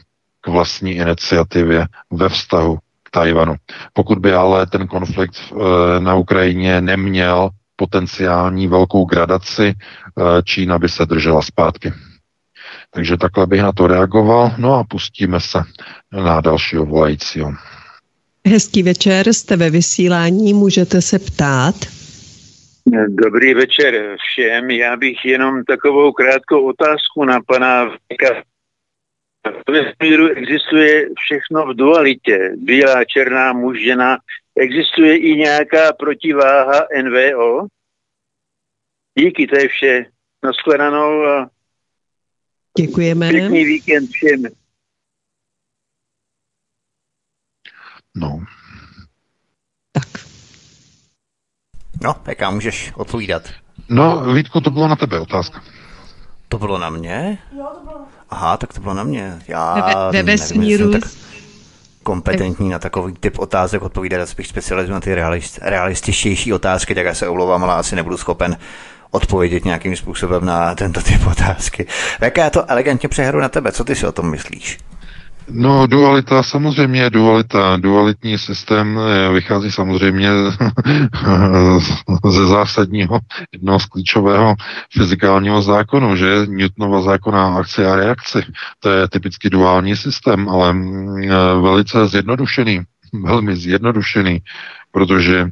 k vlastní iniciativě ve vztahu k Tajvanu. Pokud by ale ten konflikt eh, na Ukrajině neměl potenciální velkou gradaci, Čína by se držela zpátky. Takže takhle bych na to reagoval. No a pustíme se na dalšího volajícího. Hezký večer, jste ve vysílání, můžete se ptát. Dobrý večer všem. Já bych jenom takovou krátkou otázku na pana Vika. V vesmíru existuje všechno v dualitě. Bílá, černá, muž, žena. Existuje i nějaká protiváha NVO? Díky, to je vše. Naschledanou a Děkujeme. Pěkný víkend všem. No. Tak. No, PK, můžeš odpovídat. No, Vítku, to bylo na tebe otázka. To bylo na mě? Jo, to bylo. Aha, tak to bylo na mě. Já ve, ve vesmíru. tak kompetentní na takový typ otázek odpovídat, spíš specializuji na ty realist, realističtější otázky, tak já se omlouvám, ale asi nebudu schopen odpovědět nějakým způsobem na tento typ otázky. Jak já to elegantně přehru na tebe, co ty si o tom myslíš? No, dualita, samozřejmě dualita, dualitní systém eh, vychází samozřejmě *laughs* ze zásadního, jednoho z klíčového fyzikálního zákonu, že Newtonova zákona akce a reakci. To je typicky duální systém, ale mm, eh, velice zjednodušený, velmi zjednodušený, protože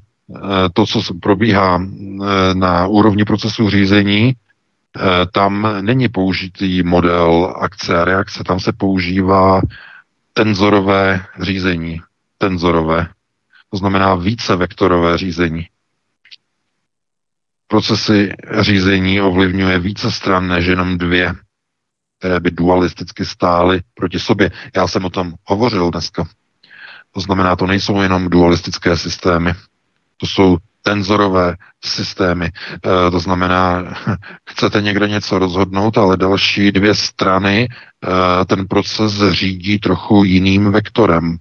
to, co probíhá eh, na úrovni procesu řízení, eh, tam není použitý model akce a reakce, tam se používá tenzorové řízení. Tenzorové. To znamená více vektorové řízení. Procesy řízení ovlivňuje více stran než jenom dvě, které by dualisticky stály proti sobě. Já jsem o tom hovořil dneska. To znamená, to nejsou jenom dualistické systémy, to jsou tenzorové systémy. E, to znamená, *laughs* chcete někde něco rozhodnout, ale další dvě strany e, ten proces řídí trochu jiným vektorem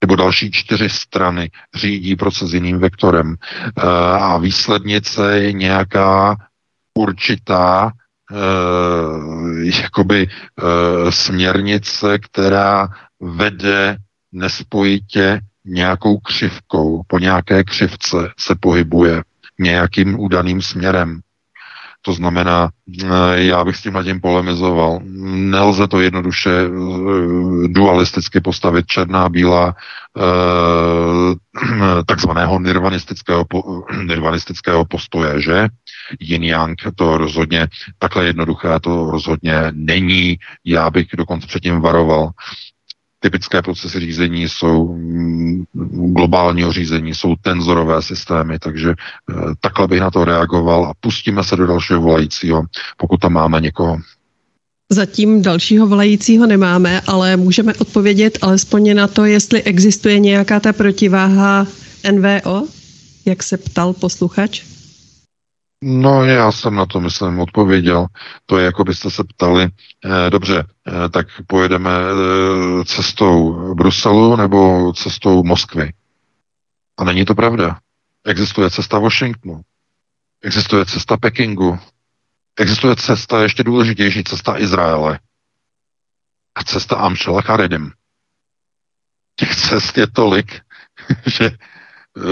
nebo další čtyři strany řídí proces jiným vektorem. E, a výslednice je nějaká určitá jakoby směrnice, která vede nespojitě nějakou křivkou, po nějaké křivce se pohybuje nějakým udaným směrem. To znamená, eh, já bych s tím tím polemizoval. Nelze to jednoduše eh, dualisticky postavit černá, bílá, eh, *clears throat* takzvaného nirvanistického, *clears throat* nirvanistického postoje, že? Yin Yang to rozhodně, takhle jednoduché to rozhodně není. Já bych dokonce předtím varoval typické procesy řízení jsou mm, globálního řízení, jsou tenzorové systémy, takže eh, takhle bych na to reagoval a pustíme se do dalšího volajícího, pokud tam máme někoho. Zatím dalšího volajícího nemáme, ale můžeme odpovědět alespoň na to, jestli existuje nějaká ta protiváha NVO, jak se ptal posluchač. No, já jsem na to, myslím, odpověděl. To je, jako byste se ptali, eh, dobře, eh, tak pojedeme eh, cestou Bruselu nebo cestou Moskvy. A není to pravda. Existuje cesta Washingtonu, existuje cesta Pekingu, existuje cesta, ještě důležitější, cesta Izraele a cesta Amšela Charedim. Těch cest je tolik, *laughs* že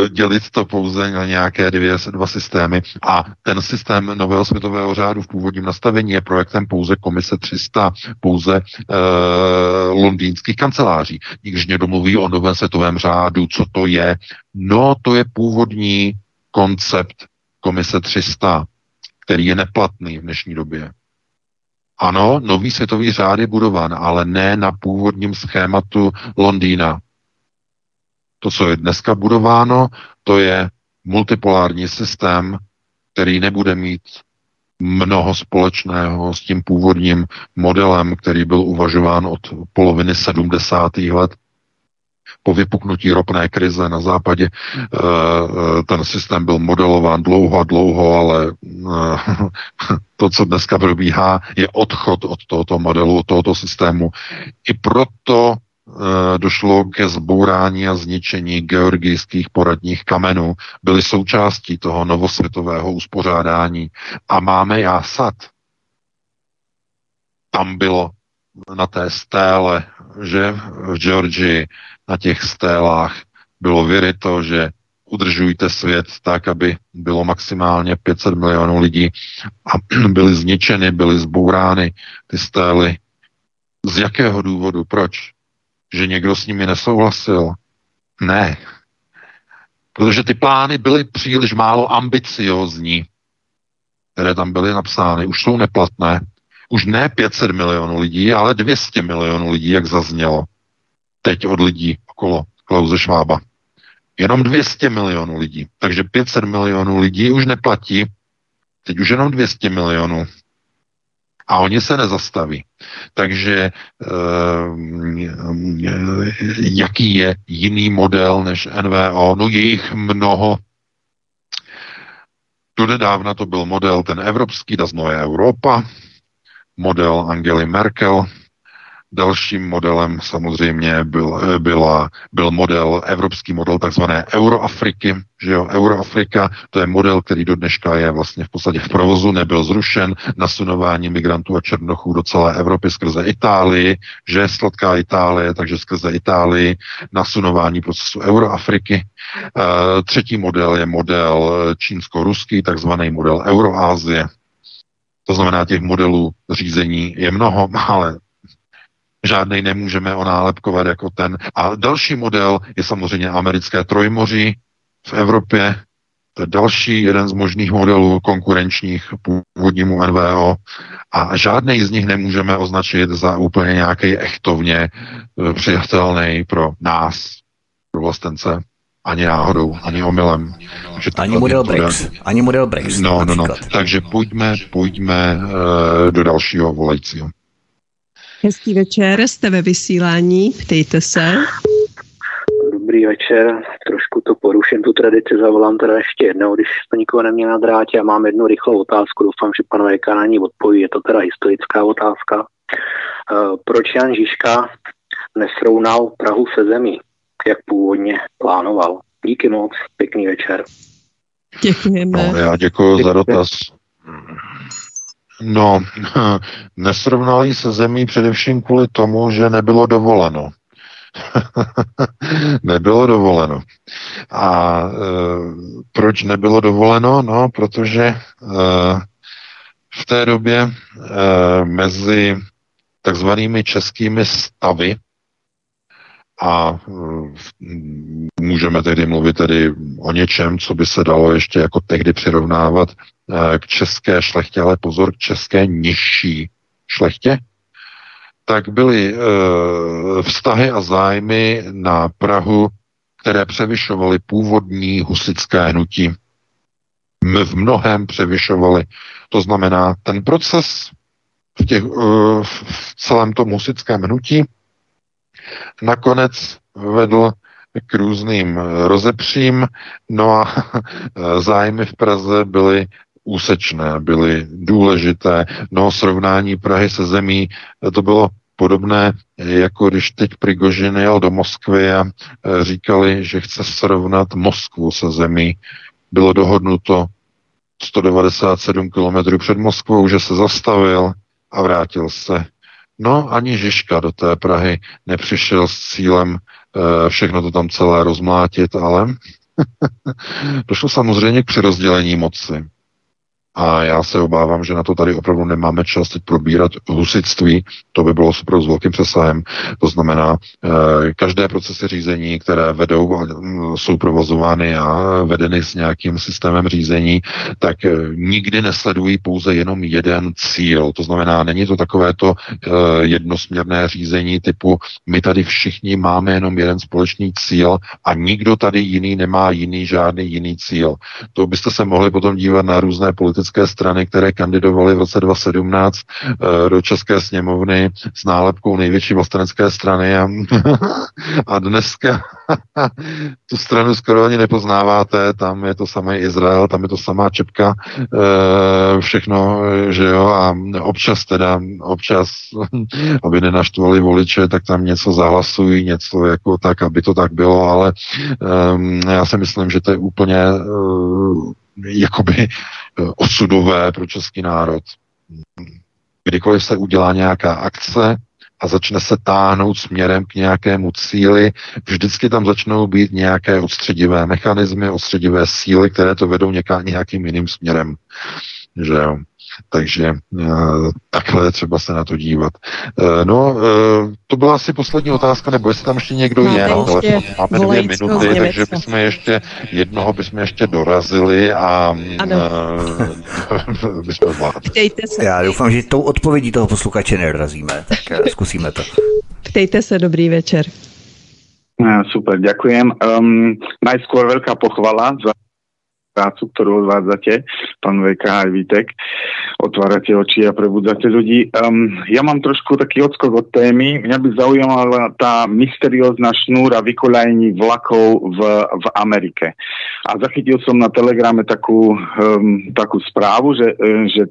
dělit to pouze na nějaké dvě, dva systémy a ten systém nového světového řádu v původním nastavení je projektem pouze komise 300, pouze e, londýnských kanceláří. Nikdy někdo mluví o novém světovém řádu, co to je. No, to je původní koncept komise 300, který je neplatný v dnešní době. Ano, nový světový řád je budován, ale ne na původním schématu Londýna, to, co je dneska budováno, to je multipolární systém, který nebude mít mnoho společného s tím původním modelem, který byl uvažován od poloviny 70. let po vypuknutí ropné krize na západě. Eh, eh, ten systém byl modelován dlouho a dlouho, ale eh, *laughs* to, co dneska probíhá, je odchod od tohoto modelu, od tohoto systému. I proto došlo ke zbourání a zničení georgijských poradních kamenů, byly součástí toho novosvětového uspořádání. A máme jásat. Tam bylo na té stéle, že v Georgii na těch stélách bylo vyryto, že udržujte svět tak, aby bylo maximálně 500 milionů lidí a *clears throat* byly zničeny, byly zbourány ty stély. Z jakého důvodu? Proč? Že někdo s nimi nesouhlasil. Ne. Protože ty plány byly příliš málo ambiciozní, které tam byly napsány. Už jsou neplatné. Už ne 500 milionů lidí, ale 200 milionů lidí, jak zaznělo. Teď od lidí okolo Klauze Švába. Jenom 200 milionů lidí. Takže 500 milionů lidí už neplatí. Teď už jenom 200 milionů a oni se nezastaví. Takže eh, jaký je jiný model než NVO? No je jich mnoho. Donedávna to byl model ten evropský, das Neue Europa, model Angely Merkel, Dalším modelem samozřejmě byl, byla, byl model, evropský model takzvané Euroafriky, že jo, Euroafrika, to je model, který do dneška je vlastně v podstatě v provozu, nebyl zrušen, nasunování migrantů a černochů do celé Evropy skrze Itálii, že je sladká Itálie, takže skrze Itálii nasunování procesu Euroafriky. E, třetí model je model čínsko-ruský, takzvaný model Euroázie, to znamená, těch modelů řízení je mnoho, *laughs* ale žádnej nemůžeme onálepkovat jako ten. A další model je samozřejmě americké trojmoří v Evropě. To je další jeden z možných modelů konkurenčních původnímu NVO a žádný z nich nemůžeme označit za úplně nějaký echtovně eh, přijatelný pro nás, pro vlastence. Ani náhodou, ani omylem. Že ani model BRICS. Ani model BRICS. No, no, no. Takže pojďme, pojďme uh, do dalšího volajícího. Hezký večer, jste ve vysílání, ptejte se. dobrý večer. Trošku to poruším tu tradici, zavolám teda ještě jednou, když to nikoho neměl na drátě a mám jednu rychlou otázku, doufám, že pan VK na ní odpoví, je to teda historická otázka. Eh, proč Jan Žižka nesrovnal Prahu se zemí, jak původně plánoval? Díky moc, pěkný večer. Děkujeme. No, já děkuji za dotaz. No, *laughs* nesrovnali se zemí především kvůli tomu, že nebylo dovoleno. *laughs* nebylo dovoleno. A e, proč nebylo dovoleno? No, protože e, v té době e, mezi takzvanými českými stavy a můžeme tedy mluvit tedy o něčem, co by se dalo ještě jako tehdy přirovnávat k české šlechtě, ale pozor, k české nižší šlechtě, tak byly e, vztahy a zájmy na Prahu, které převyšovaly původní husické hnutí. V mnohem převyšovaly. To znamená, ten proces v, těch, e, v celém tom husickém hnutí nakonec vedl k různým rozepřím, no a *laughs* zájmy v Praze byly úsečné, byly důležité. No, srovnání Prahy se zemí, to bylo podobné, jako když teď Prigožin jel do Moskvy a e, říkali, že chce srovnat Moskvu se zemí. Bylo dohodnuto 197 kilometrů před Moskvou, že se zastavil a vrátil se. No, ani Žižka do té Prahy nepřišel s cílem e, všechno to tam celé rozmlátit, ale *laughs* došlo samozřejmě k přerozdělení moci. A já se obávám, že na to tady opravdu nemáme čas teď probírat husitství. To by bylo opravdu s velkým přesahem. To znamená, eh, každé procesy řízení, které vedou mm, jsou provozovány a vedeny s nějakým systémem řízení, tak eh, nikdy nesledují pouze jenom jeden cíl. To znamená, není to takové to eh, jednosměrné řízení typu my tady všichni máme jenom jeden společný cíl a nikdo tady jiný nemá jiný žádný jiný cíl. To byste se mohli potom dívat na různé politické politické strany, které kandidovaly v roce 2017 eh, do České sněmovny s nálepkou největší vlastenecké strany a, *laughs* a dneska *laughs* tu stranu skoro ani nepoznáváte, tam je to samý Izrael, tam je to samá Čepka, eh, všechno, že jo, a občas teda, občas, *laughs* aby nenaštvali voliče, tak tam něco zahlasují, něco jako tak, aby to tak bylo, ale um, já si myslím, že to je úplně uh, jakoby Eh, osudové pro český národ. Kdykoliv se udělá nějaká akce a začne se táhnout směrem k nějakému cíli, vždycky tam začnou být nějaké odstředivé mechanismy, odstředivé síly, které to vedou něká, nějakým jiným směrem. Že jo. Takže eh, takhle třeba se na to dívat. Eh, no, eh, to byla asi poslední otázka, nebo jestli tam ještě někdo Máte je na ještě Máme dvě minuty, takže bychom ještě, jednoho bychom ještě dorazili a *laughs* bychom zvládli. Ptejte se, Já doufám, že tou odpovědí toho posluchače nedorazíme, tak zkusíme to. ptejte se, dobrý večer. Super, ďakujem. Um, najskôr veľká pochvala za prácu, ktorú odvádzate, pán VK aj Vítek. Otvárate oči a prebudzate ľudí. Um, ja mám trošku taký odskok od témy. Mňa by zaujímala tá mysteriózna šnúra vykoľajení vlakov v, v Amerike. A zachytil som na Telegrame takú, um, takú správu, že, že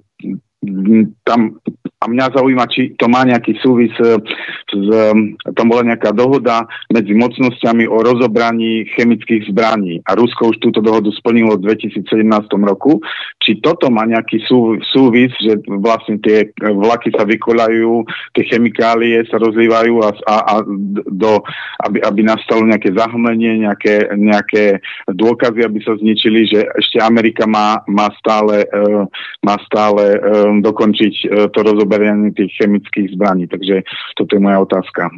tam a mňa zaujíma, či to má nejaký súvis e, s, tam bola nejaká dohoda medzi mocnosťami o rozobraní chemických zbraní a Rusko už túto dohodu splnilo v 2017 roku. Či toto má nejaký sú, súvis, že vlastne tie vlaky sa vykoľajú, tie chemikálie sa rozlívajú a, a, a do, aby, aby nastalo nejaké zahmlenie, nejaké, nejaké dôkazy, aby sa zničili, že ešte Amerika má, má stále, uh, má stále dokončiť to rozoberanie tých chemických zbraní. Takže toto je moja otázka.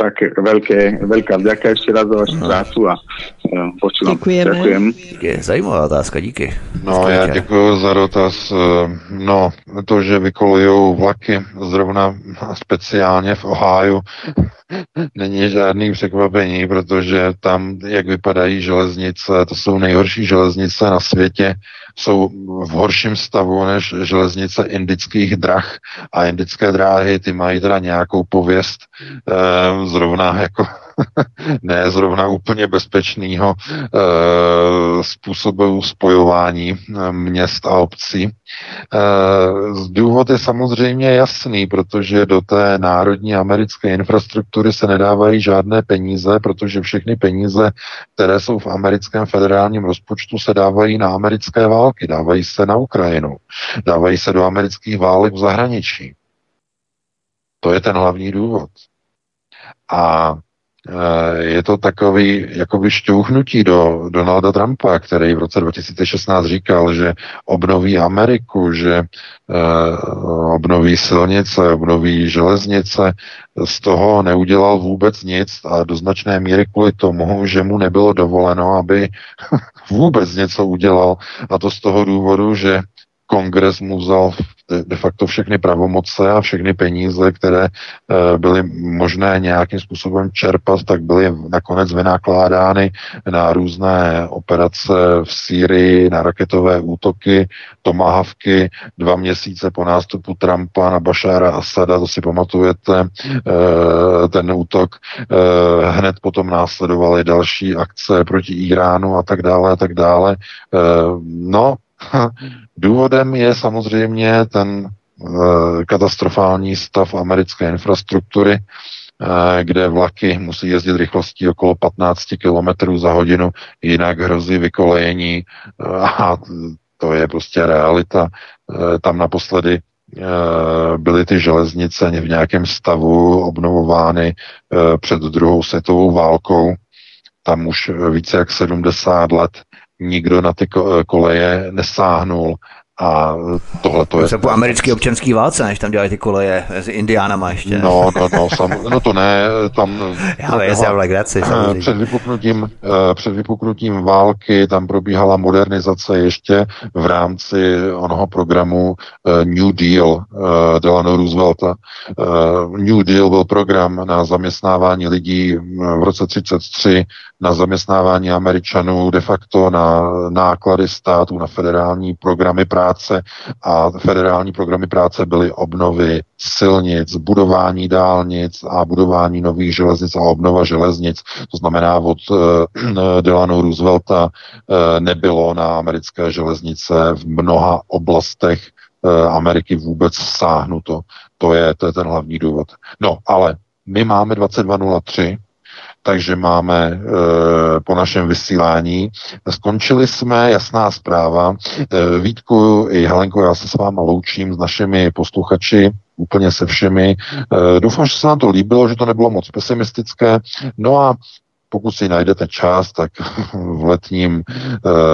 Tak veľké, veľká vďaka ešte raz za vašu prácu a uh, počúvam. Děkujeme. Ďakujem. Je zajímavá otázka, díky. No, Hezký já děkuji za dotaz. Eh, No, to, že vykolujou vlaky zrovna speciálně v Ohio, *laughs* není žádný překvapení, protože tam, jak vypadají železnice, to jsou nejhorší železnice na světě, jsou v horším stavu než železnice indických drah a indické dráhy, ty mají teda nějakou pověst eh, zrovna jako *laughs* ne zrovna úplně bezpečného e, způsobu spojování eh, měst a obcí. E, důvod je samozřejmě jasný, protože do té národní americké infrastruktury se nedávají žádné peníze, protože všechny peníze, které jsou v americkém federálním rozpočtu, se dávají na americké války, dávají se na Ukrajinu, dávají se do amerických válek v zahraničí. To je ten hlavní důvod. A je to takový jakoby šťouchnutí do Donalda Trumpa, který v roce 2016 říkal, že obnoví Ameriku, že uh, obnoví silnice, obnoví železnice. Z toho neudělal vůbec nic a do značné míry kvůli tomu, že mu nebylo dovoleno, aby *laughs* vůbec něco udělal. A to z toho důvodu, že kongres mu vzal de facto všechny pravomoce a všechny peníze, které eh, byly možné nějakým způsobem čerpat, tak byly nakonec vynakládány na různé operace v Sýrii, na raketové útoky, tomahavky, dva měsíce po nástupu Trumpa na Bašára Asada, to si pamatujete, eh, ten útok, eh, hned potom následovaly další akce proti Iránu a tak dále a tak dále. No, *laughs* Důvodem je samozřejmě ten eh, katastrofální stav americké infrastruktury, eh, kde vlaky musí jezdit rychlostí okolo 15 km za hodinu, jinak hrozí vykolejení eh, a to je prostě realita. Tam naposledy byly ty železnice v nějakém stavu obnovovány před druhou světovou válkou. Tam už více jak 70 let nikdo na ty koleje nesáhnul a tohle to je... To po americké občanské válce, než tam dělali ty koleje s Indiánama ještě. No, no, no, sam, no to ne, tam... Já vím, já legraci, před vypuknutím, eh, před vypuknutím války tam probíhala modernizace ještě v rámci onoho programu eh, New Deal eh, Delano Roosevelta. New Deal byl program na zaměstnávání lidí v roce 33 na zaměstnávání Američanů, de facto na náklady států, na federální programy práce a federální programy práce byly obnovy silnic, budování dálnic a budování nových železnic a obnova železnic. To znamená, od uh, Delano Roosevelta uh, nebylo na americké železnice v mnoha oblastech uh, Ameriky vůbec sáhnuto. To je, to je ten hlavní důvod. No, ale my máme 2203, takže máme e, po našem vysílání. Skončili jsme, jasná zpráva. E, Vítku i Helenko, já se s váma loučím s našimi posluchači, úplně se všemi. E, doufám, že se nám to líbilo, že to nebylo moc pesimistické. No a pokud si najdete čas, tak *laughs* v letním e,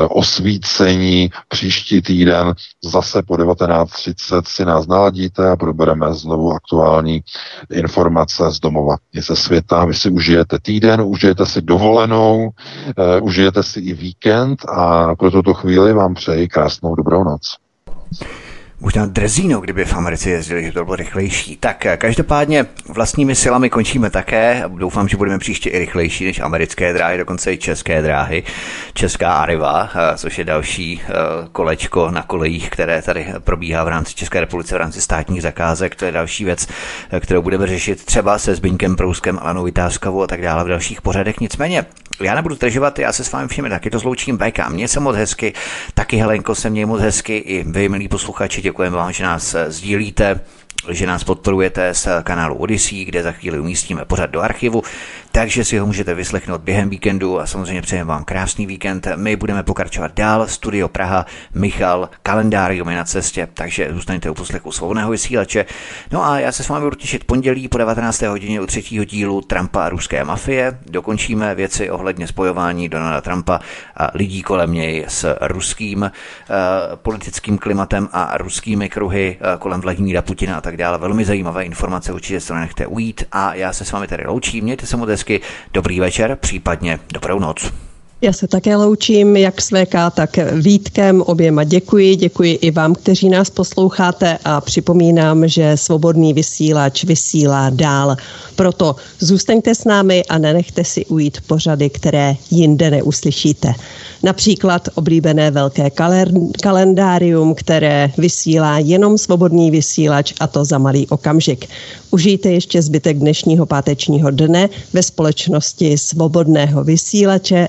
osvícení příští týden zase po 19.30 si nás naladíte a probereme znovu aktuální informace z domova i ze světa. Vy si užijete týden, užijete si dovolenou, e, užijete si i víkend a pro tuto chvíli vám přeji krásnou dobrou noc. Možná drezíno, kdyby v Americe jezdili, že to bylo rychlejší. Tak eh, každopádně vlastními silami končíme také. Doufám, že budeme příště i rychlejší než americké dráhy, dokonce i české dráhy. Česká Arriva, eh, což je další eh, kolečko na kolejích, které tady probíhá v rámci České republice, v rámci státních zakázek. To je další věc, kterou budeme řešit třeba se Zbyňkem Prouskem, Alanou Vytázkovou a tak dále v dalších pořadech. Nicméně já nebudu zdržovat, já se s vámi všemi taky to zloučím. BK, mě se moc hezky, taky Helenko se mě moc hezky, i vy, milí posluchači, děkujeme vám, že nás eh, sdílíte že nás podporujete z kanálu Odyssey, kde za chvíli umístíme pořad do archivu, takže si ho můžete vyslechnout během víkendu a samozřejmě přejeme vám krásný víkend. My budeme pokračovat dál, Studio Praha, Michal, kalendárium je na cestě, takže zůstaňte u poslechu svobodného vysílače. No a já se s vámi budu těšit pondělí po 19. hodině u třetího dílu Trumpa a ruské mafie. Dokončíme věci ohledně spojování Donalda Trumpa a lidí kolem něj s ruským uh, politickým klimatem a ruskými kruhy uh, kolem Vladimíra Putina a tak dále. Velmi zajímavé informace, určitě se nechte ujít a já se s vámi tady loučím. Mějte se dobrý večer, případně dobrou noc. Já se také loučím, jak s VK, tak Vítkem. Oběma děkuji. Děkuji i vám, kteří nás posloucháte a připomínám, že svobodný vysílač vysílá dál. Proto zůstaňte s námi a nenechte si ujít pořady, které jinde neuslyšíte. Například oblíbené velké kalendárium, které vysílá jenom svobodný vysílač a to za malý okamžik. Užijte ještě zbytek dnešního pátečního dne ve společnosti svobodného vysílače.